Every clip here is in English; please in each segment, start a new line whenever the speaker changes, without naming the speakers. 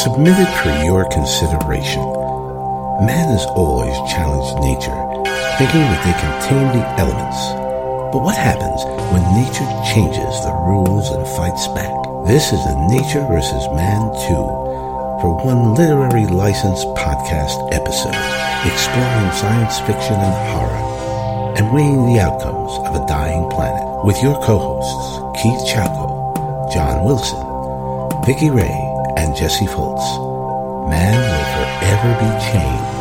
submitted for your consideration. Man has always challenged nature, thinking that they can tame the elements. But what happens when nature changes the rules and fights back? This is a Nature versus Man 2 for one literary license podcast episode, exploring science fiction and horror and weighing the outcomes of a dying planet with your co-hosts Keith Chalco, John Wilson, Vicky Ray, and Jesse Foltz. Man will forever be changed.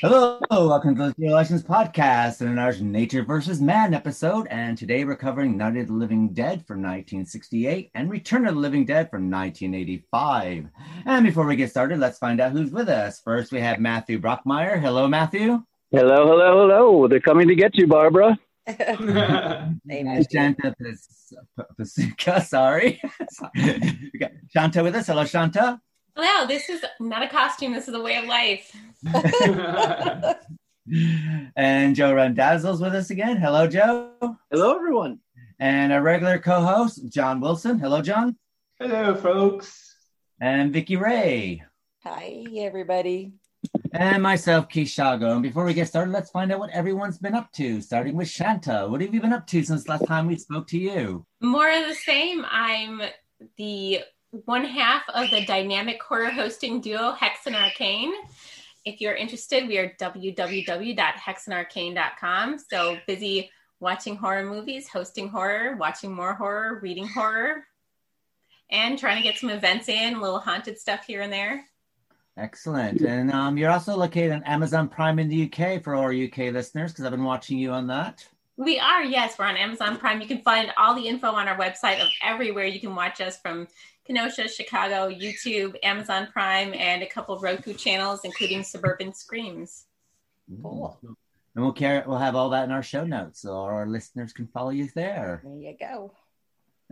Hello, welcome to the Zero License Podcast and our Nature versus Man episode. And today we're covering Night of the Living Dead from 1968 and Return of the Living Dead from 1985. And before we get started, let's find out who's with us. First, we have Matthew Brockmeyer. Hello, Matthew.
Hello, hello, hello. They're coming to get you, Barbara.
And Shanta Pasika, sorry. we got Shanta with us. Hello, Shanta.
Hello, this is not a costume. This is a way of life.
and Joe Randazzo's with us again. Hello, Joe.
Hello, everyone.
And our regular co-host, John Wilson. Hello, John.
Hello, folks.
And Vicky Ray.
Hi, everybody.
And myself, Keith Shago. And before we get started, let's find out what everyone's been up to, starting with Shanta. What have you been up to since last time we spoke to you?
More of the same. I'm the one half of the dynamic horror hosting duo Hex and Arcane. If you're interested, we are www.hexandarcane.com. So busy watching horror movies, hosting horror, watching more horror, reading horror, and trying to get some events in, a little haunted stuff here and there.
Excellent. And um, you're also located on Amazon Prime in the UK for our UK listeners, because I've been watching you on that.
We are, yes, we're on Amazon Prime. You can find all the info on our website of everywhere you can watch us from Kenosha, Chicago, YouTube, Amazon Prime, and a couple Roku channels, including Suburban Screams.
Cool. And we'll carry, we'll have all that in our show notes, so our listeners can follow you there.
There you go.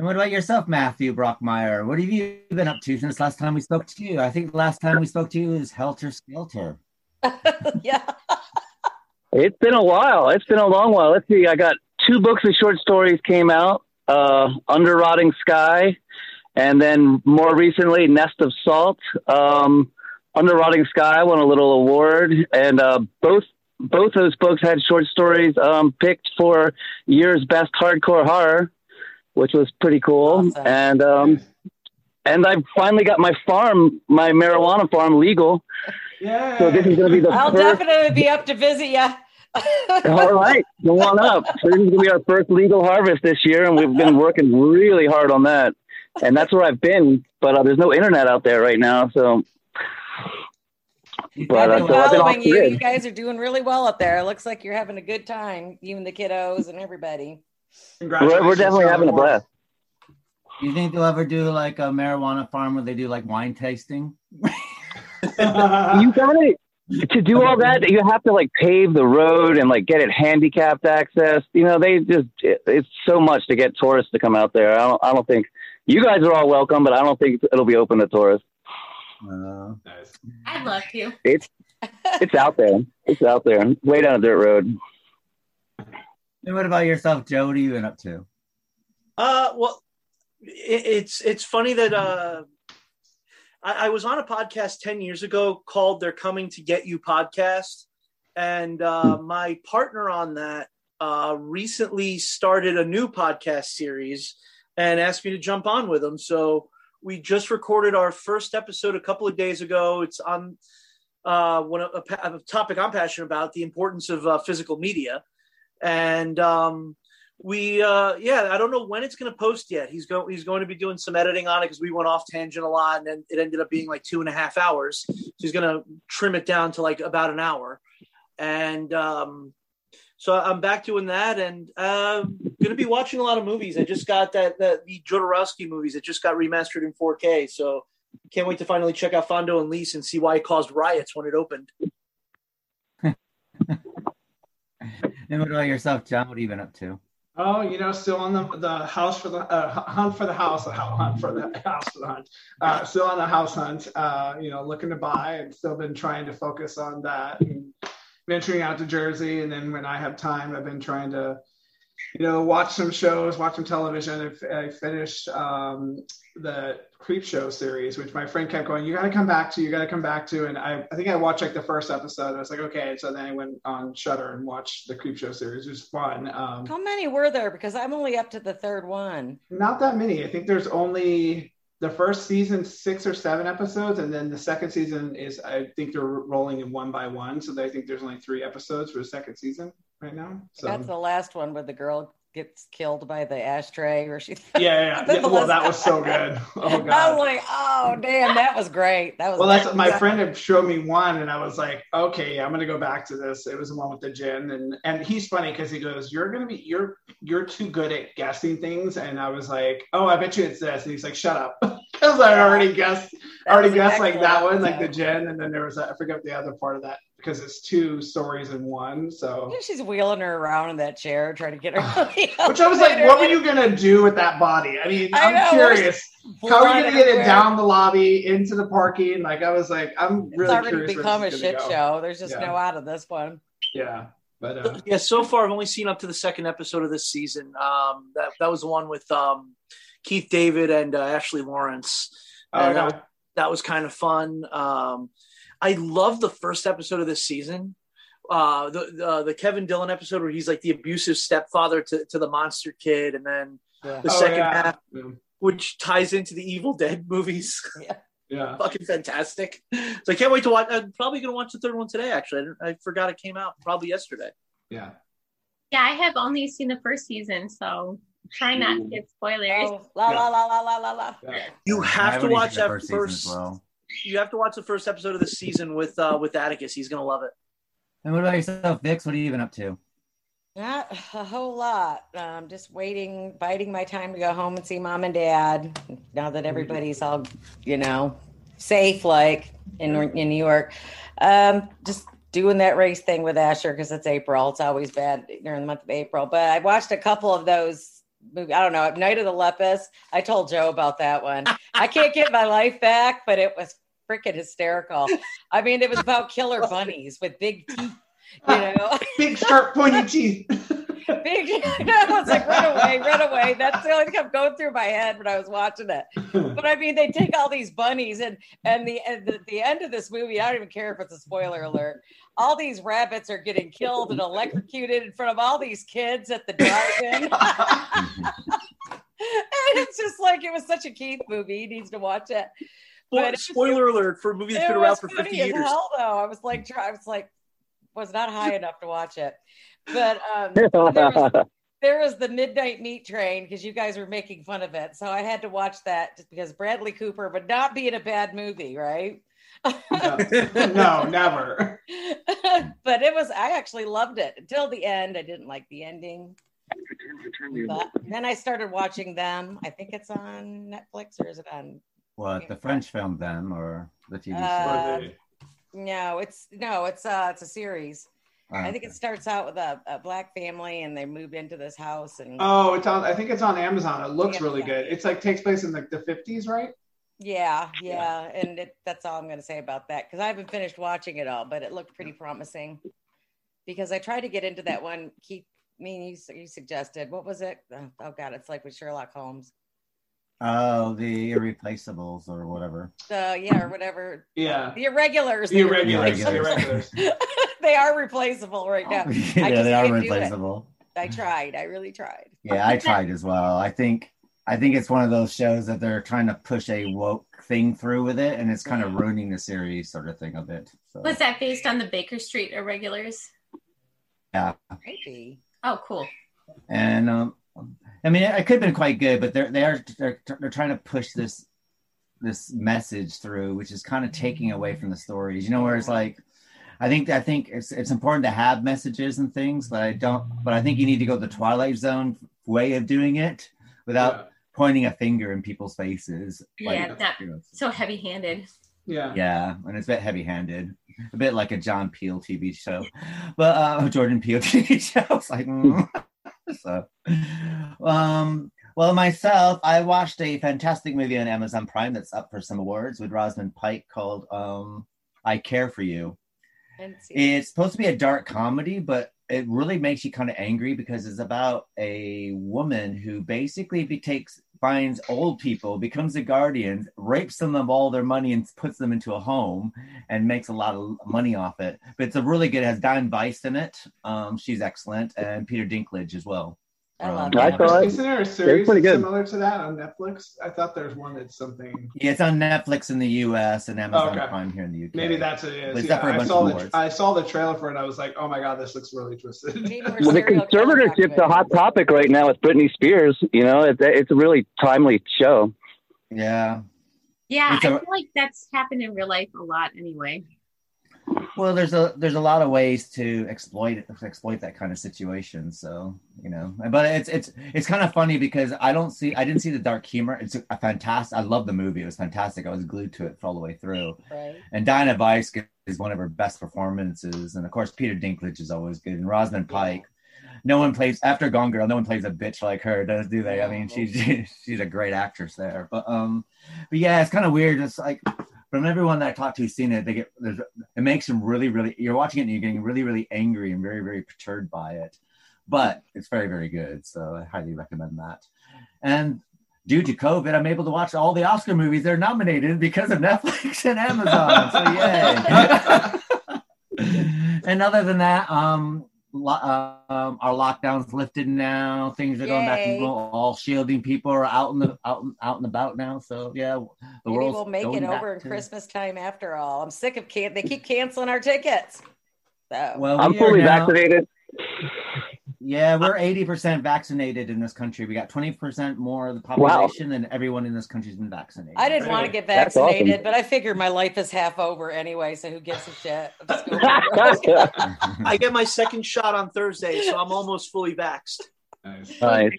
And what about yourself, Matthew Brockmeyer? What have you been up to since last time we spoke to you? I think the last time we spoke to you was Helter Skelter.
yeah.
It's been a while. It's been a long while. Let's see. I got two books of short stories came out. Uh, Under Rotting Sky, and then more recently, Nest of Salt. Um, Under Rotting Sky won a little award, and uh, both both those books had short stories um, picked for year's best hardcore horror, which was pretty cool.
Awesome.
And um, and I finally got my farm, my marijuana farm, legal.
Yeah.
So this is going to be the
I'll
first.
definitely be up to visit you.
All right, go on up. So this is going to be our first legal harvest this year, and we've been working really hard on that. And that's where I've been, but uh, there's no internet out there right now. So, but uh,
I've been
so I've been
following you. You guys are doing really well up there. It looks like you're having a good time, you and the kiddos and everybody.
We're, we're definitely having a blast.
Do you think they'll ever do like a marijuana farm where they do like wine tasting?
You got it. To do all that, you have to like pave the road and like get it handicapped access. You know, they just it, it's so much to get tourists to come out there. I don't, I don't think you guys are all welcome, but I don't think it'll be open to tourists.
Uh,
Nice.
I'd love to.
It's it's out there. It's out there. Way down a dirt road.
And what about yourself, Joe? What have you been up to?
Uh, well, it, it's it's funny that uh, I, I was on a podcast ten years ago called "They're Coming to Get You" podcast, and uh, my partner on that uh, recently started a new podcast series and asked me to jump on with them. So we just recorded our first episode a couple of days ago. It's on uh, one a, a topic I'm passionate about: the importance of uh, physical media, and um, we uh yeah i don't know when it's going to post yet. He's going he's going to be doing some editing on it because we went off tangent a lot and then it ended up being like two and a half hours. So he's going to trim it down to like about an hour. And um so i'm back doing that and uh going to be watching a lot of movies. I just got that that the jodorowsky movies it just got remastered in 4k so can't wait to finally check out Fando and Lis and see why it caused riots when it opened
And what about yourself, John? What have you been up to?
Oh, you know, still on the the house for the uh, hunt for the house, hunt for the house for the hunt. Uh, still on the house hunt. Uh, you know, looking to buy, and still been trying to focus on that. And venturing out to Jersey, and then when I have time, I've been trying to you know, watch some shows, watch some television. I, I finished um, the Creepshow series, which my friend kept going, "You got to come back to, you got to come back to." And I, I think I watched like the first episode. I was like, okay. So then I went on Shudder and watched the Creepshow series. It was fun. Um,
How many were there? Because I'm only up to the third one.
not that many. I think there's only the first season six or seven episodes, and then the second season is I think they're rolling in one by one. So I think there's only three episodes for the second season right now. So
That's the last one with the girl gets killed by the ashtray, or she.
yeah, yeah, yeah. Well, that was so good. Oh god.
I was like, oh damn, that was great. That was.
Well, that's my friend had showed me one, and I was like, okay, I'm gonna go back to this. It was the one with the gin, and and he's funny because he goes, you're gonna be, you're you're too good at guessing things, and I was like, oh, I bet you it's this, and he's like, shut up, because I already guessed,
That
already guessed like that one, like the gin, and then there was that, I forget the other part of that because it's two stories in one, so.
She's wheeling her around in that chair, trying to get her.
Which I was like, what were you gonna do with that body? I mean,
I
I'm
know,
curious. How are you gonna get it down the lobby into the parking? Like, I was like, I'm
It's
really
already
curious.
become a shit
go.
show. There's just
Yeah.
no out of this one.
Yeah, but uh,
Yeah, so far I've only seen up to the second episode of this season. Um, that that was the one with um, Keith David and uh, Ashley Laurence.
oh,
And
yeah.
that, was, that was kind of fun. Um, I love the first episode of this season. Uh, the, the the Kevin Dillon episode where he's like the abusive stepfather to, to the monster kid, and then
Yeah.
the
Oh,
second
yeah.
half, which ties into the Evil Dead movies.
yeah.
Fucking fantastic! So I can't wait to watch. I'm probably gonna watch the third one today. Actually, I, I forgot it came out probably yesterday.
Yeah.
Yeah, I have only seen the first season, so try not to get spoilers.
Oh, la la la la la la la.
Yeah.
You have to watch
seen the
that
season
first.
as well.
You have to watch the first episode of the season with uh, with Atticus. He's gonna love it.
And what about yourself, Vix? What are you even up to?
Not a whole lot. Um, just waiting, biding my time to go home and see mom and dad. Now that everybody's all, you know, safe, like in in New York. Um, just doing that race thing with Asher because it's April. It's always bad during the month of April. But I watched a couple of those. Movies. I don't know. Night of the Lepus. I told Joe about that one. I can't get my life back, but it was freaking hysterical. I mean, it was about killer bunnies with big teeth. You know,
Big sharp pointy teeth.
big. I was like, run away, run away. That's the only thing kept going through my head when I was watching it. But I mean, they take all these bunnies, and and the and the, the end of this movie. I don't even care if it's a spoiler alert. All these rabbits are getting killed and electrocuted in front of all these kids at the drive-in. and it's just like it was such a Keith movie. He needs to watch it.
But
But it's-
spoiler alert for a movie that's been around
was
for
funny
50
as
years.
hell, though. I was like, try- I was like, was not high enough to watch it. But um, there, was, there was the midnight meat train because you guys were making fun of it, so I had to watch that just because Bradley Cooper would not be in a bad movie, right?
no, no, never.
but it was. I actually loved it until the end. I didn't like the ending. But then I started watching them. I think it's on Netflix or is it on?
What the French filmed them or the TV
Uh,
series?
No, it's no, it's uh, it's a series.
Oh,
I think
okay.
it starts out with a, a black family and they move into this house and
Oh, it's on. I think it's on Amazon. It looks really good. It's like takes place in like the fifties, right?
yeah, yeah, and it, that's all I'm going to say about that because I haven't finished watching it all, but it looked pretty promising. Because I tried to get into that one. Keep me, you, you suggested what was it? Oh, oh God, it's like with Sherlock Holmes.
Oh, the Irreplaceables or whatever.
So yeah, or whatever.
Yeah.
The irregulars.
The irregulars. The
Irregulars.
irregulars.
they are replaceable right now.
yeah,
just
they are
can't do it.
replaceable.
I tried. I really tried.
Yeah, I tried as well. I think I think it's one of those shows that they're trying to push a woke thing through with it, and it's kind of ruining the series, sort of thing, a bit. So,
Was that based on the Baker Street Irregulars?
yeah,
Maybe.
Oh, cool.
and um, I mean, it could have been quite good, but they're they are they're, they're trying to push this this message through, which is kind of taking away from the stories. You know, where it's like. I think I think it's it's important to have messages and things, but I don't. But I think you need to go the Twilight Zone way of doing it without pointing a finger in people's faces.
Yeah, that-
you know,
So heavy handed.
Yeah.
yeah, and it's a bit heavy-handed, a bit like a John Peel TV show, but uh, Jordan Peele TV show. It's like, mm. so. Um, well, myself, I watched a fantastic movie on Amazon Prime that's up for some awards with Rosamund Pike called um, "I Care for You."
I didn't see
It's supposed to be a dark comedy, but it really makes you kind of angry because it's about a woman who basically takes finds old people, becomes a guardian, rapes them of all their money, and puts them into a home, and makes a lot of money off it. But it's a really good. It has Diane Weiss in it. Um, she's excellent, and Peter Dinklage as well.
I love
Um,
I
that.
thought-
Isn't there a series
pretty
that's
good.
similar to that on Netflix? I thought there's one that's something.
Yeah, it's on Netflix in the U.S. and Amazon
Okay.
Prime here in the UK.
Maybe that's what it
But it's
Yeah,
up for a
I
bunch
saw the. I saw the trailer for it. and I was like, oh my god, this looks really twisted.
Well, the
serial killer
conservatorship's a hot topic right now with Britney Spears. You know, it's, it's a really timely show.
Yeah.
Yeah,
It's
I
a-
feel like that's happened in real life a lot anyway.
Well, there's a there's a lot of ways to exploit it, exploit that kind of situation. So you know, but it's it's it's kind of funny because I don't see I didn't see the dark humor. It's a, fantastic. I love the movie. It was fantastic. I was glued to it all the way through.
Right.
And Diana Weiss is one of her best performances, and of course Peter Dinklage is always good, and Rosamund Pike. No one plays after Gone Girl. No one plays a bitch like her, does do they? I mean, she's she's a great actress there. But um, but yeah, it's kind of weird. It's like from everyone that I talked to who's seen it, they get there's it makes them really, really. You're watching it and you're getting really, really angry and very, very perturbed by it. But it's very, very good. So I highly recommend that. And due to COVID, I'm able to watch all the Oscar movies they're nominated because of Netflix and Amazon. So yay! and other than that, um, um, our lockdown's lifted now. Things are going back to
Yay.
normal. All shielding people are out in the out out and about now. So yeah, the
Maybe
world's
we'll make
going
it over in
to-
Christmas time after all. I'm sick of can they keep canceling our tickets. So
Well,
I'm fully
now-
vaccinated.
Yeah, we're eighty percent vaccinated in this country. We got twenty percent more of the population than everyone in this country's been vaccinated.
I didn't want to get vaccinated,
awesome.
but I figured my life is half over anyway, so who gives a shit? I'm just gonna-
I get my second shot on Thursday, so I'm almost fully vaxxed.
nice.
Nice.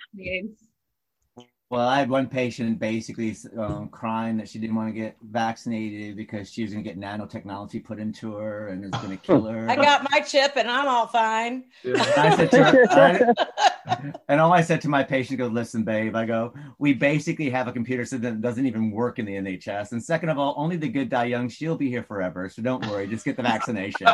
Well, I had one patient basically um, crying that she didn't want to get vaccinated because she was going to get nanotechnology put into her and it's going to kill her.
I got my chip and I'm all fine.
And
Yeah.
I said to her, I- and all I said to my patient goes, "Listen, babe," I go, "We basically have a computer system that doesn't even work in the NHS, and second of all, only the good die young. She'll be here forever, so don't worry. Just get the vaccination."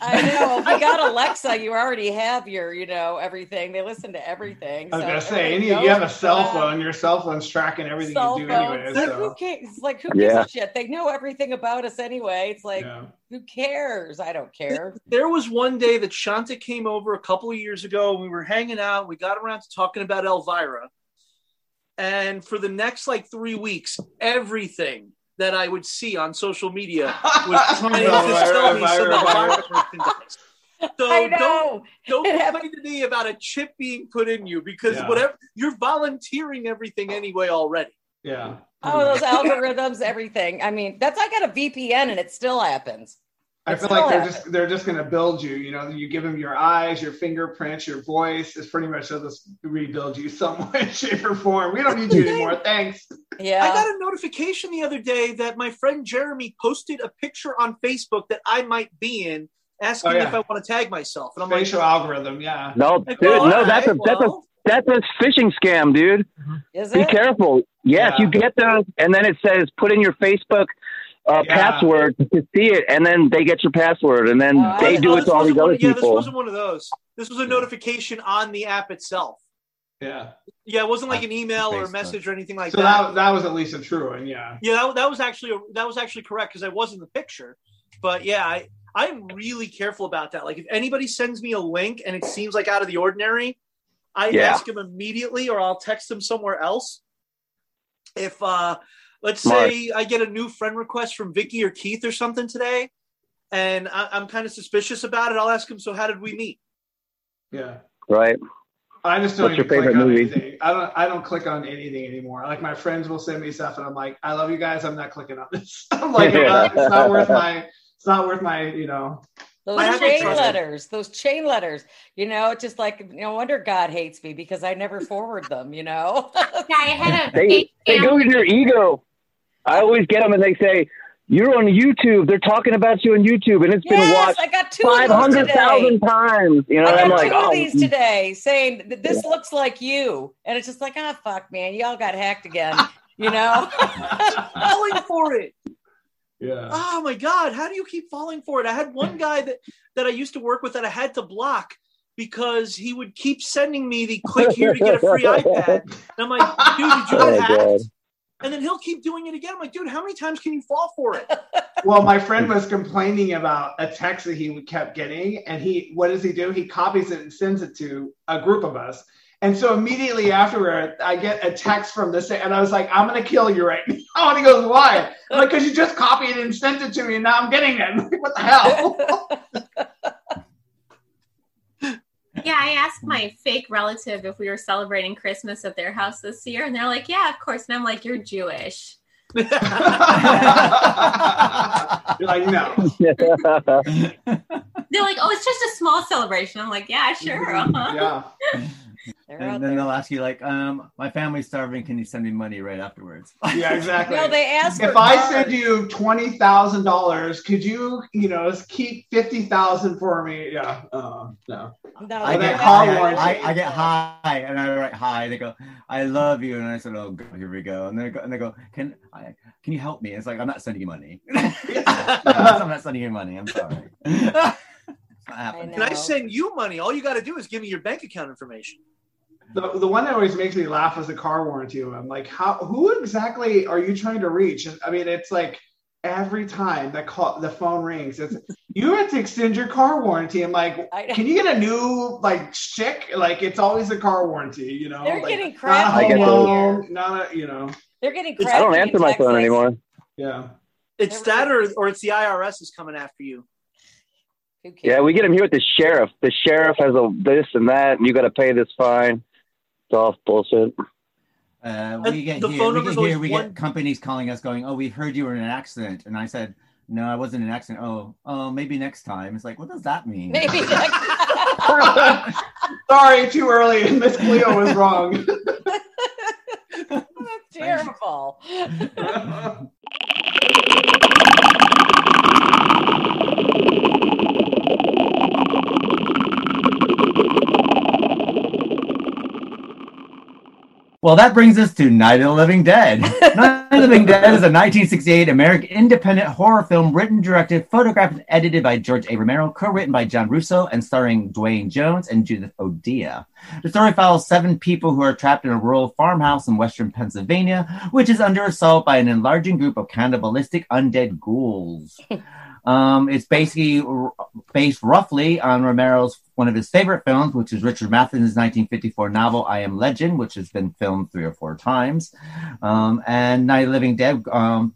I know. If you got Alexa, you already have your, you know, everything. They listen to everything.
I was
so
gonna say,
any
you, you have a cell
what's going
phone. Your cell phone's tracking everything
Cell
you do
phones.
anyway.
Like,
So.
who cares? It's like who gives
Yeah.
a shit? They know everything about us anyway. It's like
yeah.
who cares? I don't care.
There was one day that Shanta came over a couple of years ago. We were hanging out. We got around to talking about Elvira. And for the next like three weeks, everything that I would see on social media was trying to sell me some merchandise. So
I
don't don't
It
complain to me about a chip being put in you because
Yeah.
whatever you're volunteering everything anyway already.
Yeah.
Oh, those algorithms, everything. I mean, that's I got a VPN and it still happens.
I feel like they're just they're just gonna build you. You know, you give them your eyes, your fingerprints, your voice. It's pretty much they'll just rebuild you some way, shape, or form. We don't need you anymore. Thanks.
Yeah.
I got a notification the other day that my friend Jeremy posted a picture on Facebook that I might be in, asking
Oh, yeah.
if I want to tag myself. And I'm like,
Facial algorithm. Yeah.
No,
like,
dude,
well,
no,
all
that's a
right,
that's a that's a phishing scam, dude.
Is
Be
it?
careful. Yes,
Yeah.
you get those, and then it says put in your Facebook uh,
Yeah.
password to see it, and then they get your password, and then
Oh,
they
I-
do
oh,
it to all
wasn't
these
one-
other
Yeah, this wasn't one of those. This was a notification on the app itself.
Yeah.
Yeah, it wasn't like an email or a message or anything like
So
that.
that that was at least a true one. Yeah.
Yeah, that, that was actually a, that was actually correct because I was in the picture. But yeah, I I'm really careful about that. Like if anybody sends me a link and it seems like out of the ordinary, I
Yeah.
ask them immediately or I'll text them somewhere else. If uh let's
Smart.
say I get a new friend request from Vicky or Keith or something today, and I, I'm kind of suspicious about it, I'll ask them, so how did we meet?
Yeah.
Right.
I just don't
What's your
even click
favorite
on
movie?
anything. I don't. I don't click on anything anymore. Like my friends will send me stuff, and I'm like, I love you guys. I'm not clicking on this. I'm like, I'm not- it's not worth my. It's not worth my. You know.
Those chain
trusted-
letters, those chain letters, you know, it's just like, no wonder God hates me because I never forward them, you know?
Yeah, I had a
They they go
family-
with your ego. I always get them and they say you're on YouTube. They're talking about you on YouTube, and it's been
yes,
watched
I got two
five
of those
hundred
today.
thousand times. You know,
I got
I'm like,
two of
oh,
these today saying that this looks like you. And it's just like, ah, fuck, man, y'all got hacked again, you know?
Falling for it.
Yeah.
Oh my god, how do you keep falling for it? I had one guy that that I used to work with that I had to block because he would keep sending me the click here to get a free iPad. And I'm like, dude, did you
Oh,
get hacked? And then he'll keep doing it again. I'm like, dude, how many times can you fall for it?
Well, my friend was complaining about a text that he kept getting, and he what does he do? He copies it and sends it to a group of us. And so immediately afterward, I get a text from this, and I was like, "I'm gonna kill you right now." And he goes, "Why?" I'm like, "Because you just copied it and sent it to me, and now I'm getting it." I'm like, what the hell?
Yeah, I asked my fake relative if we were celebrating Christmas at their house this year, and they're like, "Yeah, of course." And I'm like, "You're Jewish."
You're like, no.
They're like, "Oh, it's just a small celebration." I'm like, "Yeah, sure." Uh-huh.
Yeah.
They're
And then
there.
they'll ask you like, um, my family's starving. Can you send me money right afterwards?
Yeah, exactly.
No, they ask.
if I
cards.
send you twenty thousand dollars, could you, you know, keep fifty thousand for me? Yeah. Uh, no.
no,
I get
that
ask
car warranty.
I, I get
cards.
hi, and I write hi. They go, I love you, and I said, oh, God, here we go. And they go, and they go, can I, can you help me? It's like I'm not sending you money. I'm not sending you money. I'm sorry. it's not.
Can I send you money? All you got to do is give me your bank account information.
The, the one that always makes me laugh is the car warranty. I'm like, how? Who exactly are you trying to reach? I mean, it's like every time the call, the phone rings, it's you have to extend your car warranty. I'm like, can you get a new like chick? Like, it's always a car warranty. You know,
They're
like,
getting
not a
crap.
I
home
get
loan, not a, you know,
They're getting
I don't answer my phone anymore.
yeah.
It's
Never
that, or or it's the IRS is coming after you.
Yeah, we get him here with the sheriff. The sheriff has a this and that, and you got to pay this fine. It's all bullshit.
Uh, we get
the
here, we get here, we
one-
get companies calling us going, oh, we heard you were in an accident. And I said, no, I wasn't in an accident. Oh, oh, maybe next time. It's like, what does that mean?
Maybe.
Sorry, too early. Miss Cleo was wrong.
That's terrible.
Well, that brings us to Night of the Living Dead. Night of the Living Dead is a 1968 American independent horror film written, directed, photographed, and edited by George A. Romero, co-written by John Russo, and starring Duane Jones and Judith O'Dea. The story follows seven people who are trapped in a rural farmhouse in western Pennsylvania, which is under assault by an enlarging group of cannibalistic undead ghouls. Um, it's basically r- based roughly on Romero's one of his favorite films, which is Richard Matheson's 1954 novel "I Am Legend," which has been filmed three or four times. Um, and Night of Living Dead um,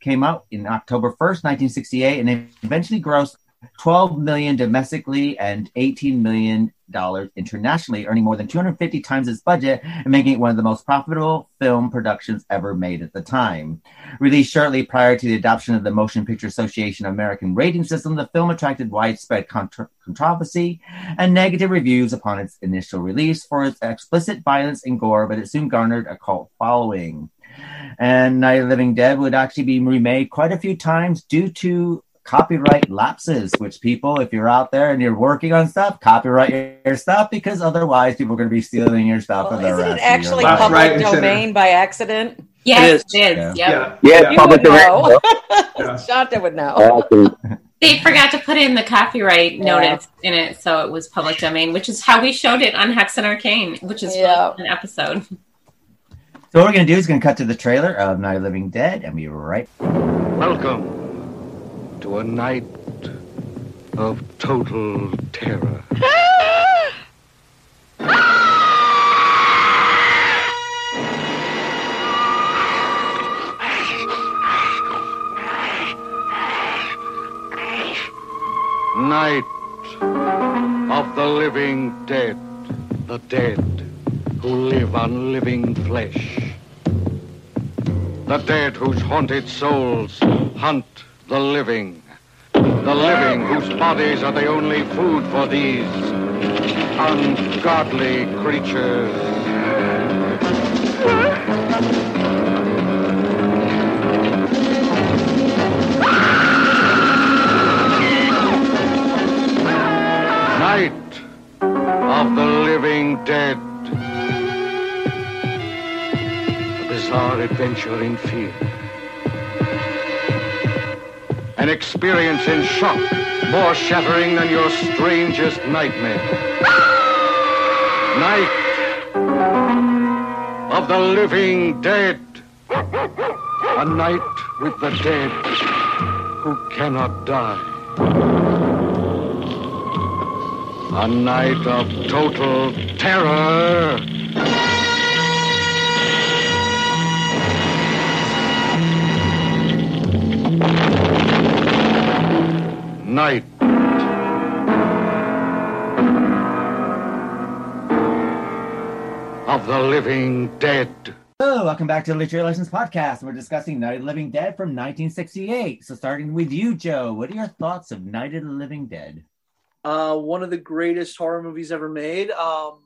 came out in October 1st, 1968, and it eventually grossed 12 million domestically and 18 million dollars internationally, earning more than 250 times its budget and making it one of the most profitable film productions ever made at the time. Released shortly prior to the adoption of the Motion Picture Association American rating system, the film attracted widespread contra- controversy and negative reviews upon its initial release for its explicit violence and gore, but it soon garnered a cult following. And Night of the Living Dead would actually be remade quite a few times due to copyright lapses, which people, if you're out there and you're working on stuff, copyright your stuff because otherwise people are going to be stealing your stuff
Well,
for the
isn't
rest
it actually
of your life.
Right,
public
center.
domain by accident?
Yes,
It
it
Yeah.
Yep.
Yeah.
Yeah,
You
public
would know.
domain.
Yeah.
Shanta would know.
They forgot to put in the copyright
Yeah.
notice in it, so it was public domain, which is how we showed it on Hex and Arcane, which is
Yeah.
an episode.
So what we're going to do is going to cut to the trailer of Night of Living Dead and be right
Welcome to a night of total terror. Night of the living dead, the dead who live on living flesh. The dead whose haunted souls hunt the living. The living whose bodies are the only food for these ungodly creatures. Night of the living dead. A bizarre adventure in fear. An experience in shock more shattering than your strangest nightmare. Night of the living dead. A night with the dead who cannot die. A night of total terror. Night. Of the living dead.
Hello, welcome back to the Literary License Podcast. We're discussing Night of the Living Dead from 1968. So, starting with you, Joe, what are your thoughts of Night of the Living Dead?
uh, one of the greatest horror movies ever made. Um,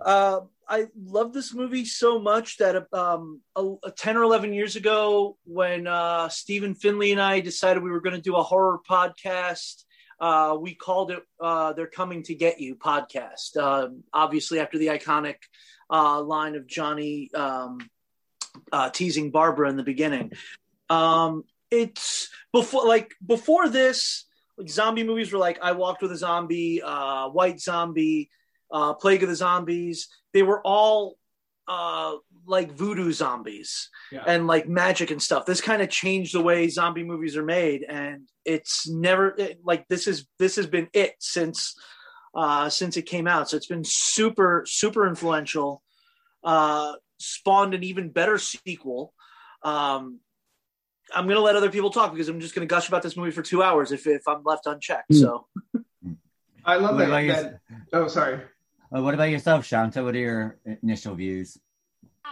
uh, I love this movie so much that um, a, a 10 or 11 years ago, when uh, Stephen Finley and I decided we were going to do a horror podcast, uh, we called it uh, They're Coming to Get You podcast. Uh, obviously, after the iconic uh, line of Johnny um, uh, teasing Barbara in the beginning. Um, it's before, like, before this, like zombie movies were like I Walked with a Zombie, uh, White Zombie, uh, Plague of the Zombies. They were all uh, like voodoo zombies
Yeah.
and like magic and stuff. This kind of changed the way zombie movies are made, and it's never it, like this is this has been it since uh, since it came out. So it's been super super influential. Uh, spawned an even better sequel. Um, I'm going to let other people talk because I'm just going to gush about this movie for two hours if, if I'm left unchecked. So
I love that.
about,
that oh, sorry.
Uh, what about yourself, Shanta? What are your initial views?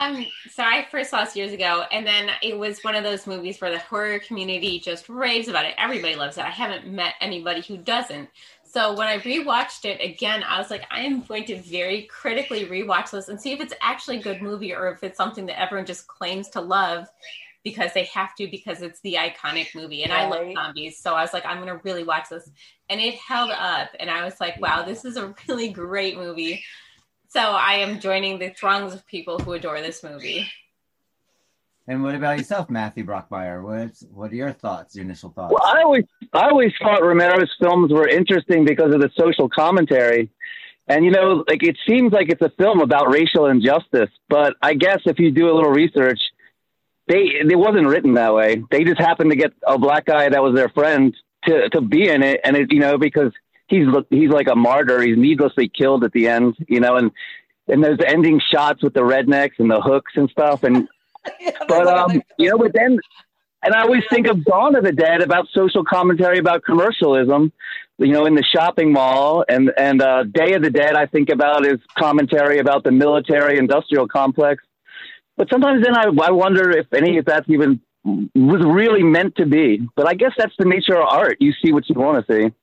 Um, so I first saw this years ago, and then it was one of those movies where the horror community just raves about it. Everybody loves it. I haven't met anybody who doesn't. So when I rewatched it again, I was like, I am going to very critically rewatch this and see if it's actually a good movie or if it's something that everyone just claims to love because they have to because it's the iconic movie. And I love zombies, so I was like, I'm going to really watch this, and it held up. And I was like, wow, this is a really great movie. So I am joining the throngs of people who adore this movie.
And what about yourself, Matthew Brockmeyer? What's what are your thoughts? Your initial thoughts?
Well, I always, I always thought Romero's films were interesting because of the social commentary. And you know, like it seems like it's a film about racial injustice, but I guess if you do a little research, they it wasn't written that way. They just happened to get a black guy that was their friend to to be in it, and it you know because he's he's like a martyr. He's needlessly killed at the end, you know, and and there's ending shots with the rednecks and the hooks and stuff, and but um, you know, but then, and I always think of Dawn of the Dead about social commentary about commercialism, you know, in the shopping mall, and and uh, Day of the Dead I think about is commentary about the military industrial complex. But sometimes then I, I wonder if any of that's even was really meant to be. But I guess that's the nature of art. You see what you want to see.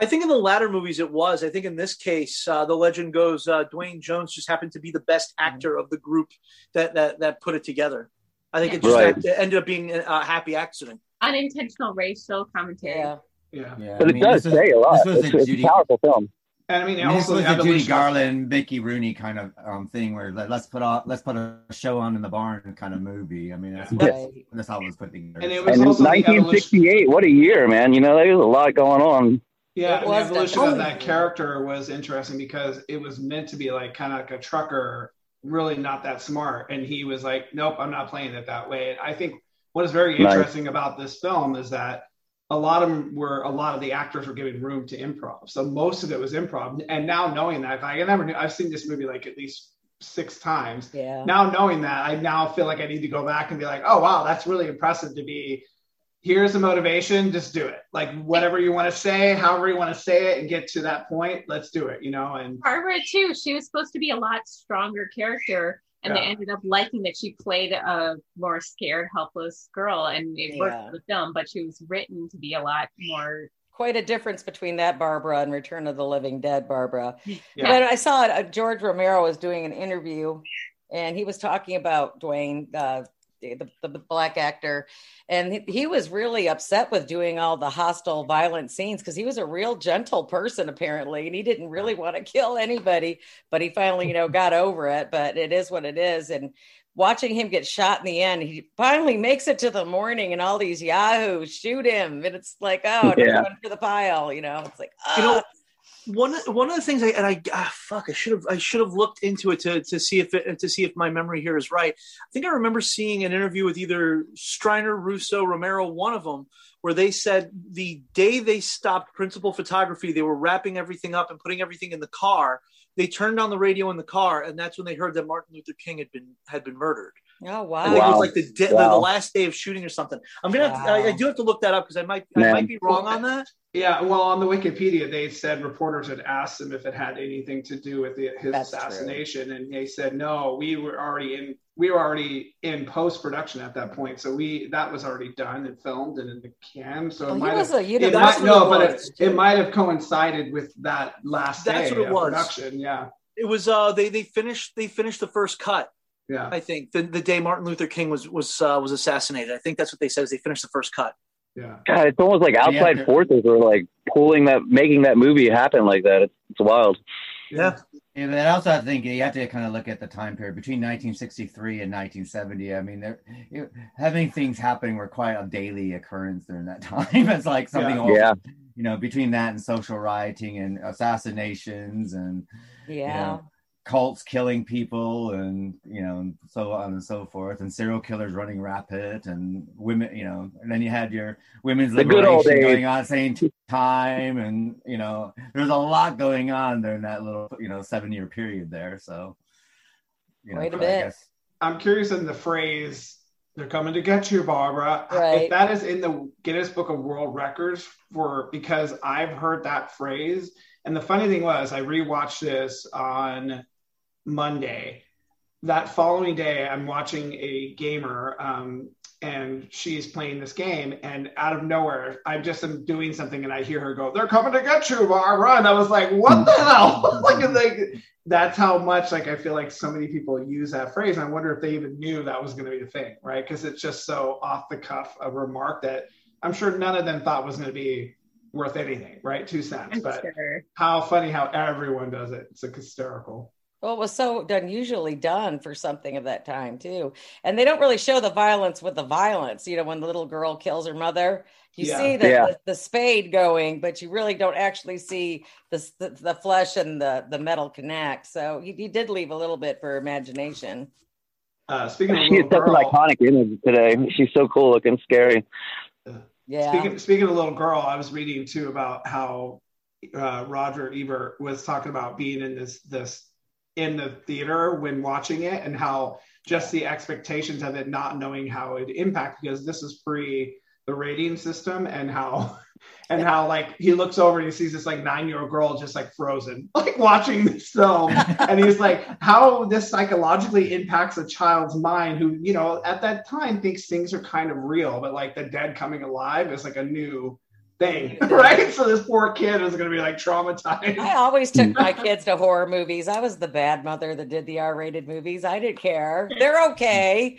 I think in the latter movies it was. I think in this case, uh, the legend goes uh, Duane Jones just happened to be the best actor of the group that that, that put it together. I think it just
Right.
it ended up being a happy accident.
Unintentional racial commentary.
Yeah.
Yeah.
Yeah,
But
I
it
mean,
does
this was-
say a lot.
This was
It's,
a
it's a powerful film.
And I mean,
this
also
was
the
a Judy Garland, Mickey Rooney kind of um, thing where like, let's put on, let's put a show on in the barn kind of movie. I mean, that's what,
Right.
that's how it was put together.
And it was
And
also the evolution.
1968, what a year, man! You know, there was a lot going on.
Yeah,
It was
the evolution
the-
of that character was interesting because it was meant to be like kind of like a trucker, really not that smart, and he was like, "Nope, I'm not playing it that way." And I think what is very
Nice.
interesting about this film is that a lot of them were a lot of the actors were giving room to improv, so most of it was improv. And now knowing that, I never knew. I've seen this movie like at least six times.
Yeah.
Now knowing that, I now feel like I need to go back and be like, "Oh wow, that's really impressive to be." Here's the motivation. Just do it. Like whatever you want to say, however you want to say it, and get to that point. Let's do it. You know, and
Barbara too. She was supposed to be a lot stronger character, and they ended up liking that she played a more scared, helpless girl, and it worked for the film. But she was written to be a lot more.
Quite a difference between that Barbara and Return of the Living Dead Barbara.
Yeah.
But I saw it. Uh, George Romero was doing an interview, and he was talking about Duane, uh, the, the, black actor, and he, he was really upset with doing all the hostile, violent scenes because he was a real gentle person apparently, and he didn't really want to kill anybody. But he finally, you know, got over it. But it is what it is, and. Watching him get shot in the end, he finally makes it to the morning, and all these yahoos shoot him, and it's like, oh,
Yeah.
for the pile, you know. It's like,
You know. One one of the things I and I ah, fuck I should have I should have looked into it to to see if it to see if my memory here is right. I think I remember seeing an interview with either Streiner, Russo, Romero, one of them, where they said the day they stopped principal photography, they were wrapping everything up and putting everything in the car. They turned on the radio in the car, and that's when they heard that Martin Luther King had been had been murdered.
Oh
I think it was like the, di-
Wow.
the the last day of shooting or something. I'm gonna have to, I, I do have to look that up because I might I might be wrong on that.
Yeah, well, on the Wikipedia, they said reporters had asked him if it had anything to do with the, his
That's true.
assassination, and they said no. We were already in we were already in post production at that point, so we that was already done and filmed and in the can. So
Well,
it might
was
have,
a
it might,
what
no, but it, it might have coincided with that last
That's
day
what it
of
was.
production. Yeah,
It was uh they they finished they finished the first cut.
Yeah.
I think the, the day Martin Luther King was was uh, was assassinated. I think that's what they said. Is they finished the first cut.
Yeah.
God, it's almost like outside
Yeah.
forces were like pulling that, making that movie happen like that. It's, it's wild.
Yeah.
Yeah, but I also think you have to kind of look at the time period between 1963 and 1970. I mean, there, you having things happening were quite a daily occurrence during that time. it's like something,
Yeah.
always-
Yeah.
you know, between that and social rioting and assassinations and
Yeah.
you know, cults killing people and you know and so on and so forth and serial killers running rapid and women you know and then you had your women's
The good old
liberation going on at the same time and you know there's a lot going on during that little you know seven year period there so you know
Quite a
I
bit.
guess-
I'm curious in the phrase "They're coming to get you, Barbara."
Right.
If that is in the Guinness Book of World Records for because I've heard that phrase, and the funny thing was, I rewatched this on Monday. That following day, I'm watching a gamer, um, and she's playing this game, and out of nowhere, I just am doing something, and I hear her go, "They're coming to get you, Barbara," and I was like, "What the hell?" like, like that's how much like I feel like so many people use that phrase. And I wonder if they even knew that was going to be the thing, right? Because it's just so off the cuff a remark that I'm sure none of them thought was going to be worth anything, right? Two cents.
I'm
But
sure.
how funny how everyone does it. It's like hysterical.
Well, it was so unusually done for something of that time too, and they don't really show the violence with the violence. You know, when the little girl kills her mother, you
Yeah.
see the,
Yeah.
the the spade going, but you really don't actually see the the, the flesh and the the metal connect. So he, he did leave a little bit for imagination.
Uh, speaking of
She's
little
such an iconic image today. She's so cool looking, scary.
Yeah,
Speaking, speaking of little girl, I was reading too about how uh, Roger Ebert was talking about being in this this in the theater when watching it, and how just the expectations of it, not knowing how it impact because this is pre the rating system, and how and how like he looks over and he sees this like nine year old girl just like frozen, like watching this film, and he's like, how this psychologically impacts a child's mind who, you know, at that time thinks things are kind of real, but like the dead coming alive is like a new thing, right? So this poor kid is going to be like traumatized.
I always took my kids to horror movies. I was the bad mother that did the R-rated movies. I didn't care. They're okay.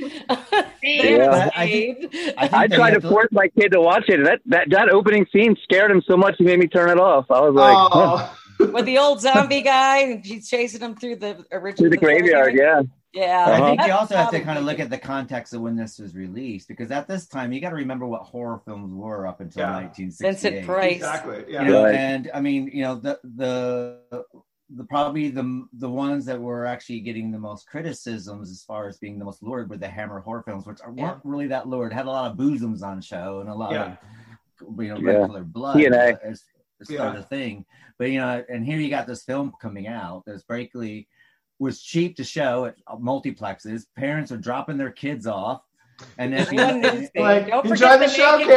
They're
Yeah.
I think- I think
I tried to force my kid to watch it. and That that that opening scene scared him so much he made me turn it off. I was like, oh. huh,
oh,
with the old zombie guy, and she's chasing him through the original
through the graveyard. Yeah,
Yeah,
I think you also have to kind of look at the context of when this was released because at this time you got to remember what horror films were up until
Yeah.
1968.
Vincent Price.
exactly.
You
Yeah.
know,
Right.
and I mean, you know, the the the probably the the ones that were actually getting the most criticisms as far as being the most lurid were the Hammer horror films, which
Yeah.
weren't really that lurid. Had a lot of bosoms on show and a lot
Yeah.
of you know
Yeah.
red colored blood
TNA.
as, as
Yeah.
sort of thing. But you know, and here you got this film coming out that's Breakley was cheap to show at multiplexes. Parents are dropping their kids off, and if you,
One news thing.
Like,
Don't
enjoy
forget
the
the
show,
naked-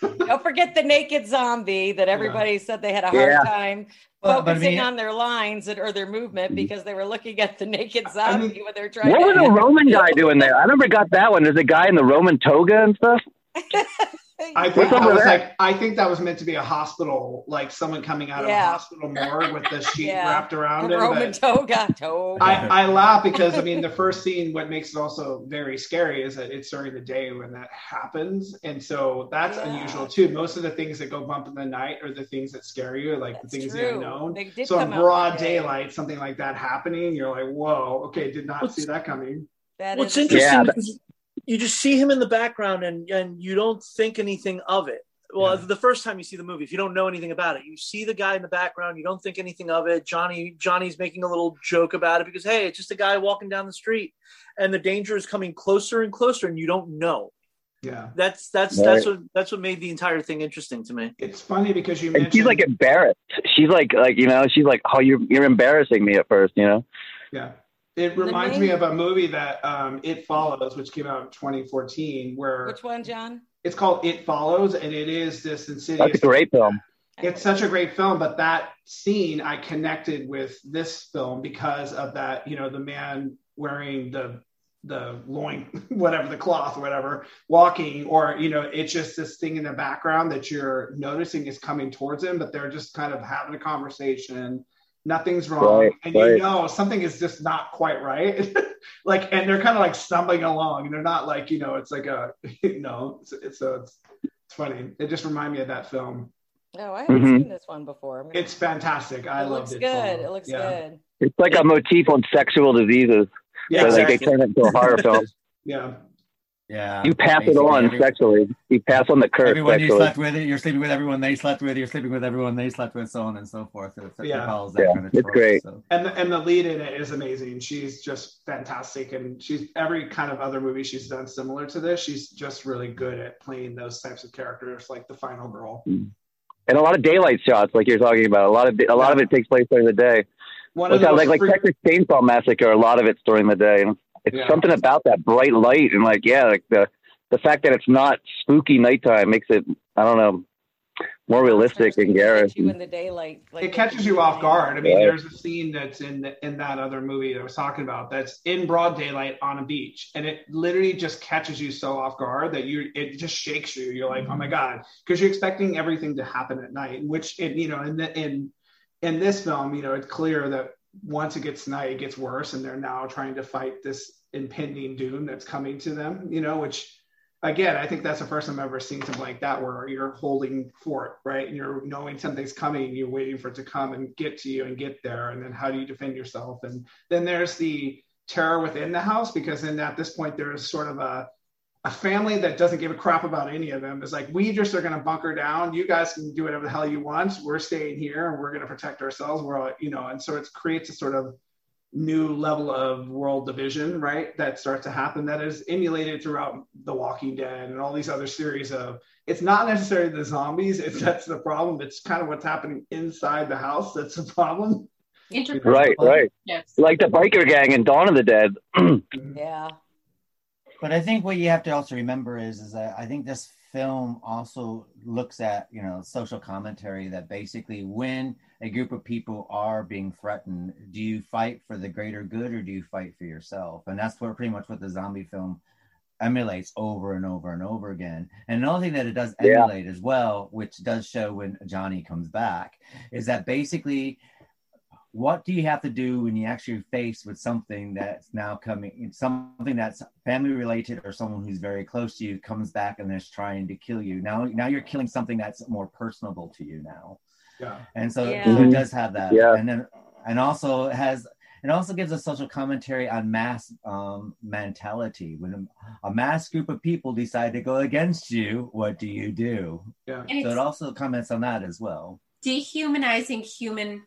kids.
Don't forget the naked zombie that everybody said they had a hard
Yeah.
time
Well, but I
focusing
mean-
on their lines and, or their movement mm-hmm. because they were looking at the naked
I
zombie
mean,
when they're trying
what was
to.
the Roman guy doing there? I never got that one. There's a guy in the Roman toga and stuff.
I think
What's
that was like I think that was meant to be a hospital, like someone coming out of a hospital morgue with the sheet
Yeah.
wrapped around
the
him.
Roman
but-
toga. toga.
I, I laugh because I mean the first scene what makes it also very scary is that it's during the day when that happens and so that's
Yeah.
unusual too most of the things that go bump in the night are the things that scare you like
That's
the things the
true.
unknown
They did
so in broad
that day.
daylight something like that happening you're like whoa okay did not
What's-
see that coming
That
What's
is-
interesting
Yeah,
because you just see him in the background and and you don't think anything of it. well,
Yeah.
the first time you see the movie, if you don't know anything about it, you see the guy in the background, you don't think anything of it. Johnny Johnny's making a little joke about it because hey, it's just a guy walking down the street, and the danger is coming closer and closer, and you don't know.
Yeah.
That's that's
Right.
that's what that's what made the entire thing interesting to me.
It's funny because you
And
mentioned
she's like embarrassed. She's like, like you know, she's like, oh, you're you're embarrassing me at first, you know.
Yeah. It reminds me of a movie that um, It Follows, which came out in 2014, where
Which one, John?
it's called It Follows, and it is this
That's
insidious.
a great film.
It's such a great film, but that scene I connected with this film because of that, you know, the man wearing the the loin, whatever the cloth, whatever, walking, or you know, it's just this thing in the background that you're noticing is coming towards him, but they're just kind of having a conversation. Nothing's wrong,
Right,
and you know something is just not quite right. like, and they're kind of like stumbling along, and they're not like you know, it's like a you know, it's, it's so it's, it's funny. It just reminded me of that film.
Oh, I haven't
Mhm.
seen this one before. Gonna-
It's fantastic. I
it
loved
looks
it.
good.
Follow.
It looks
yeah.
good.
It's like a motif on sexual diseases.
Yeah,
So, like they turn it into a horror film.
Yeah.
Yeah.
You pass it on
every-
sexually. You pass on the curse
Everyone you slept with, you're sleeping with everyone they slept with, you're sleeping with everyone they slept with, so on and so forth. It, it
Yeah.
follows that
Yeah,
kind of
it's
trope,
great.
so.
And the, and the lead in it is amazing. She's just fantastic, and she's every kind of other movie she's done similar to this. She's just really good at playing those types of characters, like the final girl. Mm.
and a lot of daylight shots, like you're talking about. A lot of a lot of it takes place during the day.
One
Like,
of the
like
most
like
freak-
Texas Chainsaw Massacre. A lot of it's during the day. It's
Yeah.
something about that bright light and like yeah, like the the fact that it's not spooky nighttime makes it I don't know more realistic
First,
and
it
garish.
You in the daylight. Like
it catches you off guard. I mean,
Right.
there's a scene that's in the, in that other movie that I was talking about that's in broad daylight on a beach, and it literally just catches you so off guard that you it just shakes you. You're like, oh my mm-hmm. god, because you're expecting everything to happen at night, which it you know in the, in in this film, you know, it's clear that once it gets night, it gets worse, and they're now trying to fight this impending doom that's coming to them. You know, which again, I think that's the first time I've ever seen something like that where you're holding fort, right? And you're knowing something's coming, you're waiting for it to come and get to you and get there. And then how do you defend yourself? And then there's the terror within the house because then at this point there's sort of a a family that doesn't give a crap about any of them. It's like we just are going to bunker down. You guys can do whatever the hell you want. We're staying here and we're going to protect ourselves. We're all, you know, and so it creates a sort of new level of world division, right? That starts to happen that is emulated throughout The Walking Dead and all these other series of it's not necessarily the zombies, it's that's the problem. It's kind of what's happening inside the house that's the problem.
Right, right.
relationships.
Like the biker gang in Dawn of the Dead.
Yeah.
But I think what you have to also remember is, is that I think this film also looks at, you know, social commentary that basically when a group of people are being threatened, do you fight for the greater good or do you fight for yourself? And that's what pretty much what the zombie film emulates over and over and over again. And another thing that it does
Yeah.
emulate as well, which does show when Johnny comes back, is that basically what do you have to do when you actually face with something that's now coming something that's family related or someone who's very close to you comes back and is trying to kill you now now you're killing something that's more personable to you now
Yeah.
and so,
Yeah.
so it
Mhm.
does have that
Yeah.
and then and also it has it also gives a social commentary on mass um, mentality when a, a mass group of people decide to go against you what do you do
Yeah.
And
so it also comments on that as well
dehumanizing human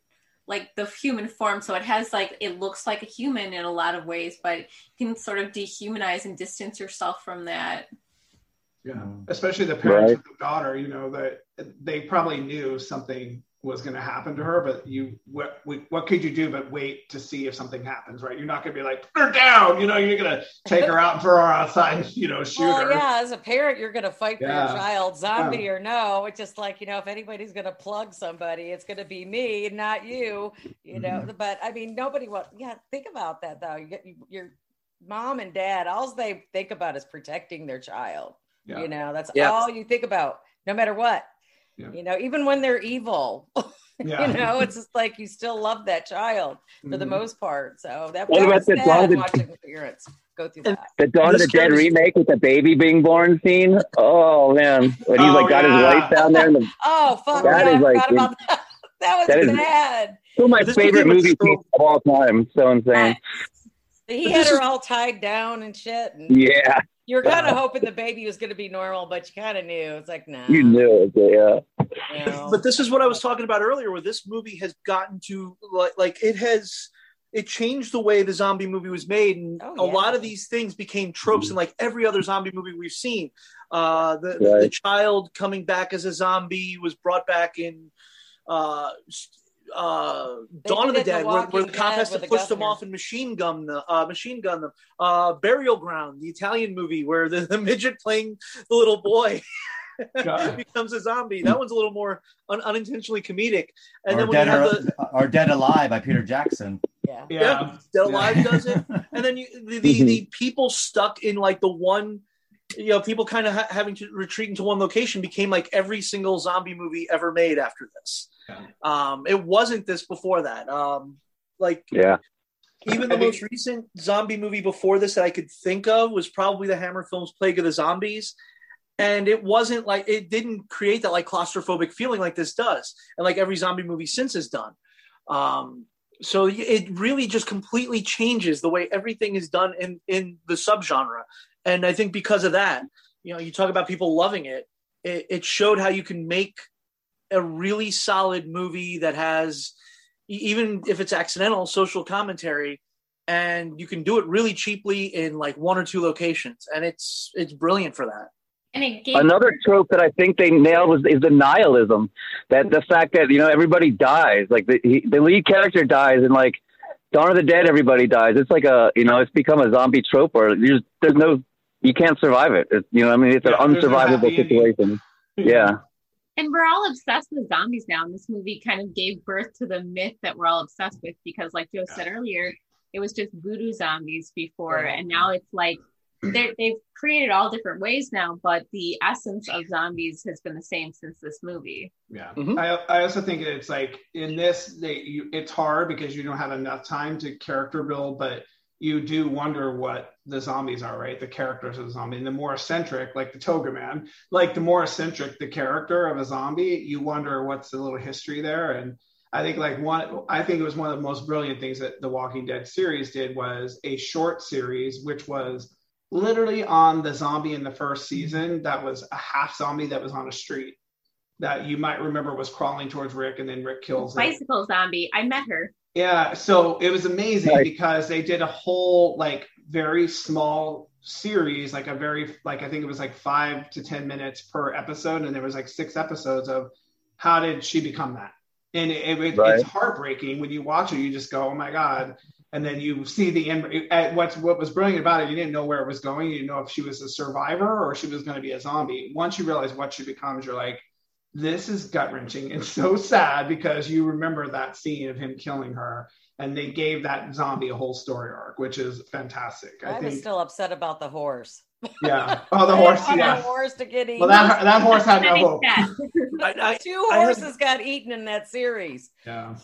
like the human form so it has like it looks like a human in a lot of ways but you can sort of dehumanize and distance yourself from that
Yeah.
Mm.
Especially the parents
Right.
of the daughter, you know, that they probably knew something was going to happen to her, but you, what, what could you do but wait to see if something happens, right? You're not going to be like, put her down, you know, you're going to take her out and throw her outside you know, shoot
Well,
her.
yeah, as a parent, you're going to fight for your child, zombie or no. It's just like, you know, if anybody's going to plug somebody, it's going to be me, not you, you know.
Mm-hmm.
But I mean, nobody, what, yeah, think about that though. You get your mom and dad, all they think about is protecting their child.
Yeah.
You know, that's
Yeah.
all you think about, no matter what.
Yeah.
You know, even when they're evil,
Yeah.
you know, it's just like you still love that child for the
Mhm.
most part. So that,
What
that
about
was
the
sad
Dawn of the-
parents go through that.
The Dawn of the Dead remake with the baby being born scene. Oh man, when he's
Oh,
like got
yeah.
his wife down there. In the,
Oh fuck!
That
yeah, I
is like-
forgot about that. That was
that is-
bad.
two of my favorite movie
trope.
scenes of all time. So insane.
He had her all tied down and shit. And
Yeah,
You were kind of hoping the baby was going to be normal, but you kind of knew. It's like, nah.
You knew it, yeah.
you know.
but this is what I was talking about earlier, where this movie has gotten to like, like it has it changed the way the zombie movie was made, and
Oh,
a lot of these things became tropes in like every other zombie movie we've seen. Uh, the, the child coming back as a zombie was brought back in uh, uh, Dawn of the Dead,
The
where, where the cop has to push them off and machine gun the uh, machine gun them. Uh, Burial Ground, the Italian movie where the, the midget playing the little boy becomes a zombie. That one's a little more un- unintentionally comedic. And
or,
then when
Dead
you have
or,
the
or Dead Alive by Peter Jackson.
yeah.
yeah,
Yeah.
Dead
Yeah.
Alive does it, and then you the the, the people stuck in like the one. You know, people kind of ha- having to retreat into one location became like every single zombie movie ever made after this.
Yeah.
Um, it wasn't this before that. Um, like
Yeah.
even the most recent zombie movie before this that I could think of was probably the Hammer Films Plague of the Zombies. And it wasn't like it didn't create that like claustrophobic feeling like this does, and like every zombie movie since has done. Um, so it really just completely changes the way everything is done in in the subgenre. And I think because of that, you know, you talk about people loving it. It, it showed how you can make a really solid movie that has even if it's accidental social commentary and you can do it really cheaply in like one or two locations and it's it's brilliant for that
Another trope that I think they nailed was is the nihilism. That the fact that you know everybody dies, like the he, the lead character dies, and like Dawn of the Dead, everybody dies. It's like a you know it's become a zombie trope or there's there's no you can't survive it. It's, you know what I mean it's
Yeah,
an
there's
unsurvivable situation. Yeah.
and we're all obsessed with zombies now. And this movie kind of gave birth to the myth that we're all obsessed with because, like Joe said earlier, it was just voodoo zombies before,
Right.
and now it's like they're, they've created all different ways now, but the essence of zombies has been the same since this movie.
Yeah,
Mhm.
I, I also think it's like in this, they you, it's hard because you don't have enough time to character build, but you do wonder what the zombies are, right? The characters of the zombie, and the more eccentric, like the Toga Man, like the more eccentric the character of a zombie, you wonder what's the little history there. And I think like one, I think it was one of the most brilliant things that the Walking Dead series did was a short series, which was literally on the zombie in the first season that was a half zombie that was on a street that you might remember was crawling towards Rick and then Rick kills it.
Bicycle zombie. I met her.
Yeah, so it was amazing
Right.
because they did a whole like very small series, like a very like I think it was like five to ten minutes per episode, and there was like six episodes of how did she become that, and it, it,
Right.
it's heartbreaking when you watch it. You just go, oh my god, and then you see the end. At what's what was brilliant about it, you didn't know where it was going. You didn't know if she was a survivor or she was going to be a zombie. Once you realize what she becomes, you're like, this is gut wrenching and so sad because you remember that scene of him killing her, and they gave that zombie a whole story arc, which is fantastic. I,
I, was still upset about the horse.
yeah. Oh, the horse, yeah.
The horse to get eaten.
Well, that that horse had no hope.
I, I,
Two
I have-
horses got eaten in that series.
Yeah.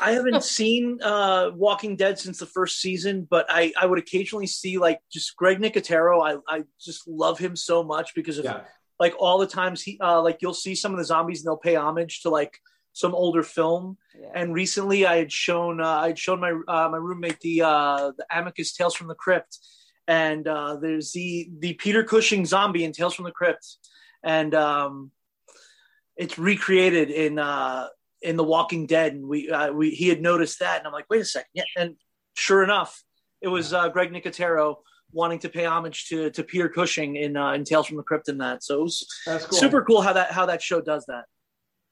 I haven't seen uh, Walking Dead since the first season, but I, I would occasionally see like just Greg Nicotero. I, I just love him so much because of
Yeah.
like all the times he uh, like you'll see some of the zombies and they'll pay homage to like some older film.
Yeah.
And recently, I had shown uh, I had shown my uh, my roommate the uh, the Amicus Tales from the Crypt, and uh, there's the the Peter Cushing zombie in Tales from the Crypt, and um, it's recreated in uh, in The Walking Dead. And we uh, we he had noticed that, and I'm like, wait a second, yeah. And sure enough, it was uh, Greg Nicotero wanting to pay homage to to Peter Cushing in uh, in Tales from the Crypt in that. So it was
That's cool.
super cool how that how that show does that.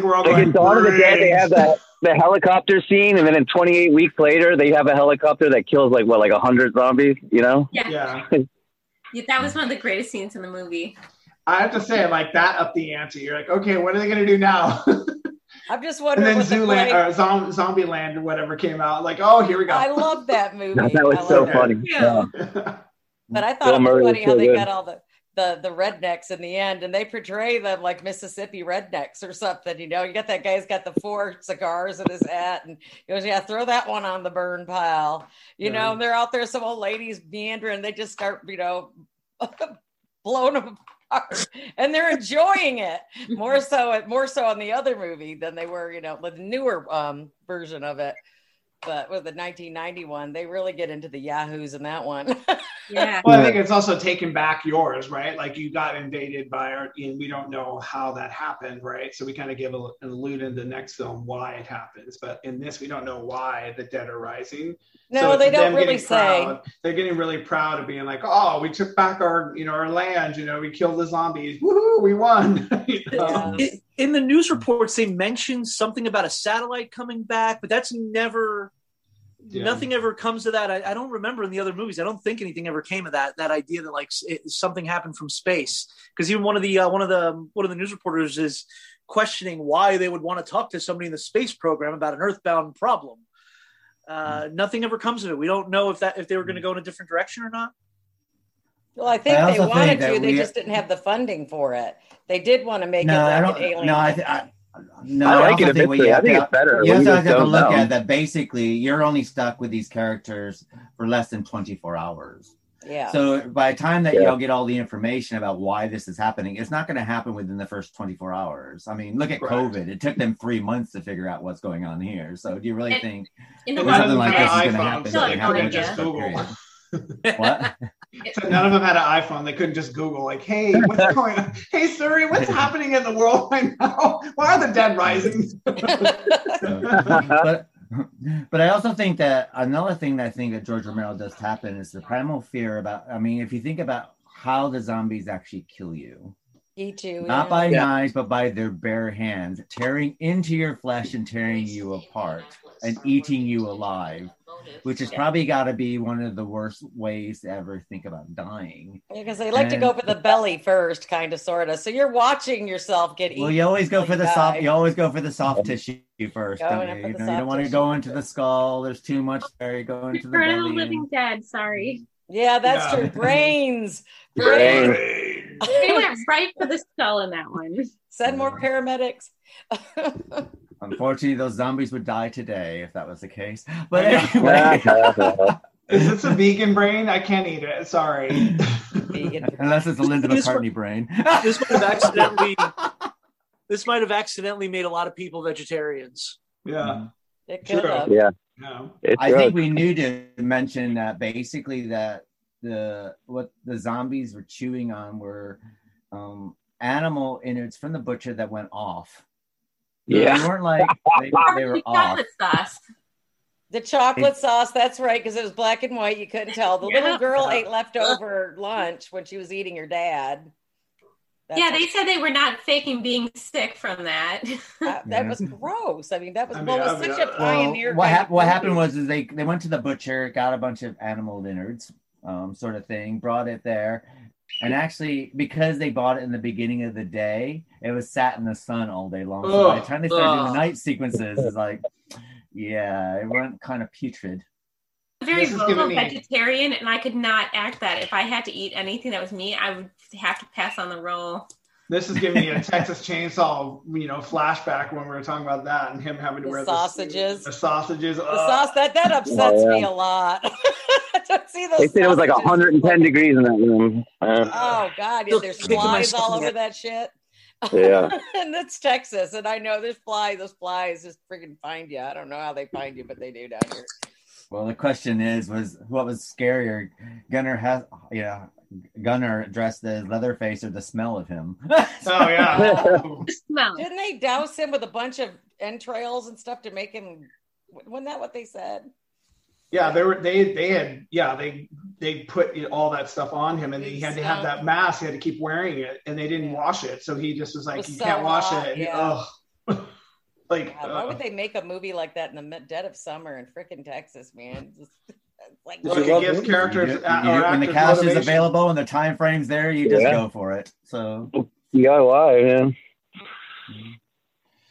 We're all
Like in Dawn of the Dead, they have that the helicopter scene, and then in 28 weeks later, they have a helicopter that kills like what, like hundred zombies. You know?
Yeah.
Yeah.
Yeah, that was one of the greatest scenes in the movie.
I have to say, like that up the ante. You're like, okay, what are they going to do now?
I'm just
and
wondering
then
what the
Zooland or Zom- Zombie Land or whatever came out. Like, oh, here we go.
I love that movie.
That was so
love it.
funny.
Yeah.
But I thought
Bill
it was
Murray was
funny how
so
they
good.
got all the, the the rednecks in the end, and they portray them like Mississippi rednecks or something. You know, you got that guy's got the four cigars in his hat, and he goes, "Yeah, throw that one on the burn pile." You know,
Yeah.
and they're out there, some old ladies meandering, they just start, you know, blowing them and they're enjoying it more so, more so on the other movie than they were, you know, the newer um, version of it. But with the 1991, they really get into the yahoos in that one.
Yeah.
Well, I think it's also taking back yours, right? Like you got invaded by our, and we don't know how that happened, right? So we kind of give a, an allude in the next film why it happens, but in this we don't know why the dead are rising.
no,
So
they don't really say.
proud. They're getting really proud of being like, oh, we took back our, you know, our land. You know, we killed the zombies. Woohoo, we won. You know?
Yeah.
In- the news reports, they mentioned something about a satellite coming back, but that's never.
Yeah.
Nothing ever comes to that. I, I don't remember in the other movies. I don't think anything ever came of that. That idea that like it, something happened from space. Because even one of the uh, one of the one of the news reporters is questioning why they would want to talk to somebody in the space program about an earthbound problem. Uh, Nothing ever comes of it. We don't know if that if they were going to go in a different direction or not.
Well, I think
I
they wanted
think that
to. They just didn't have the funding for it. They did want to make
no,
it like
I
an
don't.
alien.
No, I, th- I no.
I like
also
it if
think what
it's-
you
I
have
think
to-
it's better
You
when
also have to look
know.
at that. Basically, you're only stuck with these characters for less than 24 hours.
yeah.
So by the time that
Yeah.
y'all get all the information about why this is happening, it's not going to happen within the first 24 hours. I mean, look at
Right.
COVID. It took them three months to figure out what's going on here. So do you really
And-
think
In the
And
something
of
like this is going to
iPhones,
happen?
so
It
they
happened
couldn't
in
just Google.
What?
So none of them had an iPhone. They couldn't just Google, like, hey, what's going on? Hey, Siri, what's happening in the world right now? Why are the dead rising?
but but I also think that another thing that I think that George Romero does tap in is the primal fear about. I mean, if you think about how the zombies actually kill you,
He too.
not
yeah.
by
Yeah.
knives, but by their bare hands, tearing into your flesh and tearing you apart and eating you alive, which has
Yeah.
probably got to be one of the worst ways to ever think about dying.
because they like to go for the belly first, kind of, sort of. So you're watching yourself get eaten.
Well, you always go for the
you
soft. You always go for the soft tissue first. Don't you? You, know, you don't want to go into the skull. There's too much there. You go into the
Return of the
belly.
Living
and-
Dead. Sorry,
Yeah, that's
Yeah.
true. Brains.
Brains.
Brains.
they went right for the skull in that one.
Send more paramedics.
Unfortunately, those zombies would die today if that was the case. But
Yeah.
anyway,
Is this a vegan brain? I can't eat it. Sorry.
Vegan.
unless it's a Linda
This one-
McCartney brain.
This might have accidentally. this might have accidentally made a lot of people vegetarians.
Yeah.
It could
True.
have.
Yeah,
No.
I think we knew to mention that basically that the what the zombies were chewing on were um, animal innards from the butcher that went off.
Yeah.
They weren't like they, they were
The
off.
chocolate sauce.
The chocolate sauce, that's right, because it was black and white. You couldn't tell. The little girl ate leftover lunch when she was eating her dad. That's
yeah, they said they were not faking being sick from that.
that, that was gross. I mean, that was
I mean,
well, it
I
was
mean,
such a
uh,
pioneer.
Well, what, hap- what happened was is they they went to the butcher, got a bunch of animal innards, um, sort of thing, brought it there, and actually because they bought it in the beginning of the day, it was sat in the sun all day long. So by the time they started doing the night sequences, it's like, yeah, it went kind of putrid.
very
This is
vocal
giving me-
vegetarian, and I could not act that. If I had to eat anything that was meat, I would have to pass on the roll.
This is giving me a Texas Chainsaw, you know, flashback when we were talking about that and him having to
The
wear
sausages.
The, the sausages.
The sauce that that upsets
Oh, yeah.
me a lot. to see those.
They said it was like 110 degrees in that room. Uh,
Oh God! Yeah,
Still
there's flies all over that shit.
yeah.
and it's Texas, and I know there's flies. Those flies just freaking find you. I don't know how they find you, but they do down here.
Well, the question is, was what was scarier, Gunnar has, yeah, Gunnar dressed as Leatherface or the smell of him?
Oh yeah.
Smell.
Didn't they douse him with a bunch of entrails and stuff to make him? Wasn't that what they said?
Yeah, they were they they had yeah they they put all that stuff on him and he had to have that mask. He had to keep wearing it, and they didn't wash it. So he just was like,
was
"You
so
can't wash
hot,
it." And,
yeah.
ugh. like,
God, why
uh,
would they make a movie like that in the dead of summer in freaking Texas, man? Just, it's like
look, it gives characters
You do- you
or
when the
actors
cash is available and the time frames there, you just
Yeah.
go for it. So
DIY, man.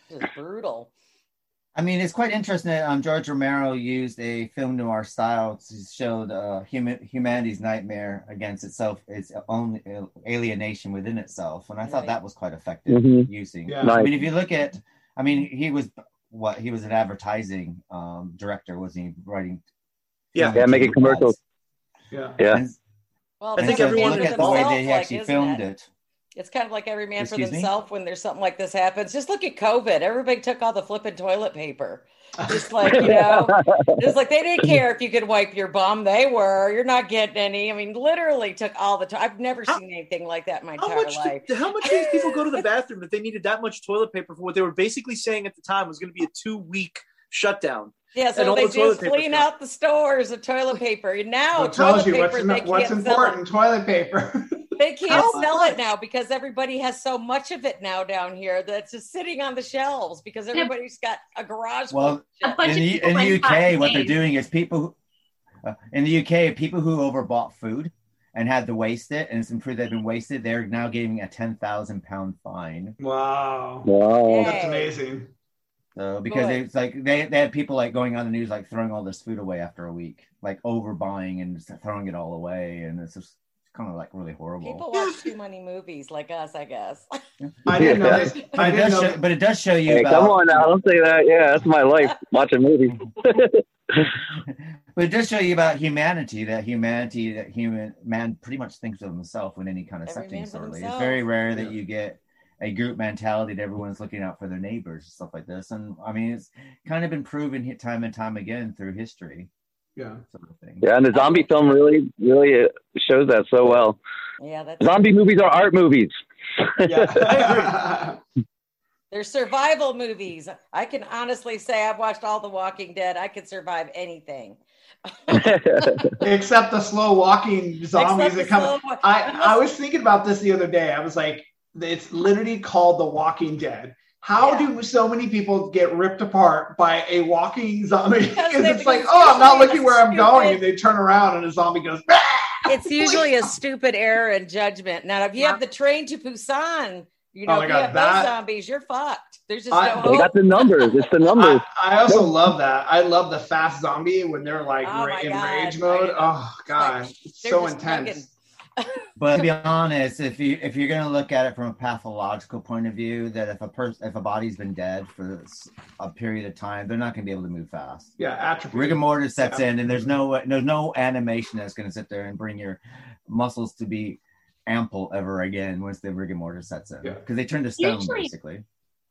just brutal.
I mean, it's quite interesting that um, George Romero used a film noir style to show the uh, human, humanity's nightmare against itself, its own alienation within itself, and I thought
Right.
that was quite effective
Mhm.
using.
Yeah.
I mean, if you look at, I mean, he was what he was an advertising um, director, wasn't he? Writing,
Yeah.
Yeah, making commercials.
Yeah.
Yeah.
And,
Well,
I think
and so
everyone
look at the way that he
like,
actually filmed
it?
it.
It's kind of like every man
Excuse
for
me?
themselves when there's something like this happens. Just look at COVID. Everybody took all the flipping toilet paper. Just like, you know, it's like they didn't care if you could wipe your bum. They were. You're not getting any. I mean, literally took all the time. I've never
How-
seen anything like that in my
How
entire
much?
life.
Did, how much did these people go to the bathroom that they needed that much toilet paper for what they were basically saying at the time was going to be a two week shutdown?
Yeah,
and
so
all
they
the toilet
just clean
stuff.
out the stores of toilet paper. And now
It tells
toilet
you what's,
paper, they
what's
can't sell it.
important. Toilet paper.
They can't
How
sell
much?
it now because everybody has so much of it now down here that's just sitting on the shelves because everybody's got a garage.
Well.
A
in the, in the UK, what they're doing is people uh, in the UK, people who overbought food and had to waste it, and some food that had been wasted, they're now getting a ten thousand pound fine.
wow.
Wow.
That's amazing.
So because
Boy.
it's like they they had people like going on the news like throwing all this food away after a week, like overbuying and just throwing it all away, and it's just kind of like really horrible.
People watch too many movies like us, I guess.
I didn't know this.
but,
I
it
didn't
does
know
show, but it does show you
Hey,
about.
come on now, don't say that. Yeah, that's my life watching movies.
but it does show you about humanity that humanity that human man pretty much thinks of himself in any kind of
Every
setting
man
sort of. it's very rare that
Yeah.
you get a group mentality that everyone's looking out for their neighbors and stuff like this and i mean it's kind of been proven time and time again through history
Yeah.
sort of thing
Yeah, and the zombie film really, really uh, shows that so well.
yeah, that's
Zombie movies are art movies.
Yeah.
they're survival movies. I can honestly say I've watched all The Walking Dead. I could survive anything.
Except the slow walking zombies
Except
that come.
wa-
I, I was thinking about this the other day. I was like, it's literally called The Walking Dead. How
Yeah.
do so many people get ripped apart by a walking zombie?
Because
Because it's like, oh, I'm not looking where I'm going, and they turn around and a zombie goes. "Ah!"
It's usually a stupid error in judgment. Now, if you have the train to Busan, you know,
Oh my
if you have
that-
those zombies, you're fucked. There's just
I-
no
they
hope.
got the numbers. It's the numbers.
I, I also love that. I love the fast zombie when they're like
Oh
ra- in
God.
rage mode.
I-
Oh god,
like,
it's so
just
intense.
Fucking-
but to be honest if you if you're going to look at it from a pathological point of view that if a person if a body's been dead for a period of time they're not going to be able to move fast
Yeah, atrophy.
rigor mortis sets
Yeah.
in and there's no there's no animation that's going to sit there and bring your muscles to be ample ever again once the rigor mortis sets in
Yeah.
because they turn to stone
Usually-
basically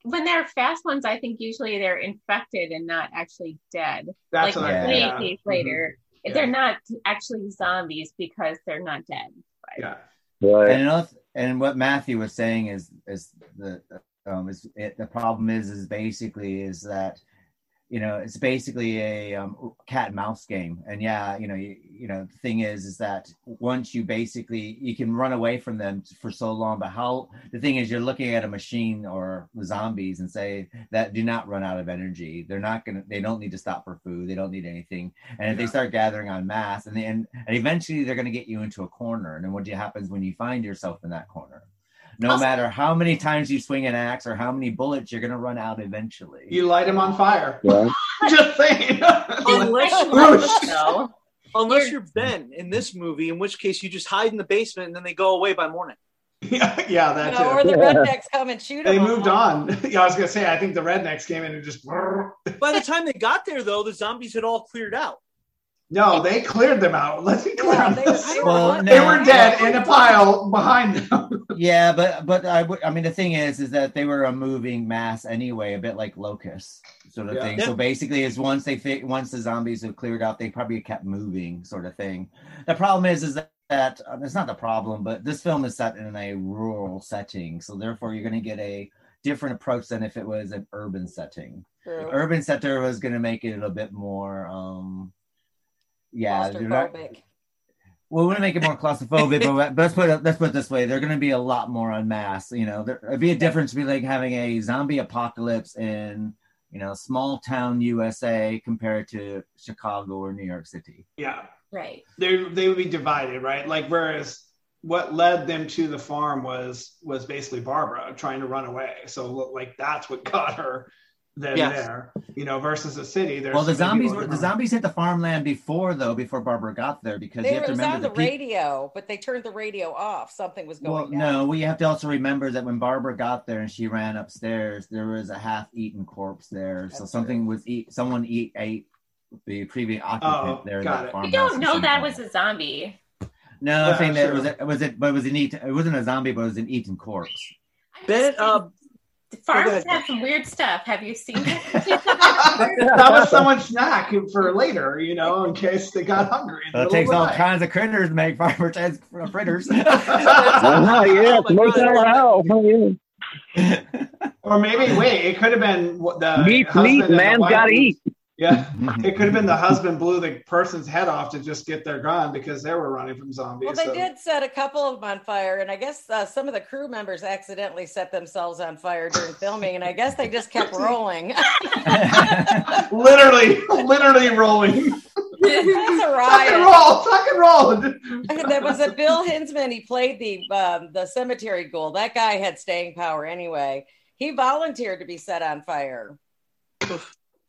When they're fast ones, I think usually they're infected and not actually dead.
That's
like
what I
three.
Yeah.
days mm-hmm. later.
Yeah.
They're not actually zombies because they're not dead.
Yeah.
Right.
and another, and what Matthew was saying is is the um is it, the problem is is basically is that you know it's basically a um, cat and mouse game. And yeah you know you, you know the thing is is that once you basically you can run away from them for so long but how the thing is you're looking at a machine or zombies and say that do not run out of energy. They're not gonna they don't need to stop for food. They don't need anything. And if they start gathering on mass and then and eventually they're going to get you into a corner. And then what happens when you find yourself in that corner no
Also-
matter how many times you swing an axe or how many bullets you're going to run out eventually
You light him on fire.
Yeah.
Just saying.
Unless you unless you're Ben in this movie, in which case you just hide in the basement and then they go away by morning.
yeah, yeah,
You
that
know, or the rednecks come and shoot them.
They
them.
moved on. Yeah, I was gonna say. I think the rednecks came in and just.
By the time they got there, though, the zombies had all cleared out.
No, they cleared them out. Let's be clear.
Yeah,
on
they, they,
Well,
were,
no.
They were dead in a pile behind them.
yeah but but i would i mean the thing is is that they were a moving mass anyway a bit like locusts sort of
Yeah.
thing
Yeah.
so basically is once they fi- once the zombies have cleared out they probably kept moving sort of thing the problem is is that that um, it's not the problem but this film is set in a rural setting so therefore you're going to get a different approach than if it was an urban setting
True.
urban sector was going to make it a bit more um yeah not-
Claustrophobic.
well, we want to make it more claustrophobic, but let's put it, let's put it this way: they're going to be a lot more on mass. You know, there, it'd be a difference between like having a zombie apocalypse in you know small town USA compared to Chicago or New York City.
Yeah,
Right.
they they would be divided, right? Like whereas what led them to the farm was was basically Barbara trying to run away. So like that's what got her then
Yes.
there, you know, versus a city. There's
well, the zombies were the zombies hit the farmland before though, before Barbara got there, because
They
you have
were,
to
it was
remember
on the
the peop-
radio, but they turned the radio off. Something was going
Well,
down.
no, we have to also remember that when Barbara got there and she ran upstairs, there was a half-eaten corpse there. so
That's
something was eat. Someone eat ate the previous occupant
Oh,
there. in
got
that
it.
farmhouse
We don't know that was a zombie.
No, I'm
Yeah,
saying that
sure.
was it was it but it was an eat it wasn't a zombie, but it was an eaten corpse.
Ben, uh,
Farms have some weird stuff. Have you seen it?
that was someone's snack for later, you know, in case they got hungry. in
Well, it takes all
night.
kinds of critters to make farmer tans fritters.
Uh-huh, yeah,
Oh my
motel
God.
Oh, yeah.
Or maybe wait, it could have been the
Meat,
husband
meat,
and the
man's
wife-
gotta eat.
Yeah, it could have been the husband blew the person's head off to just get their gun because they were running from zombies.
Well, they
so-
did set a couple of them on fire, and I guess uh, some of the crew members accidentally set themselves on fire during filming, and I guess they just kept rolling.
literally, literally rolling.
That's a
Tuck and roll, tuck and roll.
there was a Bill Hinzman. He played the um, the cemetery ghoul. That guy had staying power anyway. He volunteered to be set on fire.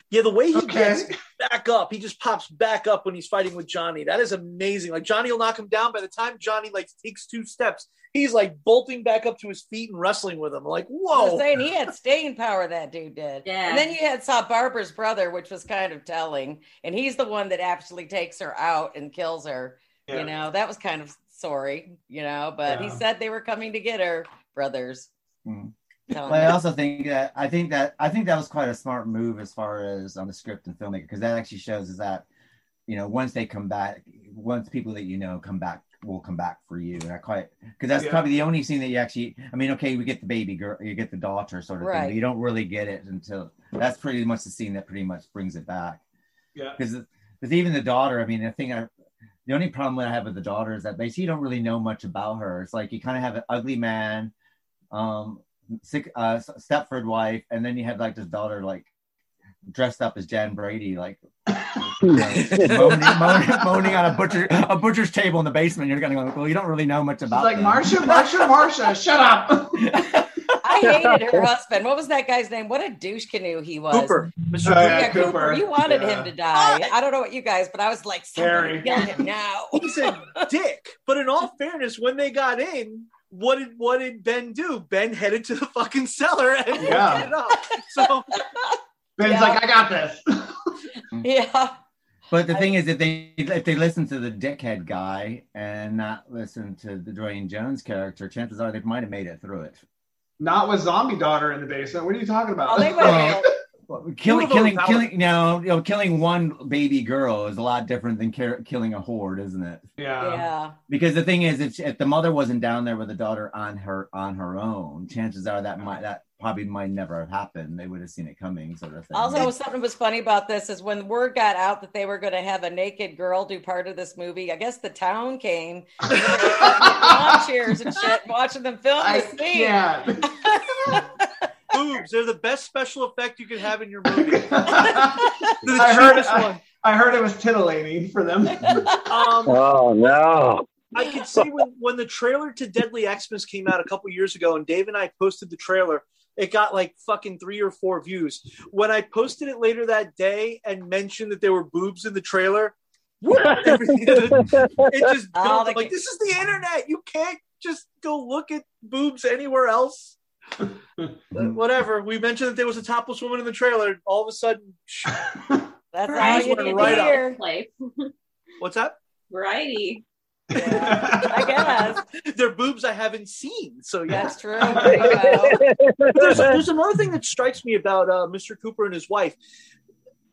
Yeah, the way he
Okay.
gets back up, he just pops back up when he's fighting with Johnny. That is amazing. Like Johnny will knock him down. By the time Johnny like takes two steps, he's like bolting back up to his feet and wrestling with him. I'm like,
I was
whoa.
saying he had staying power. That dude did.
Yeah.
And then you had saw Barbara's brother, which was kind of telling, and he's the one that actually takes her out and kills her.
Yeah.
You know, that was kind of sorry. You know, but he said they were coming to get her brothers.
Mm.
Telling
But I also think that I think that I think that was quite a smart move as far as on the script and filmmaker because that actually shows is that you know once they come back, once people that you know come back will come back for you. And I quite because that's
Yeah.
probably the only scene that you actually. I mean, okay, we get the baby girl, you get the daughter sort of thing, but you don't really get it until that's pretty much the scene that pretty much brings it back.
Yeah.
because because even the daughter, I mean, the thing I. The only problem that I have with the daughter is that basically you don't really know much about her. It's like you kind of have an ugly man, um, sick, uh, Stepford wife, and then you have like this daughter like dressed up as Jan Brady, like you know, moaning, moaning, moaning on a butcher a butcher's table in the basement. You're gonna go, well, you don't really know much
It's
about.
like
them.
Marcia, Marcia, Marcia, shut up.
I hated her husband. What was that guy's name? What a douche canoe he was.
Cooper. Mr. Cooper.
yeah.
Yeah, Cooper.
Cooper.
You wanted
Yeah.
him to die. I don't know what you guys, but I was like,
Harry.
kill him now.
He's a dick. But in all fairness, when they got in, what did what did Ben do? Ben headed to the fucking cellar and
Yeah.
opened it up. So
Ben's
Yeah.
like, I got this.
yeah.
But the
I-
thing is, if they if they listen to the dickhead guy and not listen to the Duane Jones character, chances are they might have made it through it.
Not with zombie daughter in the basement. What are you talking about?
Oh, they were.
Well, Killing, killing,
knows?
killing. You know, you know, killing one baby girl is a lot different than car- killing a horde, isn't it?
yeah.
yeah.
Because the thing is, if, if the mother wasn't down there with the daughter on her on her own, chances are that might that probably might never have happened. They would have seen it coming, sort of thing.
Also, something was funny about this is when word got out that they were going to have a naked girl do part of this movie. I guess the town came, lawn chairs and shit, watching them film
I
the scene.
can't.
boobs, they're the best special effect you can have in your movie. The
I heard,
one.
I, I heard it was titillating for them.
Um,
Oh no!
I can see when, when the trailer to Deadly Xmas came out a couple years ago, and Dave and I posted the trailer. It got like fucking three or four views. When I posted it later that day and mentioned that there were boobs in the trailer, it just
Oh,
dumped.
they
I'm like this is the internet. You can't just go look at boobs anywhere else. But whatever. We mentioned that there was a topless woman in the trailer. All of a sudden,
That's all
Right.
you need
right
to hear.
What's that?
Variety.
I guess
They're boobs I haven't seen. So yeah,
that's true. There you go.
But there's, there's another thing that strikes me about uh, Mr. Cooper and his wife.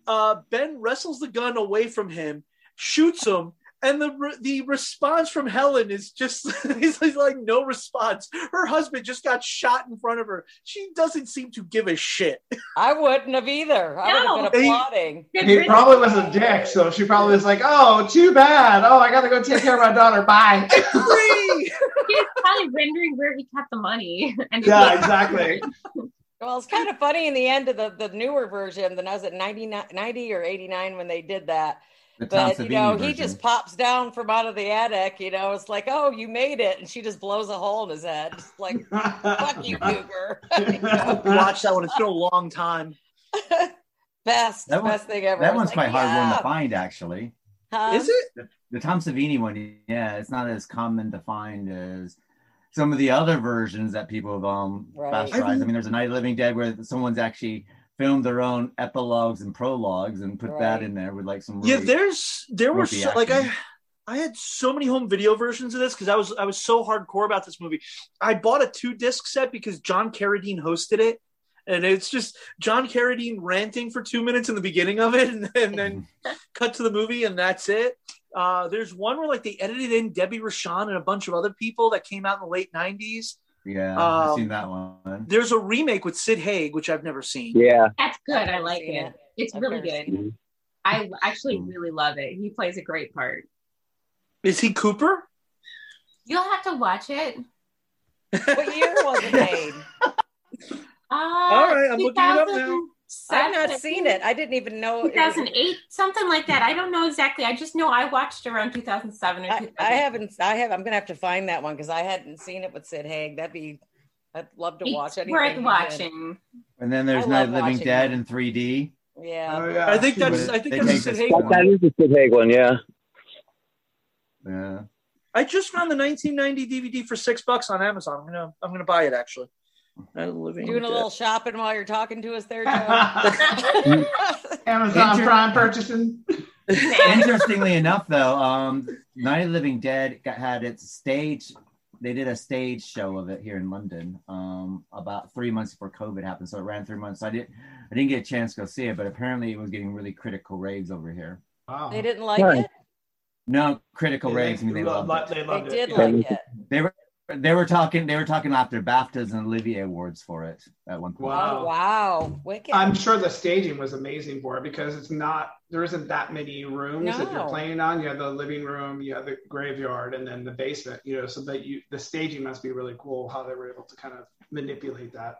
Uh, ben wrestles the gun away from him, shoots him, and the the response from Helen is just he's like no response. Her husband just got shot in front of her. She doesn't seem to give a shit.
I wouldn't have either. I would
No.
have been applauding.
Good
he probably was a dick, so she probably was like, "Oh, too bad. Oh, I got to go take care of my daughter. Bye."
Free!
He was probably wondering where he kept the money. And
yeah, exactly.
Well, it's kind of funny in the end of the, the newer version. Then I was at 90, 90 or 89 when they did that.
The
But, you know,
Savini
he just pops down from out of the attic. You know, it's like, oh, you made it. And she just blows a hole in his head. Just like, fuck you, Cooper.
Watch that one. It's been a long time.
best,
That one-
best thing ever.
That one's
like,
quite hard one to find, actually.
Huh?
Is it?
The Tom Savini one, yeah, it's not as common to find as some of the other versions that people have um
Right.
bastardized. I mean, there's a Night of the Living Dead where someone's actually filmed their own epilogues and prologues and put that in there with like some
Yeah, there's there were so, like I. I had so many home video versions of this because I was I was so hardcore about this movie. I bought a two disc set because John Carradine hosted it, and it's just John Carradine ranting for two minutes in the beginning of it, and, and then cut to the movie, and that's it. Uh, there's one where like they edited in Debbie Rochon and a bunch of other people that came out in the late '90s.
Yeah, I've
Um,
seen that one.
There's a remake with Sid Haig, which I've never seen.
Yeah.
That's good. I like
seen
it.
it.
It's
I've
really good.
seen
I actually really love it. He plays a great part.
Is he Cooper?
You'll have to watch it.
What year was it made?
Uh,
All right, I'm looking it up now.
I've not seen it. I didn't even know. it was-
2008, something like that. I don't know exactly. I just know I watched around 2007 or
I,
2008.
I haven't. I have. I'm gonna have to find that one because I hadn't seen it with Sid Haig. That'd be. I'd love to watch it.
worth watching.
And then there's Night
love
of the Living Dead
that.
in 3D.
Yeah.
Oh, yeah.
I think that's I think that's a
take
Sid Haig
one.
one.
That is the Sid Haig one, yeah.
Yeah.
I just found the 1990 DVD for six bucks on Amazon. I'm gonna I'm gonna buy it actually. Night of Living
Doing a
Dead.
little shopping while you're talking to us there, Joe.
Amazon
Inter-
Prime purchasing.
Interestingly enough, though, um, Night of the Living Dead got, had its stage. They did a stage show of it here in London um, about three months before COVID happened. So it ran three months. So I didn't, I didn't get a chance to go see it, but apparently it was getting really critical raves over here.
Wow.
they didn't like
Right.
it.
No critical
Yeah,
raves. I mean, they
lo-
loved it.
They
They
loved
did
it. yeah.
like it.
They were, they were talking. They were talking after BAFTAs and Olivier awards for it at one point.
Wow.
Oh wow, wicked.
I'm sure the staging was amazing for it because it's not there isn't that many rooms that you're playing on. You have the living room, you have the graveyard, and then the basement. You know, so that you the staging must be really cool how they were able to kind of manipulate that.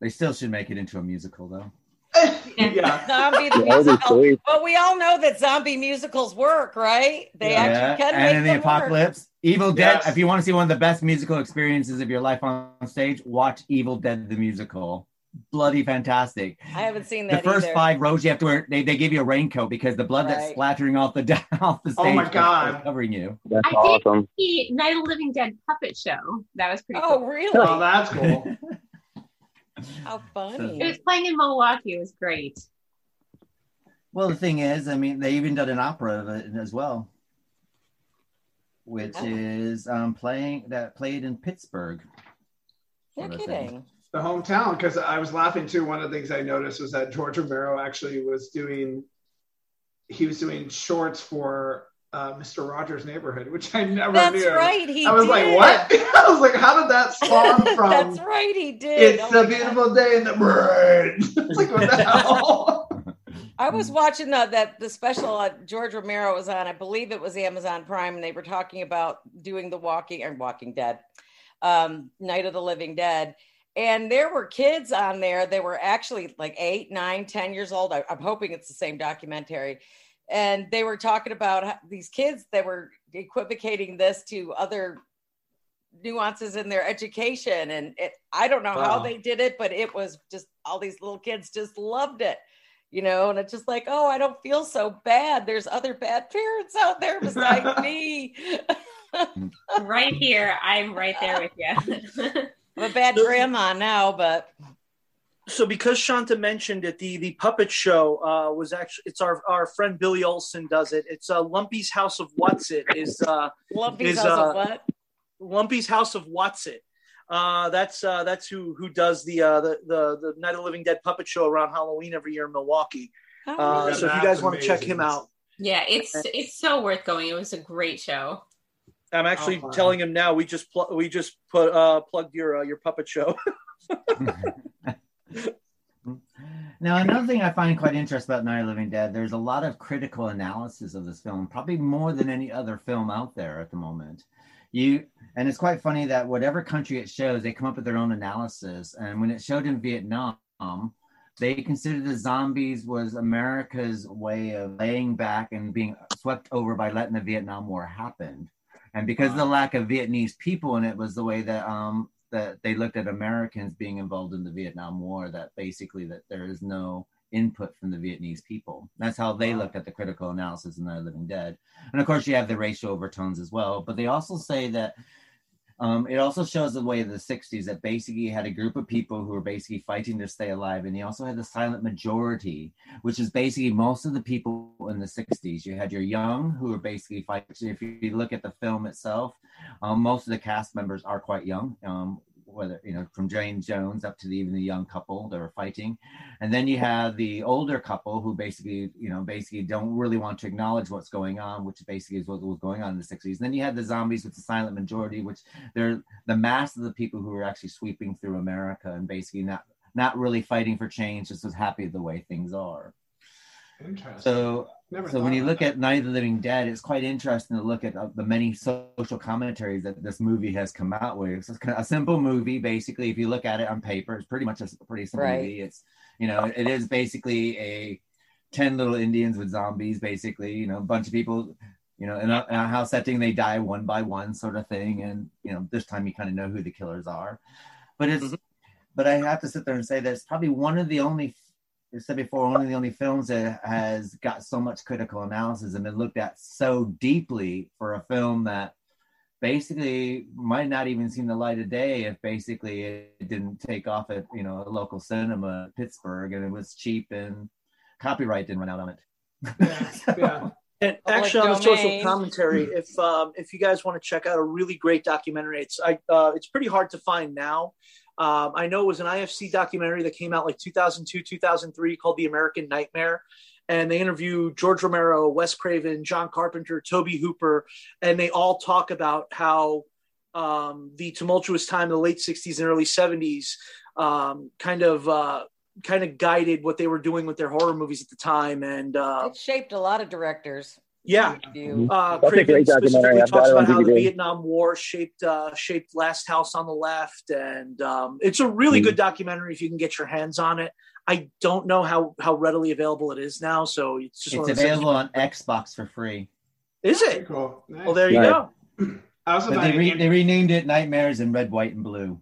They still should make it into a musical, though.
yeah.
zombie the
Yeah,
musical. But we all know that zombie musicals work, right? They
Yeah.
actually can
and
make
in the
them work.
apocalypse, Evil Dead.
Yes.
If you want to see one of the best musical experiences of your life on stage, watch Evil Dead the musical. Bloody fantastic.
I haven't seen that.
The first
either.
five rows you have to wear. They, they give you a raincoat because the blood that's splattering off the off the stage.
Oh my
is
God.
covering you.
That's
I did
awesome.
see Night of the Living Dead puppet show. That was pretty
Oh,
cool.
really?
Oh, that's cool.
How funny.
It was playing in Milwaukee. It was great.
Well, the thing is, I mean, they even did an opera of it as well, which
Oh.
is um, playing that played in Pittsburgh.
No
sort
kidding.
the hometown because I was laughing too. One of the things I noticed was that George Romero actually was doing he was doing shorts for uh, Mr. Rogers' Neighborhood, which I never
That's
knew.
That's right. He
I was
did.
like, what? I was like, how did that spawn from?
That's right. He did.
It's
Oh
a
my
beautiful day in the brain. it's like what the hell?
I was watching the, that the special uh, George Romero was on. I believe it was Amazon Prime, and they were talking about doing the Walking and Walking Dead, um, Night of the Living Dead, and there were kids on there. They were actually like eight, nine, ten years old. I, I'm hoping it's the same documentary, and they were talking about how, these kids that were equivocating this to other nuances in their education and it, i don't know how they did it but it was just all these little kids just loved it you know, and it's just like, oh, I don't feel so bad. There's other bad parents out there besides me.
right here. I'm right there with you.
I'm a bad grandma now, but
So because Shanta mentioned it, the the puppet show uh, was actually it's our our friend Billy Olson does it. It's uh, Lumpy's House of What's It is uh,
Lumpy's
Is,
house
uh,
of what?
Lumpy's House of What's It. Uh, that's uh, that's who who does the, uh, the the the Night of the Living Dead puppet show around Halloween every year in Milwaukee.
Oh,
Uh,
Yeah,
so if you
that's
guys want to check him out,
yeah, it's it's so worth going. It was a great show.
I'm actually
Oh,
telling him now. We just pl- we just put uh, plugged your uh, your puppet show.
Now, another thing I find quite interesting about Night of Living Dead, there's a lot of critical analysis of this film, probably more than any other film out there at the moment. You and it's quite funny that whatever country it shows, they come up with their own analysis. And when it showed in Vietnam, they considered the zombies was America's way of laying back and being swept over by letting the Vietnam War happen. And because of the lack of Vietnamese people in it was the way that um that they looked at Americans being involved in the Vietnam War, that basically that there is no input from the Vietnamese people. That's how they looked at the critical analysis in the Living Dead. And of course you have the racial overtones as well. But they also say that Um, it also shows the way of the 60s that basically had a group of people who were basically fighting to stay alive. And you also had the silent majority, which is basically most of the people in the 60s. You had your young who were basically fighting. If you look at the film itself, um, most of the cast members are quite young. Um, whether you know from Duane Jones up to the, even the young couple that were fighting, and then you have the older couple who basically you know basically don't really want to acknowledge what's going on, which basically is what was going on in the 60s. And then you had the zombies with the silent majority, which they're the mass of the people who are actually sweeping through America and basically not not really fighting for change, just as happy the way things are.
Interesting.
So
Never
so when you look
that.
at Night of the Living Dead, it's quite interesting to look at uh, the many social commentaries that this movie has come out with. It's kind of a simple movie, basically. If you look at it on paper, it's pretty much a pretty simple
Right.
movie. It's you know, it is basically a ten little Indians with zombies, basically. You know, a bunch of people, you know, in a, in a house setting, they die one by one, sort of thing. And you know, this time you kind of know who the killers are. But it's, but I have to sit there and say that it's probably one of the only I said before, one of the only films that has got so much critical analysis and been looked at so deeply for a film that basically might not even seen the light of day if basically it didn't take off at you know a local cinema in Pittsburgh and it was cheap and copyright didn't run out on it.
Yeah, yeah.
And
Public
actually, on the social commentary, if um, if you guys want to check out a really great documentary, it's I, uh, it's pretty hard to find now. Um, I know it was an IFC documentary that came out like 2002, 2003 called The American Nightmare. And they interview George Romero, Wes Craven, John Carpenter, Tobe Hooper, and they all talk about how um, the tumultuous time in the late 60s and early 70s um, kind of uh, kind of guided what they were doing with their horror movies at the time. And uh,
It shaped a lot of directors.
Yeah,
View.
uh,
That's a great documentary.
specifically
I've
talks about how the Vietnam War shaped uh, shaped Last House on the Left, and um, it's a really
Mm.
good documentary if you can get your hands on it. I don't know how how readily available it is now, so it's just
It's
of those
available on Xbox for free.
Is it?
cool. Nice.
Well, there you
Right.
go.
I also
But
thought
they, re- they renamed it Nightmares in Red, White, and Blue.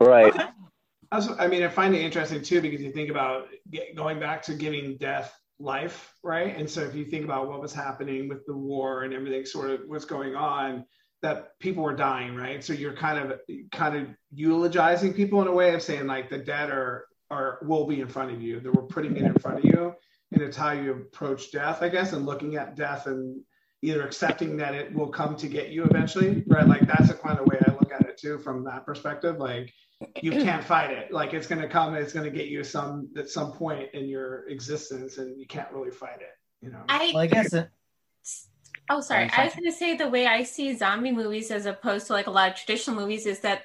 Right.
Okay.
I, was, I mean, I find it interesting too because you think about get, going back to giving death life, right? And so if you think about what was happening with the war and everything, sort of what's going on, that people were dying, right? So you're kind of kind of eulogizing people in a way of saying like the dead are are will be in front of you, that we're putting it in front of you, and it's how you approach death, I guess, and looking at death and either accepting that it will come to get you eventually, right? Like that's the kind of way I look at it too, from that perspective, like you can't fight it. Like it's going to come. It's going to get you some at some point in your existence, and you can't really fight it. You know.
I
Well, I guess it,
Oh, sorry.
Sorry,
I was going to say the way I see zombie movies as opposed to like a lot of traditional movies is that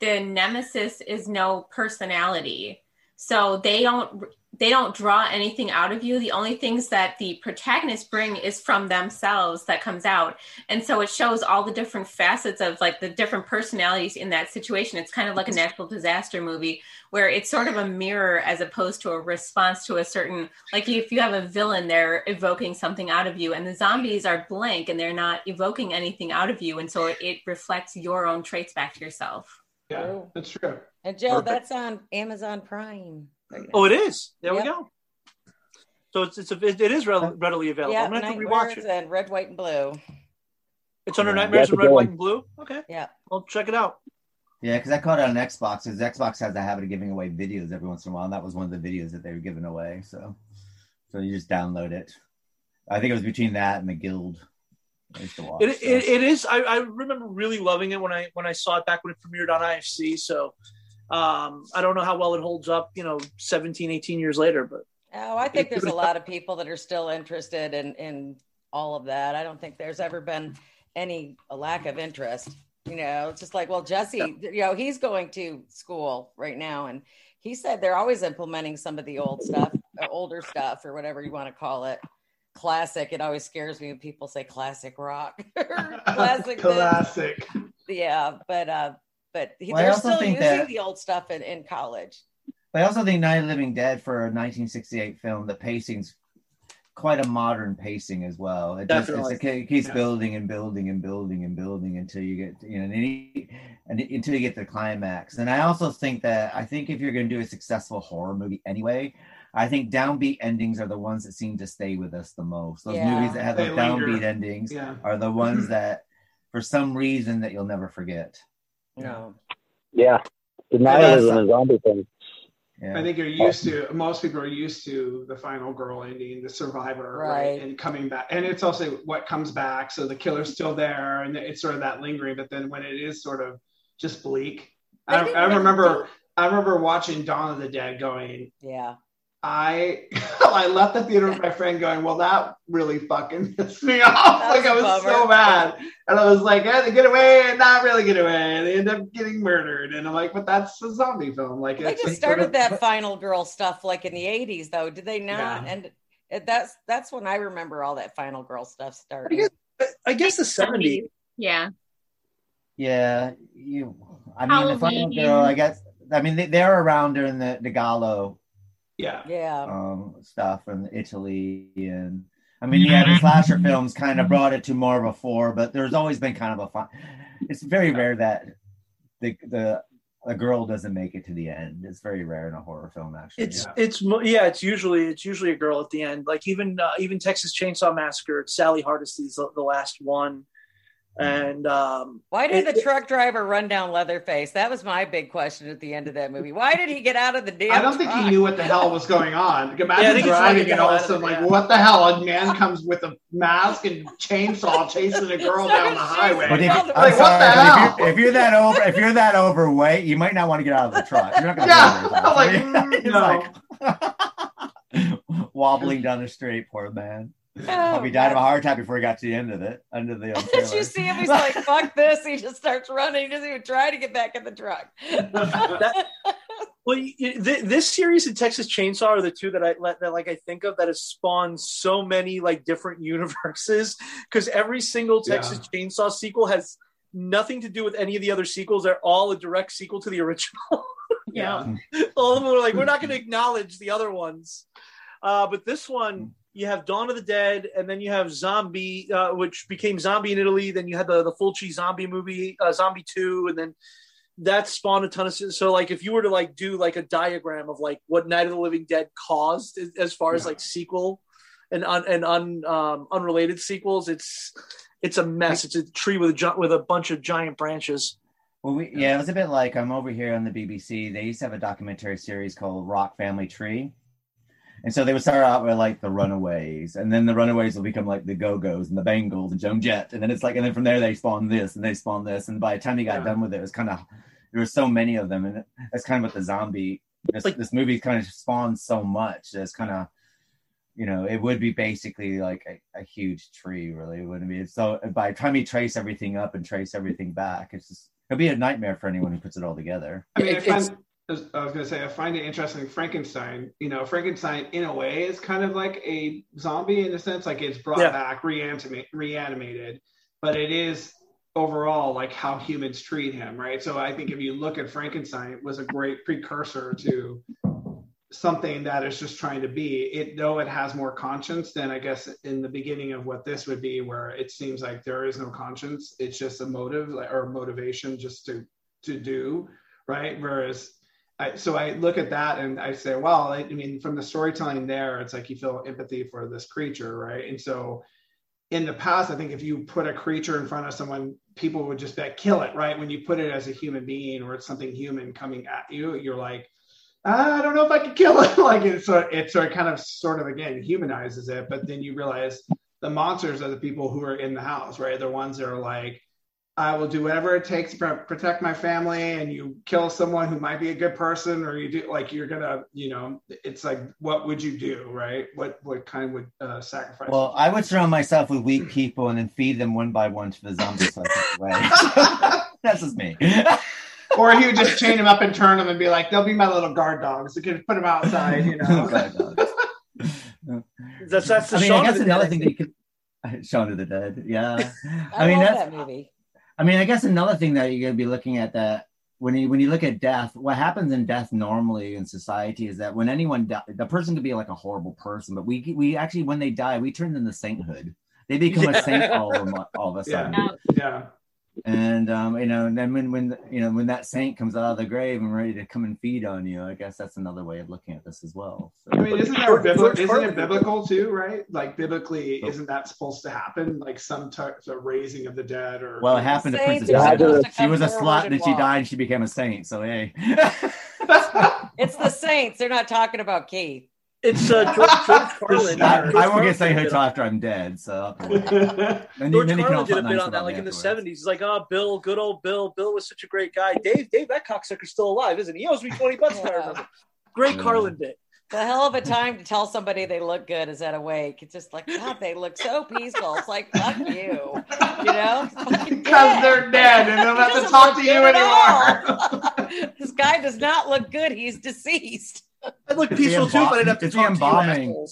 the nemesis is no personality. So they don't they don't draw anything out of you. The only things that the protagonists bring is from themselves that comes out. And so it shows all the different facets of like the different personalities in that situation. It's kind of like a natural disaster movie where it's sort of a mirror as opposed to a response to a certain like if you have a villain they're evoking something out of you and the zombies are blank and they're not evoking anything out of you and so it, it reflects your own traits back to yourself
yeah,
oh.
that's true.
And Joe,
Perfect.
that's on Amazon Prime. Right.
Oh, it is. There
Yep.
we go. So it's, it's a, it is readily available.
yeah,
I'm gonna have to rewatch
Nightmares
it.
and Red, White, and Blue.
It's under
Yeah.
Nightmares
That's
in Red, White, and Blue. Okay,
Yeah.
I'll check it out.
yeah, because I caught it on Xbox. Because Xbox has a habit of giving away videos every once in a while, and that was one of the videos that they were giving away. So, so you just download it. I think it was between that and the Guild. I used to watch.
It,
so.
it, it is. I, I remember really loving it when I when I saw it back when it premiered on IFC. So um, I don't know how well it holds up. You know, 17, 18 years later, but
Oh, I think there's a lot of people that are still interested in in all of that. I don't think there's ever been any a lack of interest. You know, it's just like, well, Jesse, you know, he's going to school right now, and he said they're always implementing some of the old stuff, uh, older stuff, or whatever you want to call it. Classic. It always scares me when people say classic rock. classic. this.
Classic.
Yeah, but uh, but he,
Well,
they're still using
that-
the old stuff in, in college.
But I also think Night of the Living Dead for a 1968 film, the pacing's quite a modern pacing as well. It, just, it's,
Definitely.
it keeps
Yeah.
building and building and building and building until you get, you know, and, any- and until you get the climax. And I also think that I think if you're going to do a successful horror movie anyway, I think downbeat endings are the ones that seem to stay with us the most. Those
Yeah.
movies that have
They
those downbeat endings
Yeah.
are the ones that, for some reason, that you'll never forget.
No.
Yeah, denialism is a zombie thing.
Yeah.
I think you're used to most people are used to the final girl ending, the survivor, right?
Right.
And coming back, and it's also what comes back. So the killer's still there, and it's sort of that lingering. But then when it is sort of just bleak,
They
I, I remember, I remember watching Dawn of the Dead, going,
Yeah.
I, I left the theater with my friend, going, well, that really fucking pissed me off.
That
like
was
I
a
was so mad, and I was like, eh, they get away, and not really get away, and they end up getting murdered, and I'm like, but that's a zombie film, like
They
it's
just
sort
started
of-
that final girl stuff like in the 80s though, did they not?
Yeah.
And it- that's that's when I remember all that final girl stuff
I guess, I guess the 70s.
Yeah.
Yeah, you. I mean, the final girl. I guess. I mean, they, they're around during the the giallo
yeah.
Yeah.
um, stuff from Italy, and I mean, yeah, the slasher films kind of brought it to more of a four, but there's always been kind of a fun. It's very rare that the the a girl doesn't make it to the end. It's very rare in a horror film, actually.
It's
Yeah.
it's yeah. It's usually it's usually a girl at the end. Like even uh, even Texas Chainsaw Massacre. Sally Hardesty's the, the last one, and um,
Why did
It-
the truck driver run down Leatherface? That was my big question at the end of that movie. Why did he get out of the damn
I don't think he knew what the hell was going on. Imagine
Yeah, I think he's trying to
driving and all of a sudden, like, what the hell? A man comes with a mask and chainsaw chasing a girl down the highway.
But if,
Like,
I'm
what the
sorry,
hell?
if, you're, if you're that over, if you're that overweight, you might not want to get out of the truck. You're not going to
Yeah, like,
it's like wobbling down the street, poor man.
Oh,
Probably died of a heart attack before he got to the end of it, under the.
Did you see him? He's like, fuck this. He just starts running. He doesn't even try to get back in the truck.
that, well, you, you- th- this series and Texas Chainsaw are the two that I that like I think of that has spawned so many like different universes because every single Texas Chainsaw sequel has nothing to do with any of the other sequels. They're all a direct sequel to the original.
yeah.
all of them are like we're not going to acknowledge the other ones uh, but this one you have dawn of the dead and then you have zombie uh, which became zombie in italy then you had the, the fulci zombie movie uh, zombie 2 and then that spawned a ton of so like if you were to like do like a diagram of like what night of the living dead caused as- far as
Yeah.
like sequel and un, and un, um, unrelated sequels it's it's a mess it's a tree with a with a bunch of giant branches
Well, we, yeah, it was a bit like I'm over here on the BBC. They used to have a documentary series called Rock Family Tree. And so they would start out with like the Runaways, and then the Runaways will become like the Go Go's and the Bangles and Joan Jett, and then it's like, and then from there they spawn this and they spawn this, and by the time you got
Yeah.
done with it, it was kind of there were so many of them, and that's kind of what the zombie this
Like-
this movie kind of spawns so much. It's kind of you know it would be basically like a, a huge tree, really, wouldn't it be? So uh, by the time you trace everything up and trace everything back, it's just it'll be a nightmare for anyone who puts it all together.
I mean, I was going to say, I find it interesting. Frankenstein, you know, Frankenstein in a way is kind of like a zombie in a sense, like it's brought
Yeah.
back, reanimate, reanimated, but it is overall like how humans treat him, right? So I think if you look at Frankenstein, it was a great precursor to something that is just trying to be it though it has more conscience than i guess in the beginning of what this would be where it seems like there is no conscience it's just a motive or motivation just to to do right whereas I, so I look at that and I say, well, I, I mean, from the storytelling there, it's like you feel empathy for this creature, right? And so, in the past, I think if you put a creature in front of someone, people would just be like, kill it, right? When you put it as a human being or it's something human coming at you, you're like, ah, I don't know if I could kill it. like it's sort, it sort of kind of sort of again humanizes it, but then you realize the monsters are the people who are in the house, right? The ones that are like, I will do whatever it takes to protect my family. And you kill someone who might be a good person, or you do like you're gonna, you know, it's like, what would you do, right? What what kind would uh, sacrifice?
Well, I would surround myself with weak people and then feed them one by one to the zombies. So I get away. That's just me.
or he would just chain them up and turn them and be like, they'll be my little guard dogs. You can put them outside, you know.
Guard dogs.
that's that's the
I mean,
Shaun
I guess another
Dead,
thing that you could. Shaun of the Dead, yeah.
I,
I mean,
love
that's-
that movie.
I mean, I guess another thing that you're going to be looking at that when you when you look at death, what happens in death normally in society is that when anyone die, the person could be like a horrible person, but we we actually when they die, we turn them to sainthood. They become a saint all of, a, all of a sudden.
Now,
Yeah.
And um, you know, and then when when you know when that saint comes out of the grave and ready to come and feed on you, I guess that's another way of looking at this as well. So,
I mean, isn't that
George-
bibli- isn't it biblical too, right? Like biblically,
Oh.
isn't that supposed to happen? Like some type of raising of the dead, or
well, it happened to Princess Diana.
to
She was a slut,
and
and then she
walk.
died, and she became a saint. So hey,
It's the Saints. They're not talking about Keith.
It's uh, George, George Carlin.
I,
George
I won't
Carlin
get saint
did
until
a-
after I'm dead. So then, you-
George
then can
Carlin did a bit
nice
on that, like
me
in the '70s. He's like, "Oh, Bill, good old Bill. Bill was such a great guy. Dave, Dave, that cocksucker's still alive, isn't he? He owes me twenty bucks. if I remember. Great
Yeah.
Carlin bit.
The hell of a time to tell somebody they look good is at a wake. It's just like, God, they look so peaceful. It's like, fuck you. You know?
Because they're dead and they don't have to talk to you
at
anymore.
all. this guy does not look good. He's deceased.
I look
It's the
peaceful too, but I'd have to
it's the
talk to you
embalming.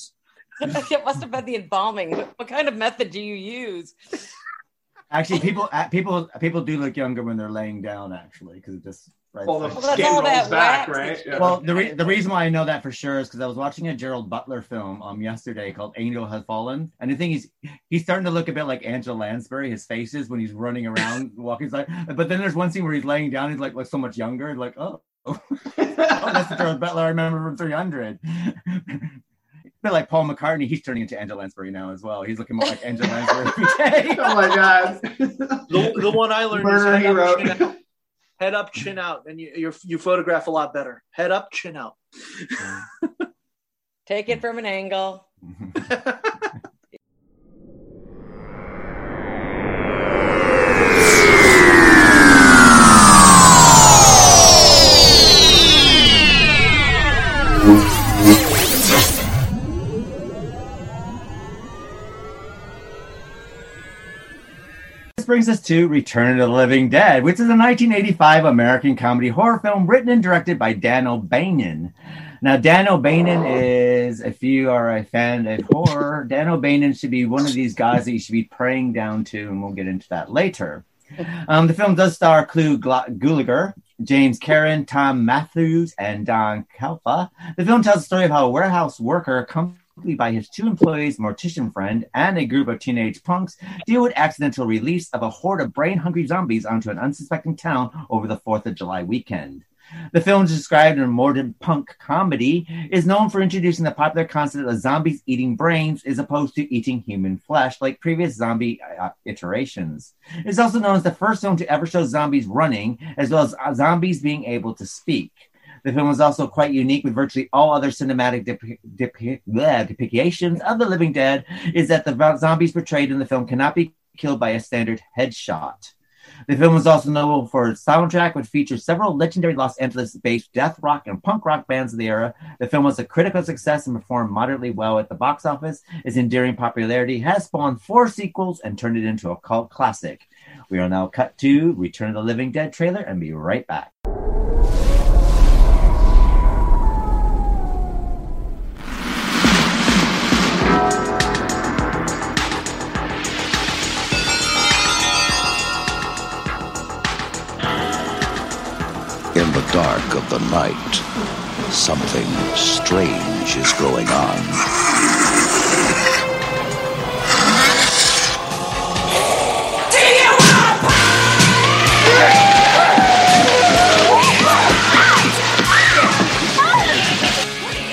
it must have been the embalming. What, what kind of method do you use?
Actually, people uh, people people do look younger when they're laying down. Actually, because it just right.
Well, the
Well,
skin
all
rolls
that
back, right? Yeah.
Well, the re- the reason why I know that for sure is because I was watching a Gerald Butler film um yesterday called Angel Has Fallen, and the thing is, he's starting to look a bit like Angela Lansbury. His face is when he's running around, walking like. But then there's one scene where he's laying down. He's like, like so much younger. Like, oh, oh, that's the Gerald Butler I remember from 300. A bit like Paul McCartney, he's turning into Angela Lansbury now as well. He's looking more like Angela Lansbury every day.
oh my god.
The, the one I learned
Murder
is
he
head up, chin out. head up, chin out, and you you're, you photograph a lot better. Head up, chin out.
Take it from an angle.
brings us to Return of the Living Dead, which is a 1985 American comedy horror film written and directed by Dan O'Bannon. Now, Dan O'Bannon is, if you are a fan of horror, Dan O'Bannon should be one of these guys that you should be praying down to, and we'll get into that later. Um, the film does star Clu Gla- Gulager, James Karen, Thom Matthews, and Don Calfa. The film tells the story of how a warehouse worker, accompanied by his two employees, mortician friend, and a group of teenage punks, deal with accidental release of a horde of brain-hungry zombies onto an unsuspecting town over the 4th of July weekend. The film described in a modern punk comedy, is known for introducing the popular concept of zombies eating brains as opposed to eating human flesh, like previous zombie uh, iterations. It is also known as the first film to ever show zombies running, as well as uh, zombies being able to speak. The film was also quite unique with virtually all other cinematic dep- dep- bleh, depictions of the living dead, is that the zombies portrayed in the film cannot be killed by a standard headshot. The film was also notable for its soundtrack, which features several legendary Los Angeles-based death rock and punk rock bands of the era. The film was a critical success and performed moderately well at the box office. Its enduring popularity has spawned four sequels and turned it into a cult classic. We are now cut to Return of the Living Dead trailer and be right back.
Dark of the night, something strange is going on.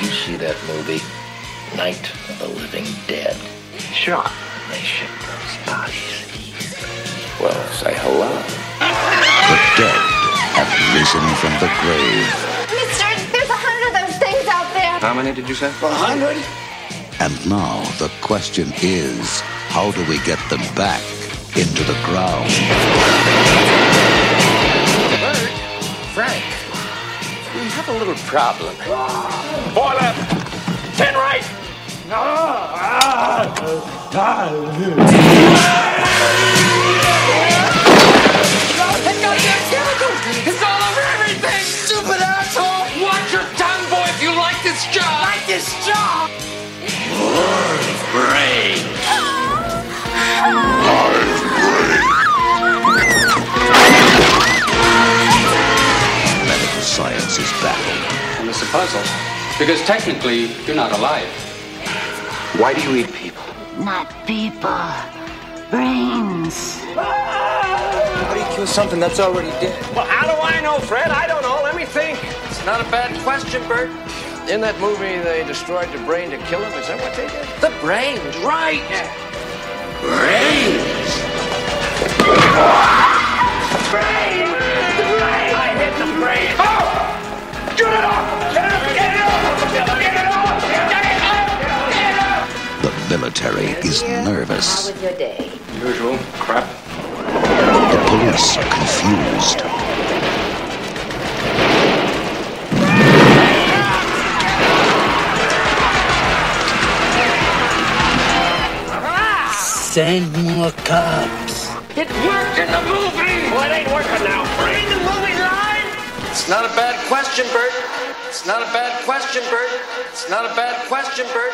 You see that movie, Night of the Living Dead? Sure. They ship those bodies. Well, say hello.
The risen from the grave,
Mister, there's a hundred of those things out there.
How many did you say? A hundred.
and now the question is how do we get them back into the ground?
Bert, Frank, we have a little problem. Four left, ten right. Ah, ah, that
Medical science is baffled.
And it's a puzzle. Because technically, you're not alive.
Why do you eat people?
Not people, brains.
How do you
kill something that's already dead.
Well, how do I know, Fred? I don't know. Let me think.
It's not a bad question, Bert. In that movie, they destroyed the brain to kill him. Is that what they did?
The brains, right?
Brains.
Brain! The brain! I hit the brain. Oh! Get it off! Get it off! Get it off! Get it off! Get it off! Get it off!
The military is nervous.
How was your day?
Usual crap.
The police are confused.
Send more cops.
It worked in the movie! Well, it ain't working now. Bring the movie line!
It's not a bad question, Bert. It's not a bad question, Bert. It's not a bad question, Bert.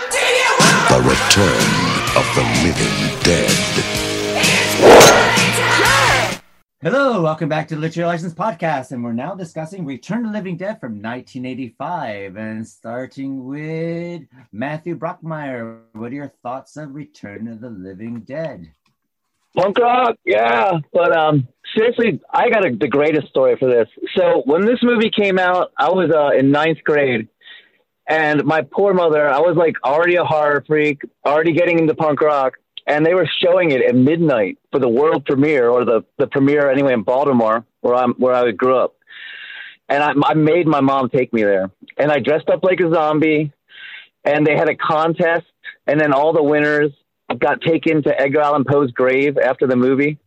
The return of the living
Hello, welcome back to the Literary License Podcast, and we're now discussing Return to the Living Dead from 1985, and starting with Matthew Brockmeyer. What are your thoughts of Return of the Living Dead?
Punk rock, yeah. But um, seriously, I got a, the greatest story for this. So when this movie came out, I was uh, in ninth grade, and my poor mother, I was like already a horror freak, already getting into punk rock, and they were showing it at midnight for the world premiere or the the premiere anyway in Baltimore, where I'm where I grew up. And I, I made my mom take me there, and I dressed up like a zombie, and they had a contest, and then all the winners got taken to Edgar Allan Poe's grave after the movie.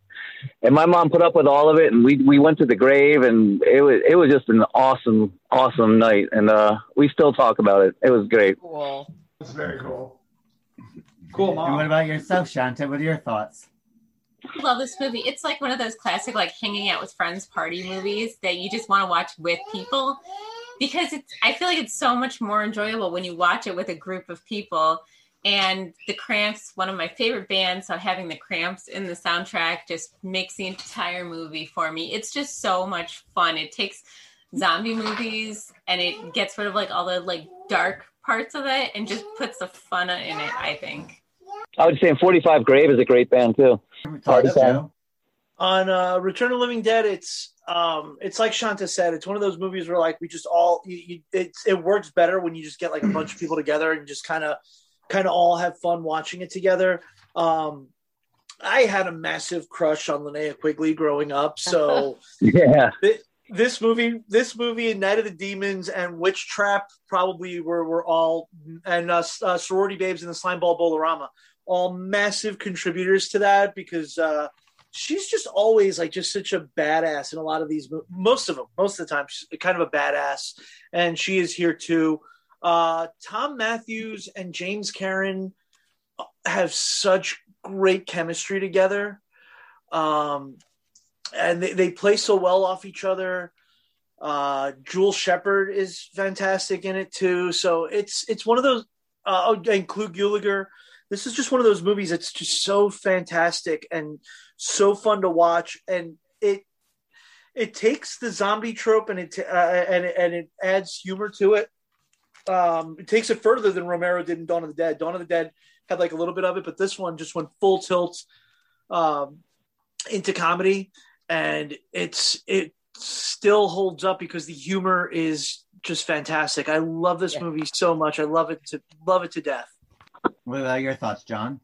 And my mom put up with all of it, and we we went to the grave, and it was it was just an awesome awesome night, and uh, we still talk about it. It was great.
Cool.
That's very cool. Cool,
And what about yourself, Shanta? What are your thoughts?
I love this movie. It's like one of those classic, like hanging out with friends party movies that you just want to watch with people because it's. I feel like it's so much more enjoyable when you watch it with a group of people. And the Cramps, one of my favorite bands, so having the Cramps in the soundtrack just makes the entire movie for me. It's just so much fun. It takes zombie movies and it gets rid of like all the like dark parts of it and just puts the fun in it. I think.
I would say 45 Grave is a great band too. Party band.
on uh, Return of Living Dead, it's um, it's like Shanta said, it's one of those movies where like we just all you, you, it's it works better when you just get like a bunch of people together and just kind of kind of all have fun watching it together. Um, I had a massive crush on Linnea Quigley growing up, so
Yeah.
Thi- this movie, this movie, and Night of the Demons and Witch Trap probably were were all and uh, uh, Sorority Babes and the Slimeball Bowl-O-Rama, all massive contributors to that because uh, she's just always like just such a badass in a lot of these. Most of them, most of the time, she's kind of a badass, and she is here too. Uh, Thom Matthews and James Karen have such great chemistry together. Um, and they, they play so well off each other. Uh, Jewel Shepard is fantastic in it too. So it's it's one of those. Uh, and. This is just one of those movies that's just so fantastic and so fun to watch, and it it takes the zombie trope and it uh, and and it adds humor to it. Um, it takes it further than Romero did in Dawn of the Dead. Dawn of the Dead had like a little bit of it, but this one just went full tilt um, into comedy, and it's it still holds up because the humor is just fantastic. I love this movie so much. I love it to love it to death.
What about your thoughts, John?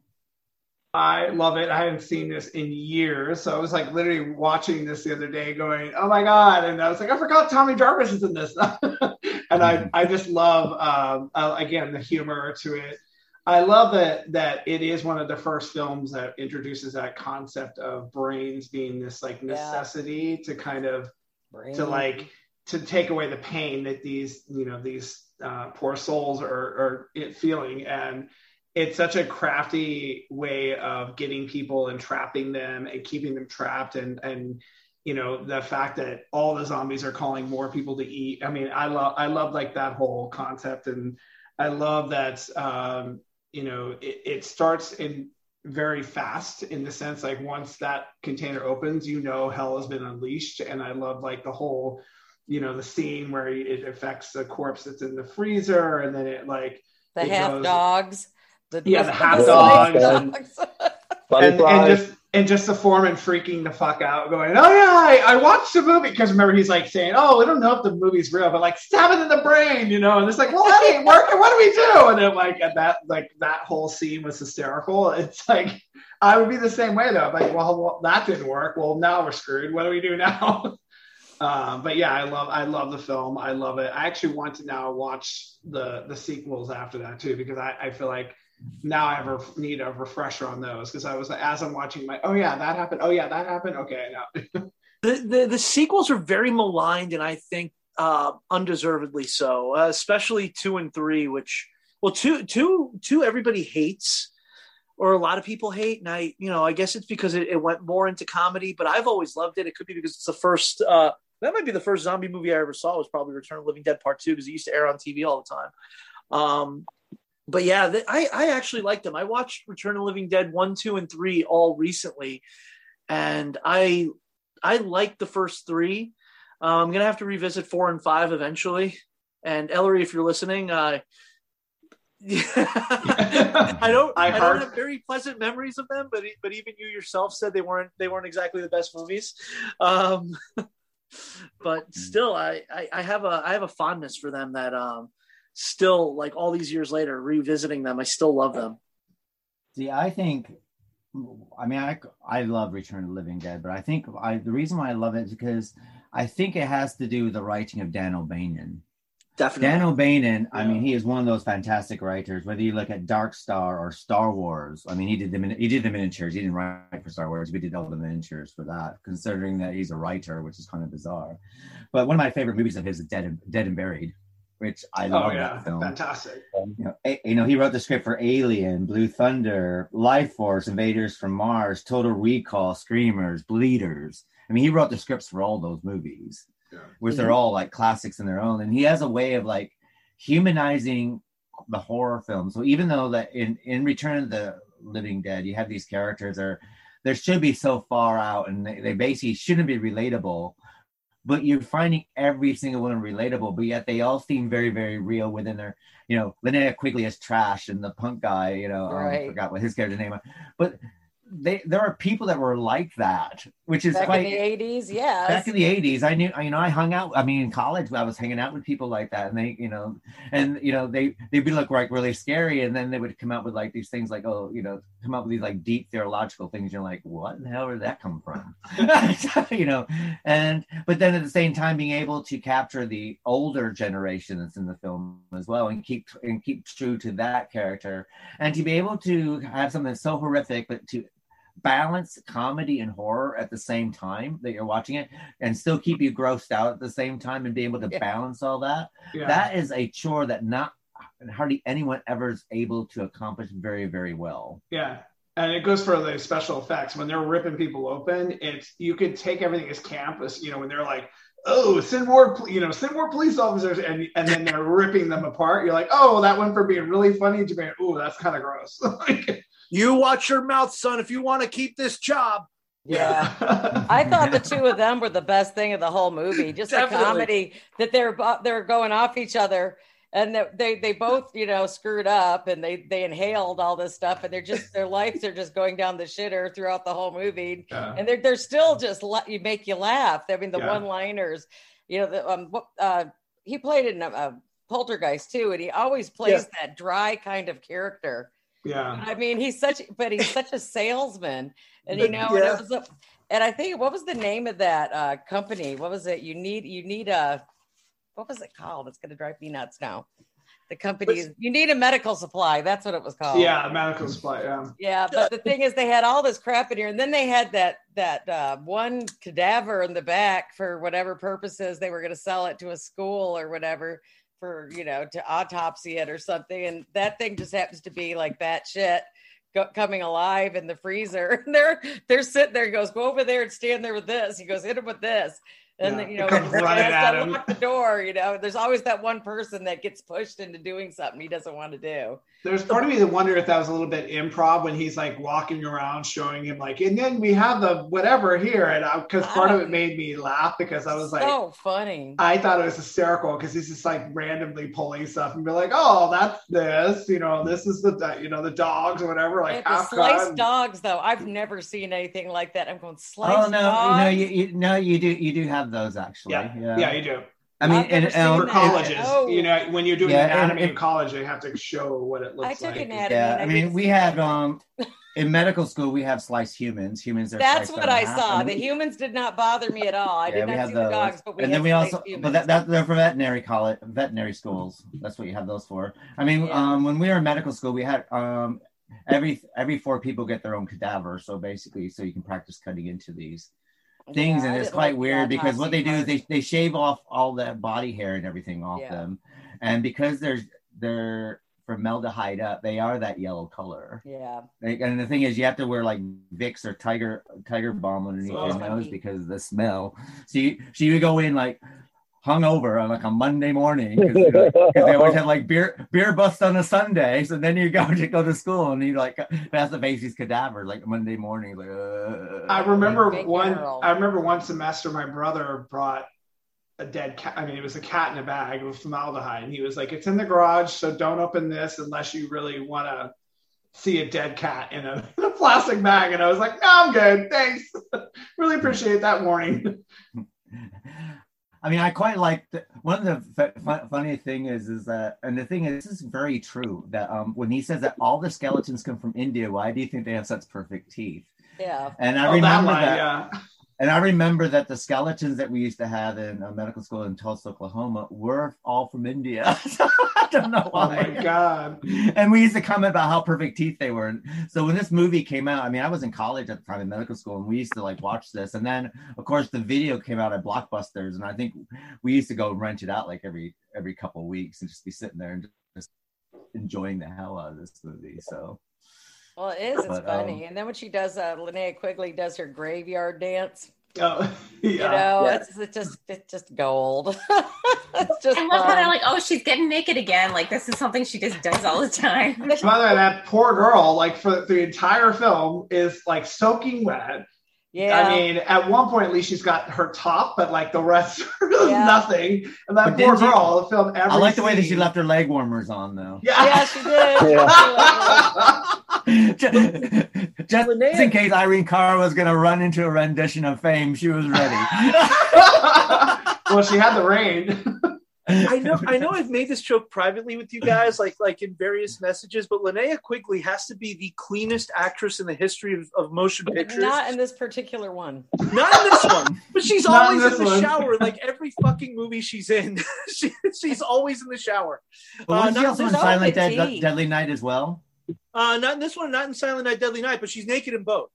I love it. I haven't seen this in years, so I was like literally watching this the other day, going, "Oh my god!" And I was like, "I forgot Tommy Jarvis is in this," and I I just love um, uh, again the humor to it. I love that that it is one of the first films that introduces that concept of brains being this like necessity to kind of to like to take away the pain that these you know these uh, poor souls are, are feeling and it's such a crafty way of getting people and trapping them and keeping them trapped. And and you know the fact that all the zombies are calling more people to eat. I mean i love i love like that whole concept. And i love that um you know it, it starts in very fast in the sense like once that container opens you know hell has been unleashed. And i love like the whole you know the scene where it affects the corpse that's in the freezer. And then it like
The half
goes-
dogs. The,
yeah the half
the
dogs
slave
and,
dogs.
and, and just and just the foreman freaking the fuck out, going, "Oh yeah, I, I watched the movie." Because remember, he's like saying, "Oh, we don't know if the movie's real, but like stab it in the brain," you know. And it's like, "Well, that ain't working. What do we do?" And then like at that like that whole scene was hysterical. It's like I would be the same way though. Like, well, well that didn't work. Well, now we're screwed. What do we do now? Um, but yeah, I love I love the film. I love it. I actually want to now watch the the sequels after that too because I, I feel like now I ever need a refresher on those because I was as I'm watching my oh yeah that happened. Oh yeah that happened. Okay now
the, the the sequels are very maligned and I think uh, undeservedly so, uh, especially two and three, which well two two two everybody hates or a lot of people hate and i you know i guess it's because it, it, went more into comedy but i've always loved it. It could be because it's the first uh that might be the first zombie movie i ever saw was probably return of living dead part two because it used to air on tv all the time. Um but yeah, I I actually liked them. I watched Return of Living Dead one, two, and three all recently, and I I liked the first three. Uh, I'm gonna have to revisit four and five eventually. And Ellery, if you're listening, uh, I don't I, I don't have very pleasant memories of them, but but even you yourself said they weren't they weren't exactly the best movies. Um, but still, I, I I have a I have a fondness for them that um still like all these years later revisiting them i still love them
see i think i mean i i love return of the living dead but i think i the reason why i love it is because i think it has to do with the writing of dan o'bannon
Definitely.
Dan O'Bannon, I mean, he is one of those fantastic writers. Whether you look at Dark Star or Star Wars, I mean, he did the he did the miniatures. He didn't write for Star Wars. We did all the miniatures for that. Considering that he's a writer, which is kind of bizarre. But one of my favorite movies of his is Dead and, Dead and Buried which I love oh, yeah. that film.
Fantastic.
Um, you know, a, you know, he wrote the script for Alien, Blue Thunder, Lifeforce, Invaders from Mars, Total Recall, Screamers, Bleeders. I mean, he wrote the scripts for all those movies, yeah. which mm-hmm. are all like classics in their own. And he has a way of like humanizing the horror film. So even though that in in Return of the Living Dead, you have these characters are there should be so far out and they, they basically shouldn't be relatable but you're finding every single one relatable, but yet they all seem very, very real within their, you know, Linnea Quigley is trash and the punk guy, you know, right. um, I forgot what his character name was. But they there are people that were like that, which is
back
quite
in the eighties. Yeah,
back in the eighties, I knew you know I hung out. I mean, in college, I was hanging out with people like that, and they you know, and you know they they'd be look like really scary, and then they would come out with like these things like oh you know come up with these like deep theological things. You're like, what the hell did that come from? you know, and but then at the same time being able to capture the older generation that's in the film as well, and keep and keep true to that character, and to be able to have something so horrific, but to balance comedy and horror at the same time that you're watching it and still keep you grossed out at the same time and be able to yeah. balance all that yeah. that is a chore that not hardly anyone ever is able to accomplish very very well
yeah and it goes for the special effects when they're ripping people open it's you could take everything as campus you know when they're like oh, send more, you know, send more police officers, and and then they're ripping them apart. You're like, oh, that went for being really funny to being, oh, that's kind of gross.
You watch your mouth, son, if you want to keep this job.
Yeah. I thought the two of them were the best thing of the whole movie. Just the comedy that they're they're going off each other and they they both you know screwed up and they they inhaled all this stuff and they're just their lives are just going down the shitter throughout the whole movie yeah. and they're they're still just you make you laugh i mean the yeah. one liners you know the, um uh he played in a, a poltergeist too and he always plays yeah. that dry kind of character
yeah.
I mean, he's such, but he's such a salesman, and you know, yeah. and, it was a, and I think what was the name of that uh, company? What was it? You need, you need a, what was it called? It's going to drive me nuts now. The company you need a medical supply. That's what it was called.
Yeah, a medical supply. Yeah.
Yeah, but the thing is, they had all this crap in here, and then they had that that uh, one cadaver in the back for whatever purposes they were going to sell it to a school or whatever for you know to autopsy it or something, and that thing just happens to be like that shit go, coming alive in the freezer. And they're they're sitting there. He goes, go over there and stand there with this. He goes, hit him with this. And
Yeah.
then, you know,
Comes
he
running
has
at
to
him.
lock the door. You know, there's always that one person that gets pushed into doing something he doesn't want to do.
There's part of me that wonder if that was a little bit improv when he's like walking around showing him like, and then we have the whatever here, and because part of it oh. made me laugh because I was like,
so funny.
I thought it was hysterical because he's just like randomly pulling stuff and be like, oh, that's this, you know, this is the you know the dogs or whatever, like
Yeah, the sliced
gun.
dogs, though, I've never seen anything like that. I'm going sliced
Oh no,
dogs.
no, you, you no, you do you do have those actually.
Yeah, yeah, you do.
I mean,
I've
and,
for colleges,
Oh.
you know, when you're doing
Yeah, and-
anatomy in college, they have to show what it looks like.
I took
like.
anatomy.
yeah, I
I
mean, we
see
had um in medical school we have sliced humans. Humans are
That's what I
half,
saw.
and
The
we-
humans did not bother me at all. I
yeah,
did
we
not
have
see
those.
the dogs, but we
and then we also,
humans.
but that, that they're for veterinary college, veterinary schools. That's what you have those for. I mean,
Yeah.
um, when we were in medical school, we had um every every four people get their own cadaver. So basically, so you can practice cutting into these things,
Yeah,
and it's quite
like
weird because what they do is they they shave off all that body hair and everything off
Yeah.
them, and because they're they're formaldehyde up, they are that yellow color.
Yeah.
Like, and the thing is, you have to wear like Vicks or Tiger Tiger Balm underneath
Oh,
your nose because of the smell. So you, so you go in like hungover on like a Monday morning because they always have like beer beer bust on a Sunday. So then you go to go to school and you like pass the baby's cadaver like Monday morning. Like, uh,
I remember one.
girl.
I remember one semester, my brother brought a dead cat. I mean, it was a cat in a bag with formaldehyde, and he was like, "It's in the garage, so don't open this unless you really want to see a dead cat in a, in a plastic bag." And I was like, "No, I'm good, thanks. really appreciate that warning."
I mean, I quite like the, one of the f- f- funny thing is is that, and the thing is, this is very true that um, when he says that all the skeletons come from India, why do you think they have such perfect teeth?
Yeah.
And I
Oh, that
remember
line,
that,
yeah.
And I remember that the skeletons that we used to have in uh, medical school in Tulsa, Oklahoma, were all from India. I don't know why.
Oh my god.
and we used to comment about how perfect teeth they were. And so when this movie came out, I mean, I was in college at the time in medical school, and we used to like watch this. And then, of course, the video came out at Blockbusters, and I think we used to go rent it out like every every couple of weeks and just be sitting there and just enjoying the hell out of this movie. So
Well, it is. It's
But,
funny.
um,
and then when she does, uh, Linnea Quigley does her graveyard dance.
Oh, yeah.
You know,
Yeah.
it's, it's just it's just gold. it's just
I love how
fun.
they're like, oh, she's getting naked again. Like this is something she just does all the time.
By the way, that poor girl, like for the entire film, is like soaking wet.
Yeah.
I mean, at one point at least she's got her top, but like the rest is
Yeah.
nothing. And that
But
poor
didn't you-
girl, the film every
I like the way that she left her leg warmers on, though.
Yeah,
yeah, she did.
just, just in case Irene Cara was going to run into a rendition of Fame, she was ready.
well, she had the rain.
I know I know I've made this joke privately with you guys, like like in various messages, but Linnea Quigley has to be the cleanest actress in the history of, of motion pictures.
Not in this particular one.
Not in this one, but she's
Not
always in,
this
the
one.
shower. Like every fucking movie she's in, she, she's always in the shower.
But
Uh,
wasn't she
not
also in Silent
petite.
Dead, Deadly Night as well?
Uh, not in this one, not in Silent Night, Deadly Night, but she's naked in both.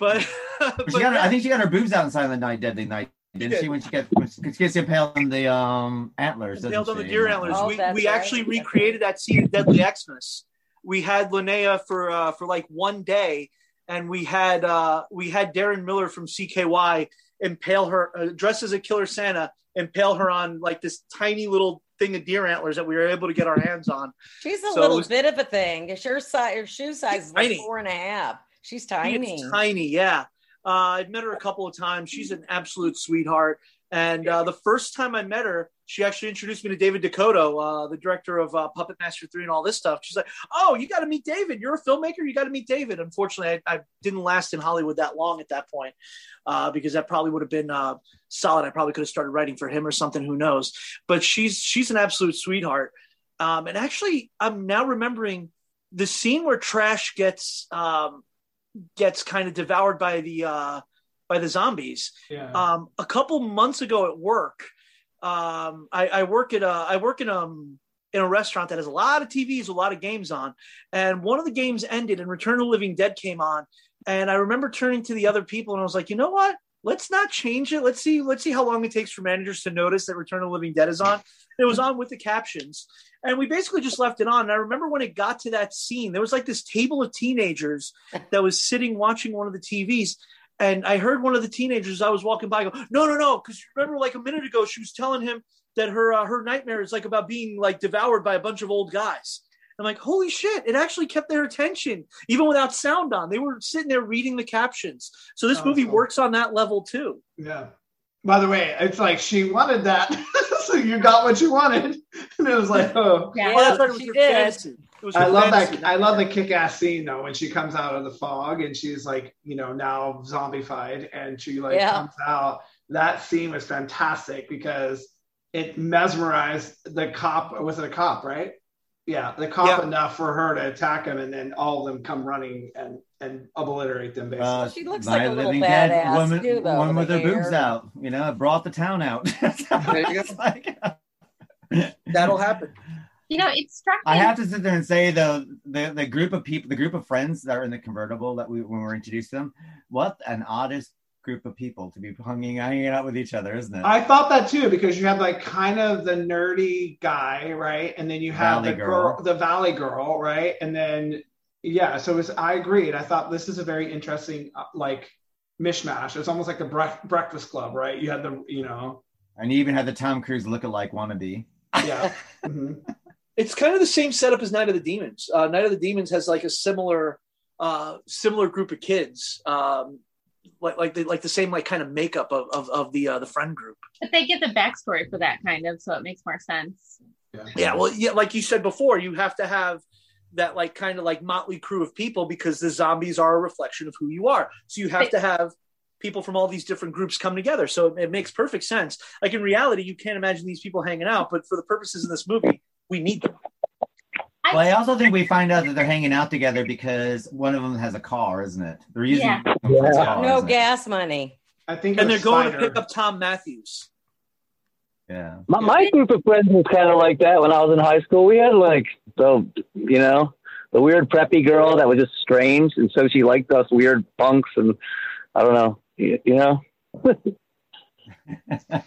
But,
But
but
she got her,
yeah.
I think she got her boobs out in Silent Night, Deadly Night. Didn't
did.
she when she gets when she gets impaled on the um antlers? doesn't
on the deer antlers.
Oh,
we we
right.
actually recreated that scene in Deadly Xmas. We had Linnea for uh, for like one day, and we had uh, we had Deron Miller from CKY impale her, uh, dressed as a Killer Santa, impale her on like this tiny little thing of deer antlers that we were able to get our hands on.
She's a
So
little
was-
bit of a thing. Size, her shoe size is like
tiny.
four and a half. She's tiny.
It's tiny, yeah. Uh, I've met her a couple of times. She's an absolute sweetheart. And uh, the first time I met her, she actually introduced me to David DeCoteau, uh, the director of uh, Puppet Master 3 and all this stuff. She's like, Oh, you got to meet David. You're a filmmaker. You got to meet David. Unfortunately, I, I didn't last in Hollywood that long at that point uh, because that probably would have been uh, solid. I probably could have started writing for him or something. Who knows? But she's she's an absolute sweetheart. Um, and actually, I'm now remembering the scene where Trash gets um, gets kind of devoured by the uh, by the zombies.
Yeah.
Um, a couple months ago at work, um, I, I work at a I work in um in a restaurant that has a lot of TVs, a lot of games on, and one of the games ended and Return of the Living Dead came on, and I remember turning to the other people and I was like, you know what? Let's not change it. Let's see. Let's see how long it takes for managers to notice that Return of the Living Dead is on. It was on with the captions, and we basically just left it on. And I remember when it got to that scene, there was like this table of teenagers that was sitting watching one of the TVs, And I heard one of the teenagers I was walking by go, "No, no, no!" Because remember, like a minute ago, she was telling him that her uh, her nightmare is like about being like devoured by a bunch of old guys. I'm like, holy shit! It actually kept their attention even without sound on. They were sitting there reading the captions. So this
Oh,
movie
cool.
works on that level too.
Yeah. By the way, it's like she wanted that, so you got what you wanted, and it was like, oh.
Yeah.
Well, that's right. It was
she
her
did.
fantasy. It was
I love
fantasy.
that. I love the kick-ass scene though when she comes out of the fog and she's like, you know, now zombified, and she like
Yeah.
comes out. That scene was fantastic because it mesmerized the cop. Was it a cop? Right? Yeah, the cop
Yeah.
enough for her to attack him, and then all of them come running and and obliterate them. Basically,
Uh,
She looks like a little
Living Dead,
badass,
woman,
too, though,
one with
with
her
the
boobs out. You know, brought the town out.
There you go.
It's like-
That'll happen.
You know, it struck me.
I have to sit there and say though, the the group of people, the group of friends that are in the convertible that we when we were introduced to them, what an oddest group of people to be hanging hanging out with each other, isn't it?
I thought that too because you have like kind of the nerdy guy, right? And then you have
Valley
the
girl.
girl, the valley girl, right? And then yeah, so it was, I agreed. I thought this is a very interesting uh, like mishmash. It's almost like the brec- Breakfast Club, right? You had the you know
and you even had the Tom Cruise look-alike wannabe.
yeah. Mhm.
It's kind of the same setup as Night of the Demons. Uh, Night of the Demons has like a similar uh, similar group of kids. Um, like like the, like the same like kind of makeup of of, of the uh, the friend group.
but they get the backstory for that kind of, so it makes more sense.
Yeah, yeah, well, yeah, like you said before, you have to have that like kind of like motley crew of people because the zombies are a reflection of who you are. So you have to have people from all these different groups come together. So it, it makes perfect sense. Like in reality, you can't imagine these people hanging out, but for the purposes of this movie, we need them.
Well, I also think we find out that they're hanging out together because one of them has a car, isn't it? They're using
Yeah.
Humphrey's car,
No
isn't it?
gas money.
I think
And they're
was
going to pick up Thom Matthews.
Yeah.
My, my group of friends was kind of like that when I was in high school. We had like the, you know, the weird preppy girl that was just strange, and so she liked us weird punks, and I don't know, you, you know.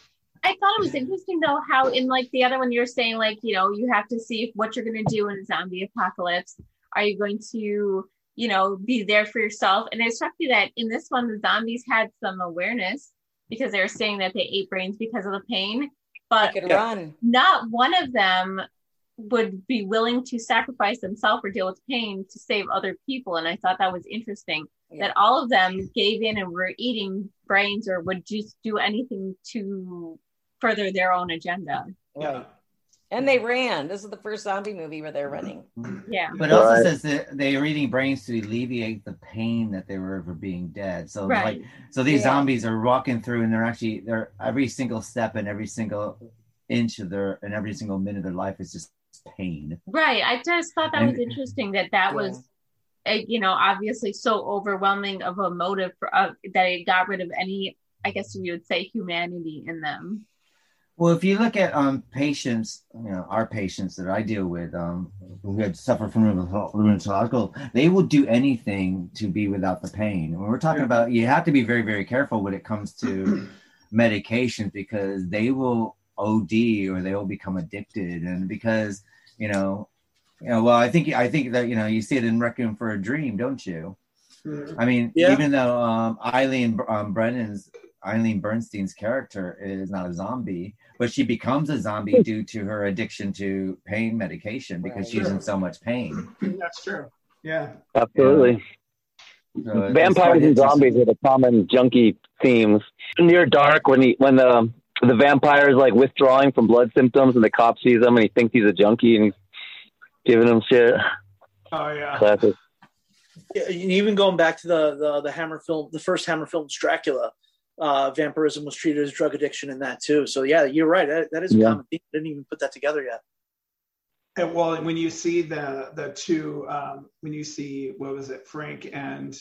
I thought it was interesting though how in like the other one you're saying like you know you have to see what you're going to do in a zombie apocalypse. Are you going to you know be there for yourself? And it struck me that in this one the zombies had some awareness because they were saying that they ate brains because of the pain, but
They could run.
not one of them would be willing to sacrifice themselves or deal with pain to save other people. And I thought that was interesting that all of them gave in and were eating brains or would just do anything to further their own agenda.
Yeah.
And they ran. This is the first zombie movie where they're running.
Yeah.
But also
Right.
says that they are eating brains to alleviate the pain that they were for being dead. So
Right.
like so these
Yeah.
zombies are walking through and they're actually they're every single step and every single inch of their and every single minute of their life is just pain.
Right. I just thought that was interesting that that was, uh, you know, obviously so overwhelming of a motive for uh, that it got rid of any, I guess you would say, humanity in them.
Well, if you look at um patients, you know, our patients that I deal with, um, who had suffered from rheumatological, they will do anything to be without the pain. When we're talking about, you have to be very, very careful when it comes to medications because they will OD or they will become addicted, and because you know, you know, well, I think I think that you know, you see it in Requiem for a Dream, don't you?
Mhm.
I mean,
Yeah.
even though um, Eileen um, Brennan's Eileen Burstyn's character is not a zombie, but she becomes a zombie hmm. due to her addiction to pain medication because
Right.
she's in so much pain.
That's true. Yeah.
Absolutely.
So
Vampires and zombies are the common junkie themes. Near dark, when he when the the vampire is like withdrawing from blood symptoms, and the cop sees him, and he thinks he's a junkie, and he's giving him shit.
Oh yeah.
Classic.
Yeah, and even going back to the the, the Hammer film, the first Hammer film's Dracula, uh, vampirism was treated as drug addiction in that too. So yeah, you're right. That, that is a
Yeah.
common theme. I didn't even put that together yet.
And well, when you see the the two, um, when you see what was it, Frank and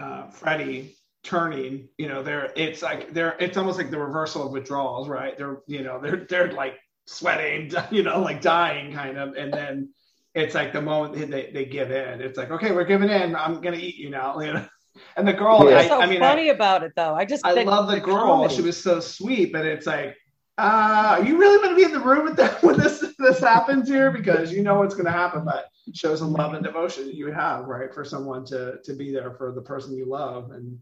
uh, Freddie turning, you know, they're it's like they're it's almost like the reversal of withdrawals, right? They're you know they're they're like sweating, you know, like dying kind of, and then it's like the moment they, they give in, it's like okay, we're giving in. I'm gonna eat you now, you know. And the girl,
Yeah.
What's
I,
so
I mean, I-
funny about it though? I just
I
think
love the girl.
comedy.
She was so sweet, but it's like, uh, are you really going to be in the room with that when this this happens here? Because you know what's going to happen, but it shows the love and devotion that you have, right, for someone to to be there for the person you love, and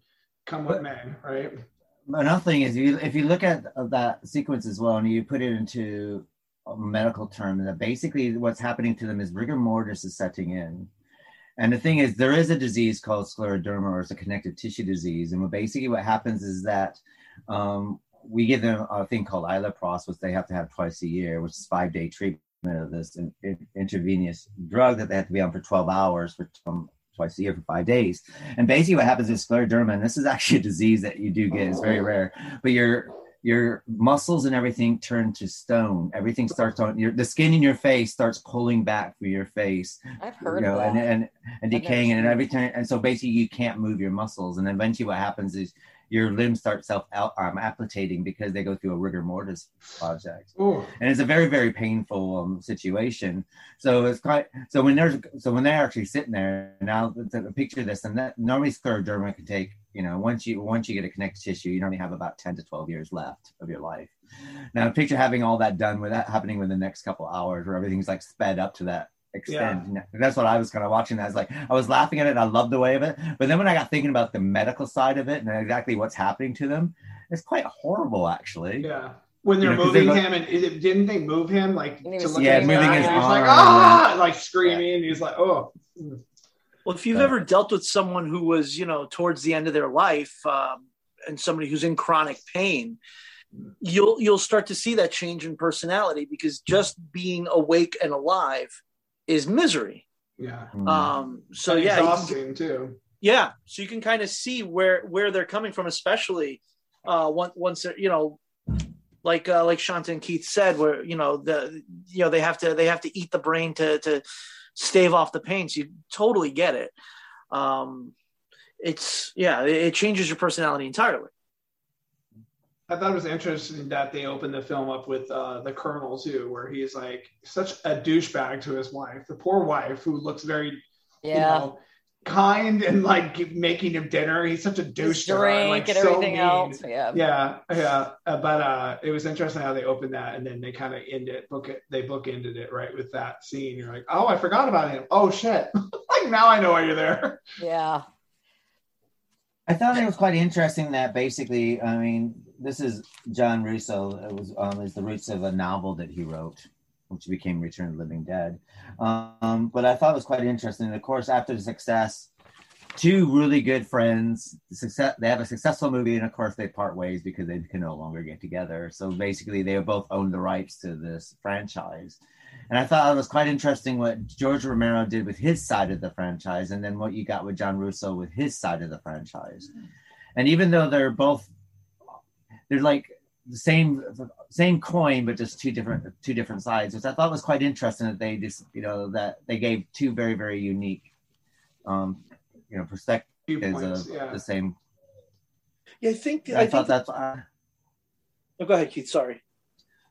come what may, right?
Another thing is, you, if you look at that sequence as well, and you put it into a medical term, that basically what's happening to them is rigor mortis is setting in. And the thing is, there is a disease called scleroderma, or it's a connective tissue disease. And basically what happens is that um, we give them a thing called iloprost, which they have to have twice a year, which is five day treatment of this in, in, intravenous drug that they have to be on for 12 hours for um, twice a year for five days. And basically, what happens is scleroderma, and this is actually a disease that you do get, it's very rare, but your your muscles and everything turn to stone. Everything starts on your the skin in your face starts pulling back from your face.
I've heard
you know,
of that.
and, and and decaying and every time and so basically you can't move your muscles and eventually what happens is your limbs start self out um, applicating because they go through a rigor mortis project.
Ooh.
and it's a very very painful um, situation. So it's quite so when there's so when they're actually sitting there now the, picture this and that normally scleroderma can take you know once you once you get a connective tissue you normally have about 10 to 12 years left of your life. Now picture having all that done with that happening within the next couple hours where everything's like sped up to that extent And that's what i was kind of watching i was like i was laughing at it and i love the way of it but then when i got thinking about the medical side of it and exactly what's happening to them it's quite horrible actually
Yeah. When they're
You know, 'cause
moving
they
him, and is it, didn't they move him like to look
Yeah,
at his
moving his
and he's like
arm.
ah, like screaming. He's like, oh,
Well, if you've
Uh,
ever dealt with someone who was, you know, towards the end of their life, um, and somebody who's in chronic pain, you'll you'll start to see that change in personality because just being awake and alive is misery.
yeah.
Um, so
And
yeah, you can-
exhausting too.
yeah. So you can kind of see where where they're coming from, especially uh, once once you know, like uh, like Shanta and Keith said, where you know the you know they have to they have to eat the brain to to stave off the pain. So you totally get it. Um, it's yeah, it, it changes your personality entirely.
I thought it was interesting that they opened the film up with uh, the Colonel too, where he's like such a douchebag to his wife, the poor wife who looks very, you
Yeah.
know, kind and like making him dinner. He's such a douche to her,
drink
like,
and
so
everything
mean.
else. Yeah.
Yeah, yeah. Uh, but uh, it was interesting how they opened that and then they kind of end it, book it, they bookended it right with that scene. You're like, oh, I forgot about him. Oh shit! like now I know why you're there.
Yeah.
I thought it was quite interesting that basically, I mean, this is John Russo. It was um, is the roots of a novel that he wrote, which became Return of the Living Dead. Um, but I thought it was quite interesting. Of course, after the success, two really good friends, success they have a successful movie, and of course they part ways because they can no longer get together. So basically, they both own the rights to this franchise. And I thought it was quite interesting what George Romero did with his side of the franchise, and then what you got with John Russo with his side of the franchise. And even though they're both, they're like the same same coin, but just two different two different sides, which I thought was quite interesting that they just you know that they gave two very very unique, um, you know, perspectives
Viewpoints,
of
yeah.
the same.
Yeah, I think
I,
I,
thought
think.
that's. Uh,
oh, go ahead, Keith. Sorry.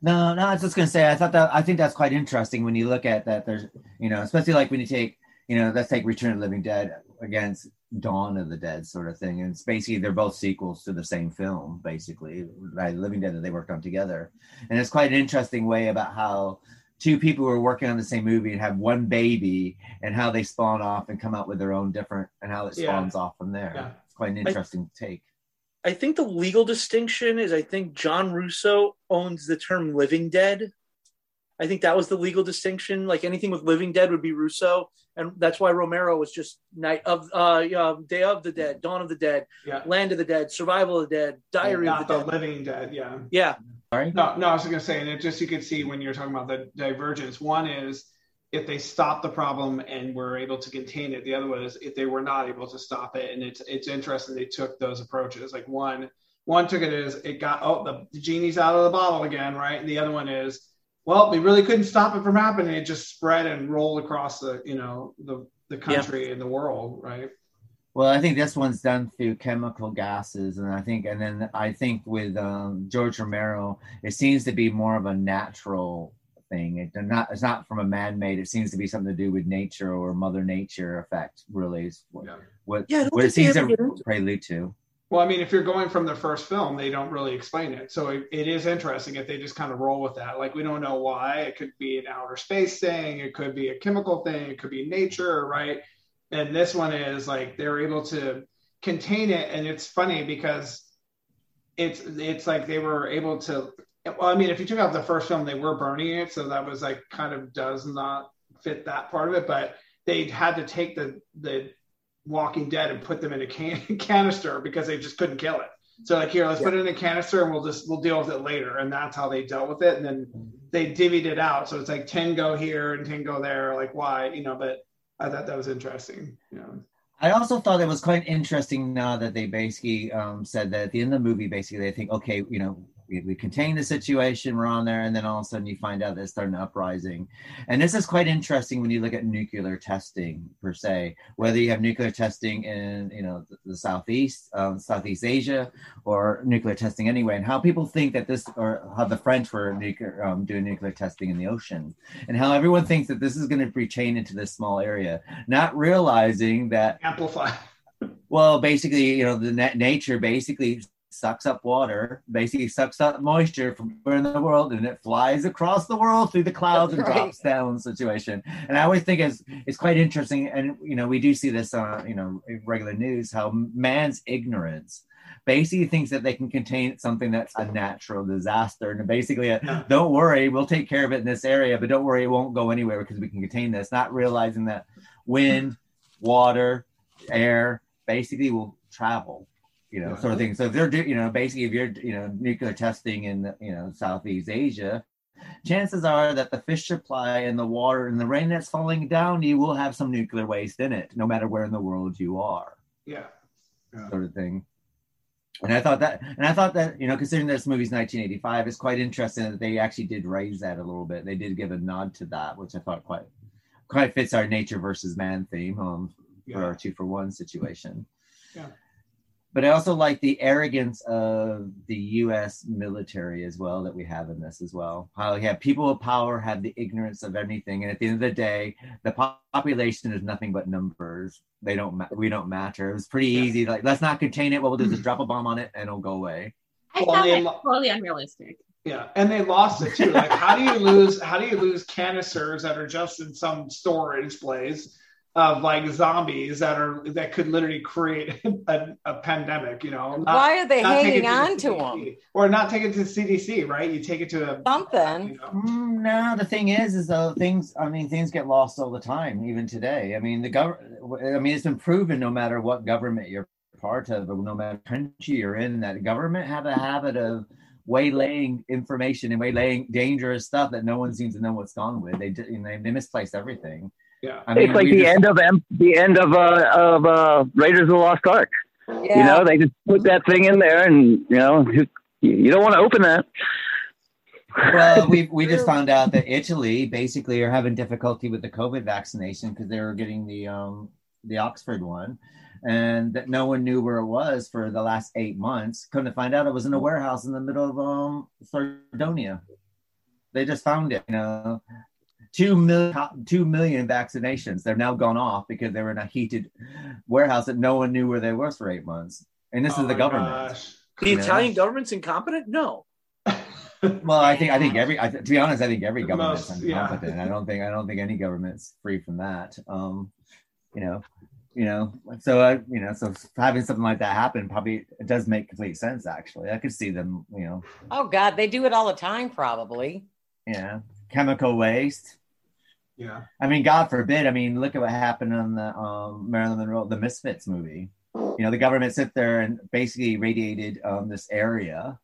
No, no, I was just gonna say I thought that I think that's quite interesting when you look at that. There's you know, especially like when you take you know, let's take Return of the Living Dead against Dawn of the Dead sort of thing. And it's basically they're both sequels to the same film, basically, right? Living Dead that they worked on together. And it's quite an interesting way about how two people who are working on the same movie and have one baby and how they spawn off and come out with their own different and how it
Yeah.
spawns off from there.
Yeah.
It's quite an interesting take.
I think the legal distinction is I think John Russo owns the term living dead. I think that was the legal distinction. Like anything with living dead would be Russo, and that's why Romero was just night of uh, yeah, Day of the Dead, Dawn of the Dead,
Yeah.
Land of the Dead, Survival of the Dead, Diary
Not
of the
the
Dead.
living dead. Yeah.
Yeah,
Sorry.
No, no, I was going to say, and it just you could see when you're talking about the divergence. One is if they stop the problem and were able to contain it. The other one is if they were not able to stop it. And it's it's interesting they took those approaches. Like one one took it as it got oh the, the genie's out of the bottle again, right? And the other one is well we really couldn't stop it from happening. It just spread and rolled across the you know the the country and the world, right?
Well, I think this one's done through chemical gases, and I think, and then I think with um, George Romero, it seems to be more of a natural thing. It not, it's not from a man-made. It seems to be something to do with nature or Mother Nature effect. Really, is what what,
Yeah,
what it seems
ever
to prelude to.
Well, I mean, if you're going from the first film, they don't really explain it. So it, it is interesting if they just kind of roll with that. Like, we don't know why. It could be an outer space thing, it could be a chemical thing, it could be nature, right? And this one is like they're able to contain it, and it's funny because it's it's like they were able to. Well, I mean, if you took out the first film, they were burning it, so that was like kind of does not fit that part of it. But they had to take the the Walking Dead and put them in a can- canister because they just couldn't kill it. So like here, let's put it in a canister and we'll just we'll deal with it later. And that's how they dealt with it. And then they divvied it out. So it's like 10 go here and 10 go there. Like why, you know, but I thought that was interesting. You know.
I also thought it was quite interesting now that they basically um, said that at the end of the movie, basically they think, okay, you know, we, we contain the situation, we're on there, and then all of a sudden you find out that there's starting an uprising. And this is quite interesting when you look at nuclear testing per se, whether you have nuclear testing in you know the, the southeast, um, Southeast Asia, or nuclear testing anyway, and how people think that this, or how the French were nuclear, um, doing nuclear testing in the ocean, and how everyone thinks that this is going to be chained into this small area, not realizing that
amplify.
Well, basically, you know, the net nature basically sucks up water, basically sucks up moisture from where in the world, and it flies across the world through the clouds
That's
and
right.
drops down situation. And I always think it's it's quite interesting, and you know, we do see this on you know in regular news how man's ignorance basically thinks that they can contain something that's a natural disaster and basically uh, don't worry we'll take care of it in this area but don't worry it won't go anywhere because we can contain this not realizing that wind water air basically will travel you know, sort of thing. So if they're, you know, basically if you're, you know, nuclear testing in, you know, Southeast Asia, chances are that the fish supply and the water and the rain that's falling down, you will have some nuclear waste in it, no matter where in the world you are,
Yeah. Yeah.
sort of thing. And I thought that, and I thought that, you know, considering this movie's 1985, it's quite interesting that they actually did raise that a little bit. They did give a nod to that, which I thought quite, quite fits our nature versus man theme um, for our two for one situation
Yeah.
But I also like the arrogance of the U.S. military as well that we have in this as well. How we have people of power have the ignorance of anything, and at the end of the day, the population is nothing but numbers. They don't. Ma- we don't matter. It was pretty easy. Like, let's not contain it. What we'll do is just mm-hmm. drop a bomb on it, and it'll go away.
I
Well,
found
they
that
lo-
totally unrealistic.
Yeah, and they lost it too. Like, how do you lose? How do you lose canisters that are just in some storage place of like zombies that are that could literally create a, a pandemic? You know, not-
Why are they hanging
it to the
on to them?
or not take it to CDC? Right? You take it to a
Something.
Mm, no, the thing is, is though things. I mean, things get lost all the time, even today. I mean, the government. I mean, it's been proven no matter what government you're part of, or no matter country you're in, that government have a habit of waylaying information and waylaying dangerous stuff that no one seems to know what's gone with. They you know, they, they misplace everything.
Yeah,
I mean,
it's like the
just-
end of the end of uh, of uh, Raiders of the Lost Ark. You know, they just put that thing in there, and you know, you, you don't want to open that.
well, we we just found out that Italy basically are having difficulty with the COVID vaccination because they were getting the um the Oxford one, and that no one knew where it was for the last eight months. Come to find out, it was in a warehouse in the middle of um Sardinia. They just found it. You know, two million two million vaccinations. They're now gone off because they were in a heated warehouse that no one knew where they were for eight months. And this
Oh
is the
my
government.
The
You know?
Italian government's incompetent? No.
Well, I think I think every I, to be honest, I think every government's
Most- yeah.
incompetent. I don't think I don't think any government's free from that. Um, you know, you know. So I, you know, so having something like that happen probably it does make complete sense. Actually, I could see them. You know,
Oh God, they do it all the time, probably.
yeah, chemical waste.
Yeah.
I mean, God forbid. I mean, look at what happened on the um, Marilyn Monroe, the Misfits movie. You know, the government sit there and basically radiated um, this area.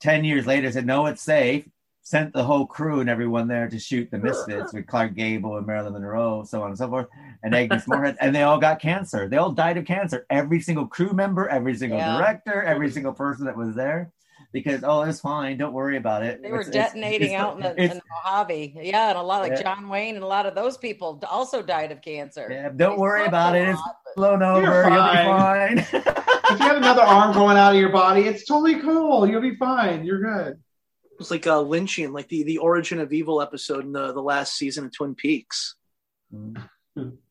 Ten years later, said no, it's safe. Sent the whole crew and everyone there to shoot the Misfits with Clark Gable and Marilyn Monroe, so on and so forth, and Agnes Moorehead, and they all got cancer. They all died of cancer. Every single crew member, every single
Yeah.
director, every single person that was there, because oh, it's fine. Don't worry about it.
They were
It's- it's-
detonating
it's-
out in the, in the Mojave. Yeah, and a lot like
Yeah.
John Wayne and a lot of those people also died of cancer.
Yeah, don't worry about it. It's blown
You're
over. You'll be
fine.
fine.
if you have another arm going out of your body, it's totally cool. You'll be fine. You're good.
It's like uh, Lynchian, like the, the Origin of Evil episode in the, the last season of Twin Peaks.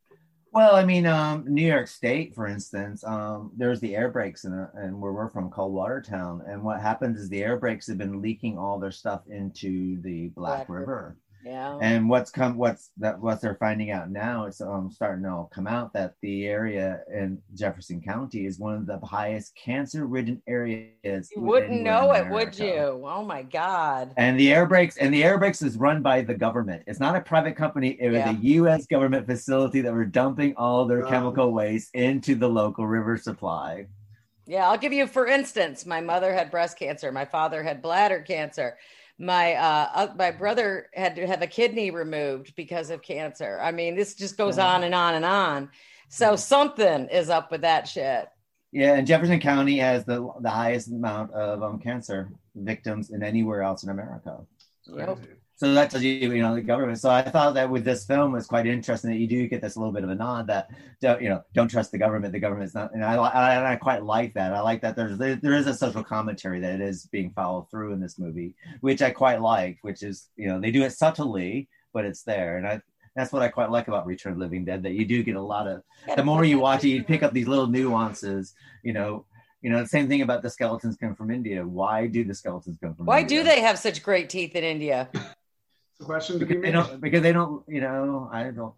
Well, I mean, um, New York State, for instance, um, there's the air brakes in, in where we're from called Watertown, and what happens is the air brakes have been leaking all their stuff into the Black,
Black River.
River.
Yeah.
And what's come, what's that, what they're finding out now is um, starting to come out that the area in Jefferson County is one of the highest cancer-ridden areas.
You wouldn't know
in
it, would you? Oh my God.
And the air brakes and the air brakes is run by the government. It's not a private company. It was
Yeah.
a U.S. government facility that were dumping all their
Wow.
chemical waste into the local river supply.
Yeah, I'll give you for instance, my mother had breast cancer, my father had bladder cancer. My uh, uh my brother had to have a kidney removed because of cancer. I mean, this just goes
Yeah.
on and on and on. So something is up with that shit.
Yeah, and Jefferson County has the the highest amount of um, cancer victims in anywhere else in America.
Yep.
So that tells you, you know, the government. So I thought that with this film was quite interesting that you do get this little bit of a nod that, don't, you know, don't trust the government. The government's not, and I, I, and I quite like that. I like that there's there, there is a social commentary that is being followed through in this movie, which I quite like. Which is, you know, they do it subtly, but it's there, and I that's what I quite like about Return of the Living Dead. That you do get a lot of. The more you watch it, you pick up these little nuances. You know, you know, the same thing about the skeletons come from India. Why do the skeletons come from?
Why
India?
do they have such great teeth in India?
It's a question to be
Because they don't. Because they don't. You know, I don't.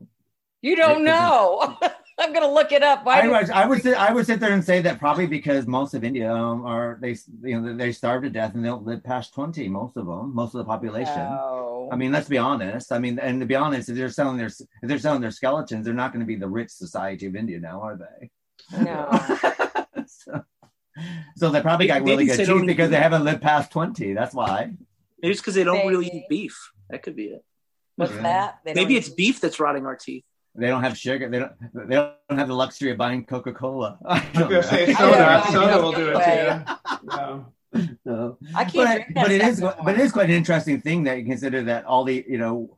You don't know. I'm gonna look it up. Why
I
do-
would, I would sit, I would sit there and say that probably because most of India um, are they you know they starve to death and they don't live past twenty. Most of them, most of the population.
No.
I mean, let's be honest. I mean, and to be honest, if they're selling their if they're selling their skeletons, they're not going to be the rich society of India now, are they?
No.
so, so they probably got
Maybe
really good
don't
teeth because they haven't lived past twenty. That's why.
Maybe it's because they don't really eat beef. That could be it.
What's
Yeah.
that? They
Maybe it's beef that's rotting our teeth.
They don't have sugar. They don't. They don't have the luxury of buying Coca Cola.
I was gonna say soda.
know.
soda will do it too. Yeah.
So,
I can't
but,
drink
but it
stuff
is
no
but it is quite an interesting thing that you consider that all the you know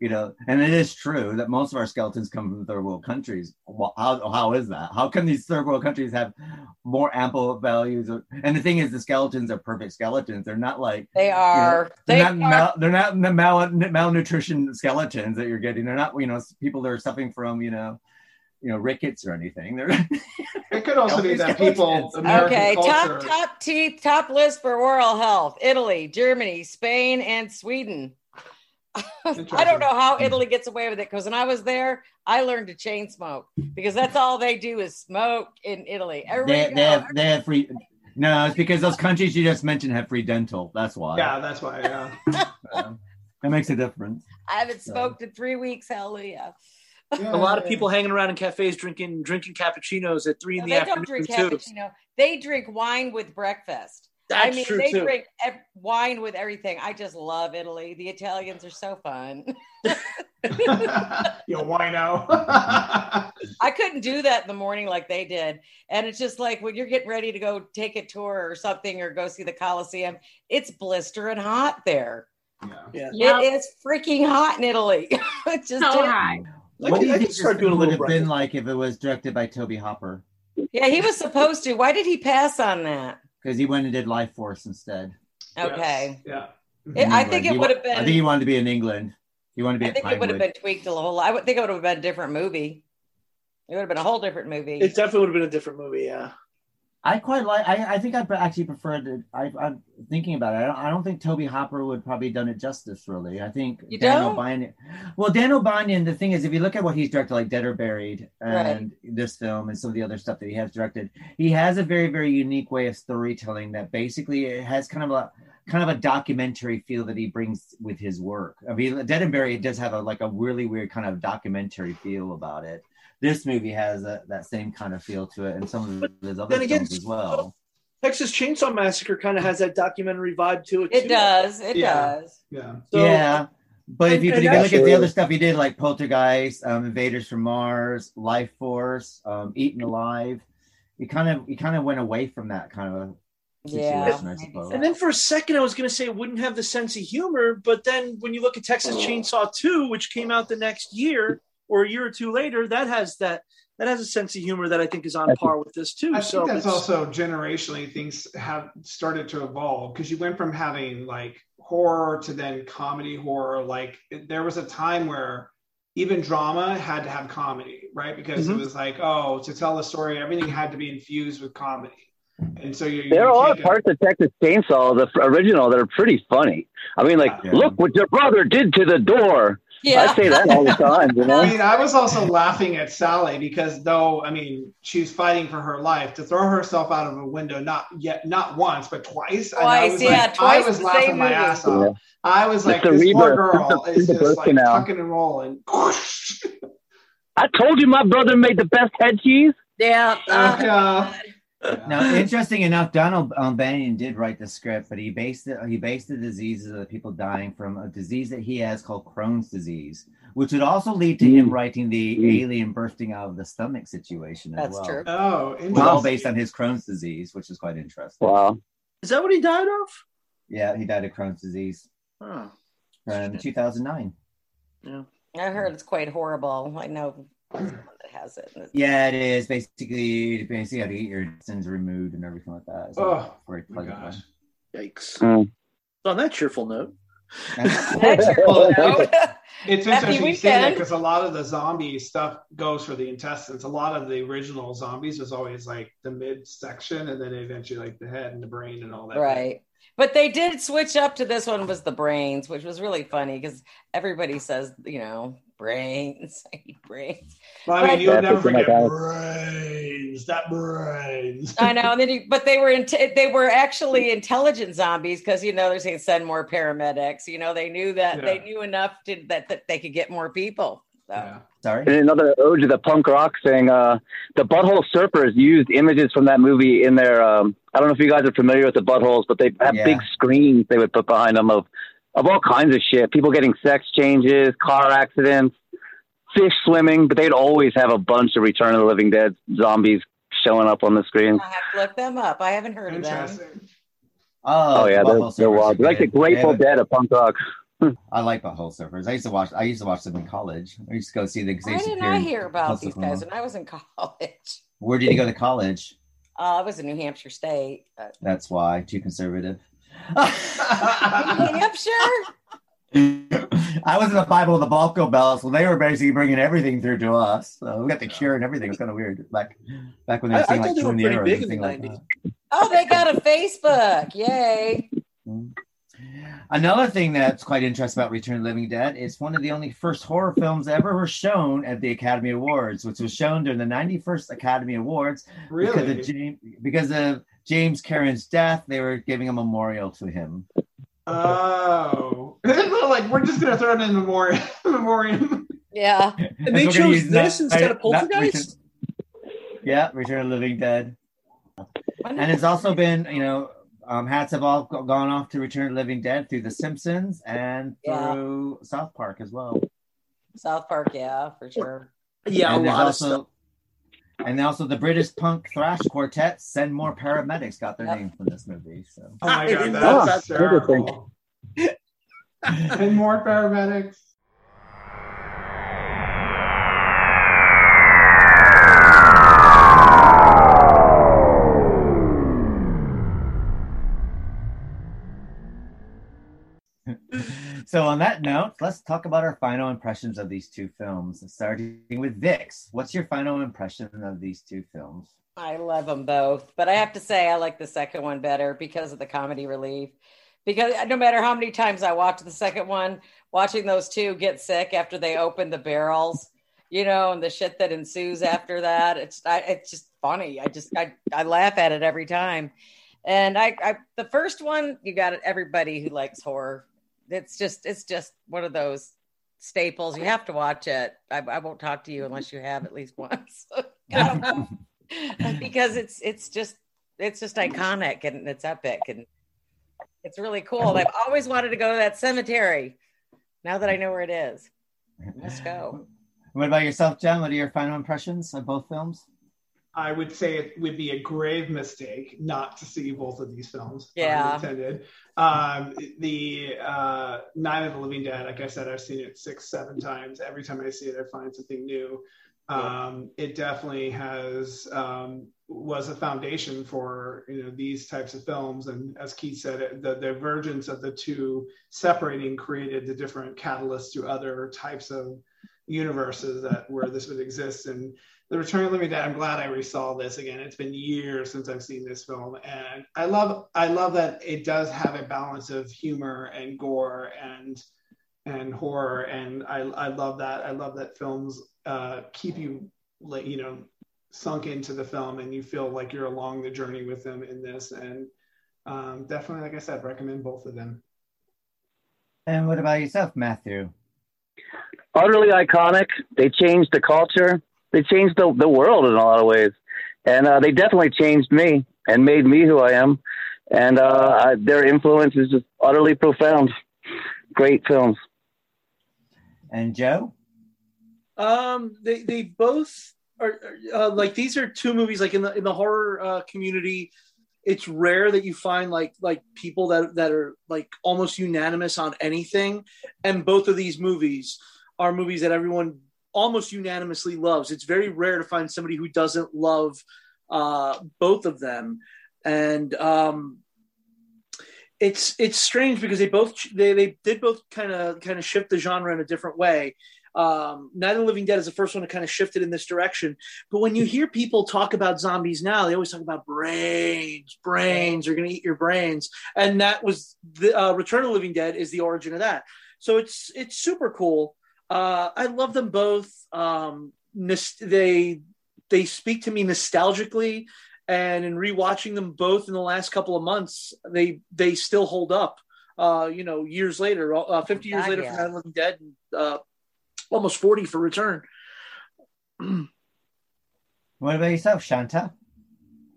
you know and it is true that most of our skeletons come from third world countries well, how, how is that how can these third world countries have more ample values of, and the thing is the skeletons are perfect skeletons they're not like
They
you know,
are.
they're
they
not
are.
mal, they're not the mal, malnutrition skeletons that you're getting they're not you know people that are suffering from you know you know rickets or anything they're
It could also be that people, American
okay,
culture.
top top teeth, top list for oral health: Italy, Germany, Spain, and Sweden. I don't know how Italy gets away with it because when I was there, I learned to chain smoke because that's all they do is smoke in Italy. Everybody
they, they have they have free no it's because those countries you just mentioned have free dental that's why
Yeah, that's why. Yeah.
Um, that makes a difference
I haven't smoked in three weeks. Hallelujah.
A lot of people hanging around in cafes drinking drinking cappuccinos at three in
No,
the
they
afternoon
don't drink
too.
cappuccino. They drink wine with breakfast. I mean,
true,
they
too.
drink ev- wine with everything. I just love Italy. The Italians are so fun.
you wino.
I couldn't do that in the morning like they did. And it's just like when you're getting ready to go take a tour or something or go see the Coliseum, it's blistering hot there.
Yeah.
It is freaking hot in Italy. it's just
So
is.
high.
what do you think
start
this
doing a
would
little
have been
bracket.
like if it was directed by Tobe Hooper
Yeah, he was supposed to. Why did he pass on that?
Because he went and did Lifeforce instead
Okay.
Yeah. Mm-hmm.
It- I think it would have been.
i think he wanted to be in england he wanted to be
I
at
think it would have been tweaked a little. I would think it would have been a different movie. It would have been a whole different movie.
It definitely would have been a different movie. Yeah.
I quite like. I, I think I actually preferred it. I, I'm thinking about it. I don't, I don't think Tobe Hooper would probably done it justice. Really, I think
You
Dan
don't?
Well, Dan O'Bannon. The thing is, if you look at what he's directed, like Dead or Buried, and this film, and some of the other stuff that he has directed, he has a very, very unique way of storytelling that basically it has kind of a kind of a documentary feel that he brings with his work. I mean, Dead and Buried does have a like a really weird kind of documentary feel about it. This movie has a, that same kind of feel to it, and some of his other
Then again,
films as well.
Texas Chainsaw Massacre kind of has that documentary vibe to it.
It
too.
does. It
Yeah.
does.
Yeah.
So-
yeah, but if you, but
and
if you look at the other stuff he did, like Poltergeist, um, Invaders from Mars, Lifeforce, um, Eaten Alive, he kind of he kind of went away from that kind of
Yeah.
I suppose.
And then for a second, I was going to say it wouldn't have the sense of humor, but then when you look at Texas Chainsaw 2, which came out the next year or a year or two later, that has that that has a sense of humor that I think is on par with this too.
I
so
think that's also generationally things have started to evolve because you went from having like horror to then comedy horror. Like there was a time where even drama had to have comedy, right? Because
Mhm.
it was like, oh, to tell the story, everything had to be infused with comedy. and so you.
There
you
are
take a-
parts of Texas Chainsaw, the original, that are pretty funny. I mean, like, look what your brother did to the door.
Yeah.
I say that all the time, you know?
I mean, I was also laughing at Sally because though I mean she's fighting for her life to throw herself out of a window not yet not once but twice. and I
Twice,
was
yeah,
like,
twice
I was
the
laughing
same
my
movie.
ass off.
Yeah.
I was like,
Mr.
this poor
Reba,
girl
Mr.
is just like
Birkenau.
tucking and rolling.
I told you my brother made the best head cheese.
Yeah.
Uh,
Now, interesting enough, Donald um, Bannon did write the script, but he based it. He based the diseases of the people dying from a disease that he has called Crohn's disease, which would also lead to him writing the alien bursting out of the stomach situation as
That's
well.
true.
Oh,
It was all based on his Crohn's disease, which is quite interesting.
Wow.
Is that what he died of?
Yeah, he died of Crohn's disease
Oh.
in 2009.
Yeah.
I heard it's quite horrible. I know someone that has it.
Yeah, it is basically basically you have to get your intestines removed and everything like that. It's
Oh,
not very pleasant.
Yikes.
Mm.
On that cheerful note.
It's interesting you say that because a lot of the zombie stuff goes for the intestines. A lot of the original zombies was always like the midsection and then eventually like the head and the brain and all that.
Right. But they did switch up to this one was the brains, which was really funny because everybody says, you know, brains, I eat brains.
Well, I mean,
But-
you'll never
something
forget brains. That brains.
I know, and then you, but they were in, they were actually intelligent zombies because you know they're saying send more paramedics. You know, they knew that they knew enough to that, that they could get more people. So
Sorry.
And another ode to the punk rock thing. Uh, the Butthole Surfers used images from that movie in their. Um, I don't know if you guys are familiar with the buttholes, but they have
Yeah.
big screens they would put behind them of of all kinds of shit. People getting sex changes, car accidents, fish swimming, but they'd always have a bunch of Return of the Living Dead zombies showing up on the screen.
I have to look them up. I haven't heard of them.
Interesting.
Oh,
Oh, yeah, they're, they're
Surfers
wild.
are
Like the. Grateful
They have
Dead of punk rock.
I like Butthole Surfers. I used to watch. I used to watch them in college. I used to go see the. they
Why
used to
didn't I hear about these
Oklahoma.
guys when I was in college?
Where did you go to college?
Uh, I was in New Hampshire State.
That's why. Too conservative.
New Hampshire?
I was in the Bible of the Balco Bells, well, they were basically bringing everything through to us. So we got the cure and everything. It was kind of weird. Back back when they were
I
seeing
thought
like
they
two
were
in the
pretty
arrows
big in the
like
90s.
that.
Oh, they got a Facebook. Yay. Mm-hmm.
Another thing that's quite interesting about Return of the Living Dead is one of the only first horror films ever were shown at the Academy Awards, which was shown during the 91st Academy Awards because
Really?
of James, because of James Cameron's death. They were giving a memorial to him.
Oh, like we're just gonna throw it in memoriam. memoriam.
Yeah.
And they chose this
that-
instead of
that
Poltergeist?
Yeah, Return of the Living Dead. And it's also been, you know, um, hats have all gone off to Return of the Living Dead through The Simpsons and
Yeah.
through South Park as well.
South Park, yeah, for sure.
Yeah,
and
a
there's
lot of stuff.
And also the British punk thrash quartet Send More Paramedics got their
Yep.
name from this movie. So
Oh my god,
didn't
that's terrible. and more paramedics.
So on that note, let's talk about our final impressions of these two films. Starting with Vix, what's your final impression of these two films?
I love them both, but I have to say I like the second one better because of the comedy relief. Because uh, no matter how many times I watch the second one, watching those two get sick after they open the barrels, you know, and the shit that ensues after that, it's I, it's just funny. I just I, I laugh at it every time. And I, I the first one, you got. Everybody who likes horror, it's just it's just one of those staples. You have to watch it. I, I won't talk to you unless you have at least once. because it's it's just it's just iconic and it's epic and it's really cool. I've always wanted to go to that cemetery. Now that I know where it is, let's go.
What about yourself, Jen? What are your final impressions of both films?
I would say it would be a grave mistake not to see both of these films.
Yeah.
intended. Um, the uh, Night of the Living Dead, like I said, I've seen it six, seven times. Every time I see it, I find something new. Um, it definitely has um, was a foundation for you know these types of films, and as Keith said, it, the divergence of the two separating created the different catalysts to other types of universes that where this would exist. And the Return of the Living Dead. I'm glad I resaw this again. It's been years since I've seen this film, and I love I love that it does have a balance of humor and gore and and horror, and I I love that. I love that films uh, keep you like you know sunk into the film, and you feel like you're along the journey with them in this. And um, definitely, like I said, recommend both of them.
And what about yourself, Matthew?
Utterly iconic. They changed the culture. They changed the, the world in a lot of ways. And uh, they definitely changed me and made me who I am. And uh, I, their influence is just utterly profound. Great films.
And Joe?
Um, they they both are uh, like these are two movies like in the in the horror uh, community. It's rare that you find like like people that that are like almost unanimous on anything, and both of these movies are movies that everyone almost unanimously loves. It's very rare to find somebody who doesn't love uh, both of them, and um, it's it's strange because they both they they did both kind of kind of shift the genre in a different way. Um, Night of the Living Dead is the first one to kind of shifted in this direction. But when you hear people talk about zombies now, they always talk about brains, brains, are going to eat your brains, and that was the uh, Return of the Living Dead is the origin of that. So it's it's super cool. Uh, I love them both. Um, they they speak to me nostalgically, and in rewatching them both in the last couple of months, they they still hold up. Uh, you know, years later, uh, fifty years
God,
later
yeah.
from Night of the Living Dead, uh, almost forty for Return.
What about yourself, Shanta?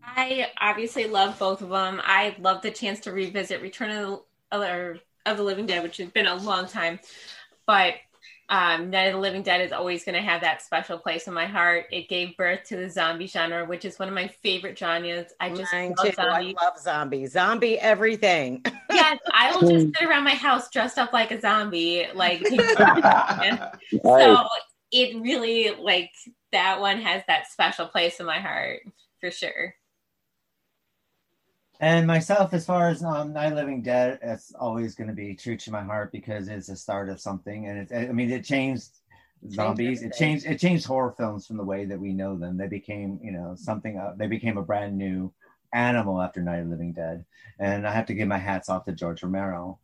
I obviously love both of them. I love the chance to revisit Return of the, or, of the Living Dead, which has been a long time. But um, Night of the Living Dead is always going to have that special place in my heart. It gave birth to the zombie genre, which is one of my favorite genres. I just
Mine
love
too.
zombies.
I love zombies. Zombie everything.
yes, I will just sit around my house dressed up like a zombie, like so it really like that one has that special place in my heart for sure.
And myself, as far as um, Night of Living Dead, it's always going to be true to my heart because it's the start of something, and it's, I mean, it changed zombies. It changed. It changed horror films from the way that we know them. They became, you know, something. Uh, they became a brand new animal after Night of Living Dead, and I have to give my hats off to George Romero.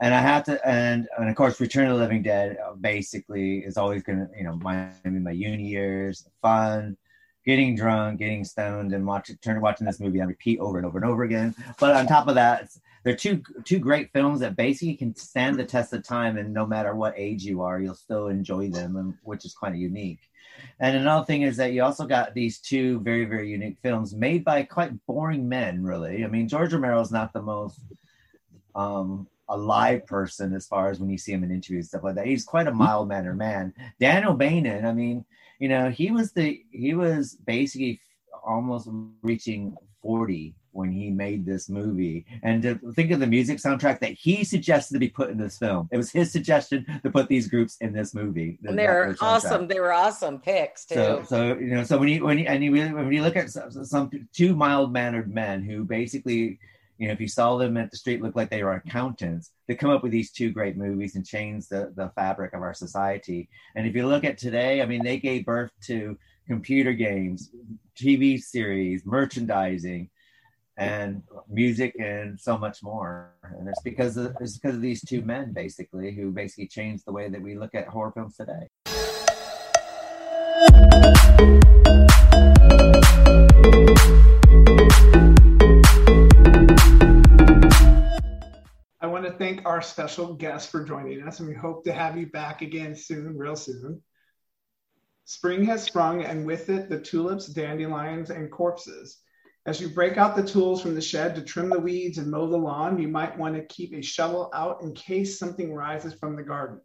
And I have to, and and of course, Return of the Living Dead uh, basically is always going to, you know, my I mean, my uni years, fun, getting drunk, getting stoned, and watching turn watching this movie on repeat over and over and over again. But on top of that, they're two two great films that basically can stand the test of time, and no matter what age you are, you'll still enjoy them, which is kind of unique. And another thing is that you also got these two very very unique films made by quite boring men, really. I mean, George Romero is not the most um a live person as far as when you see him in interviews stuff like that. He's quite a mild mannered man. Dan O'Bannon, I mean, you know, he was the he was basically almost reaching 40 when he made this movie. And to think of the music soundtrack that he suggested to be put in this film. It was his suggestion to put these groups in this movie.
And they're awesome. They were awesome picks too.
So, so you know, so when you when you and you really, when you look at some, some two mild mannered men who basically, you know, if you saw them at the street, look like they were accountants. They come up with these two great movies and change the the fabric of our society. And if you look at today, I mean, they gave birth to computer games, TV series, merchandising, and music, and so much more. And it's because of, it's because of these two men, basically, who basically changed the way that we look at horror films today.
To thank our special guest for joining us, and we hope to have you back again soon, real soon. Spring has sprung, and with it, the tulips, dandelions, and corpses. As you break out the tools from the shed to trim the weeds and mow the lawn, you might want to keep a shovel out in case something rises from the garden.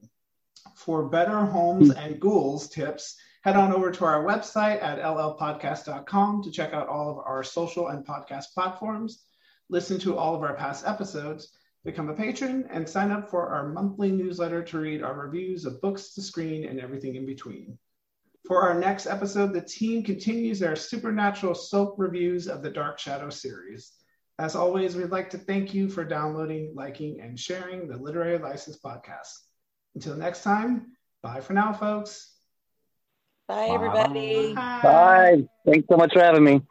For better homes hmm. and ghouls tips, head on over to our website at llpodcast.com to check out all of our social and podcast platforms, listen to all of our past episodes, become a patron, and sign up for our monthly newsletter to read our reviews of books to screen and everything in between. For our next episode, the team continues their supernatural soap reviews of the Dark Shadow series. As always, we'd like to thank you for downloading, liking, and sharing the Literary License Podcast. Until next time, bye for now, folks.
Bye, everybody.
Bye. Thanks so much for having me.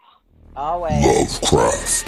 Always.
Lovecraft.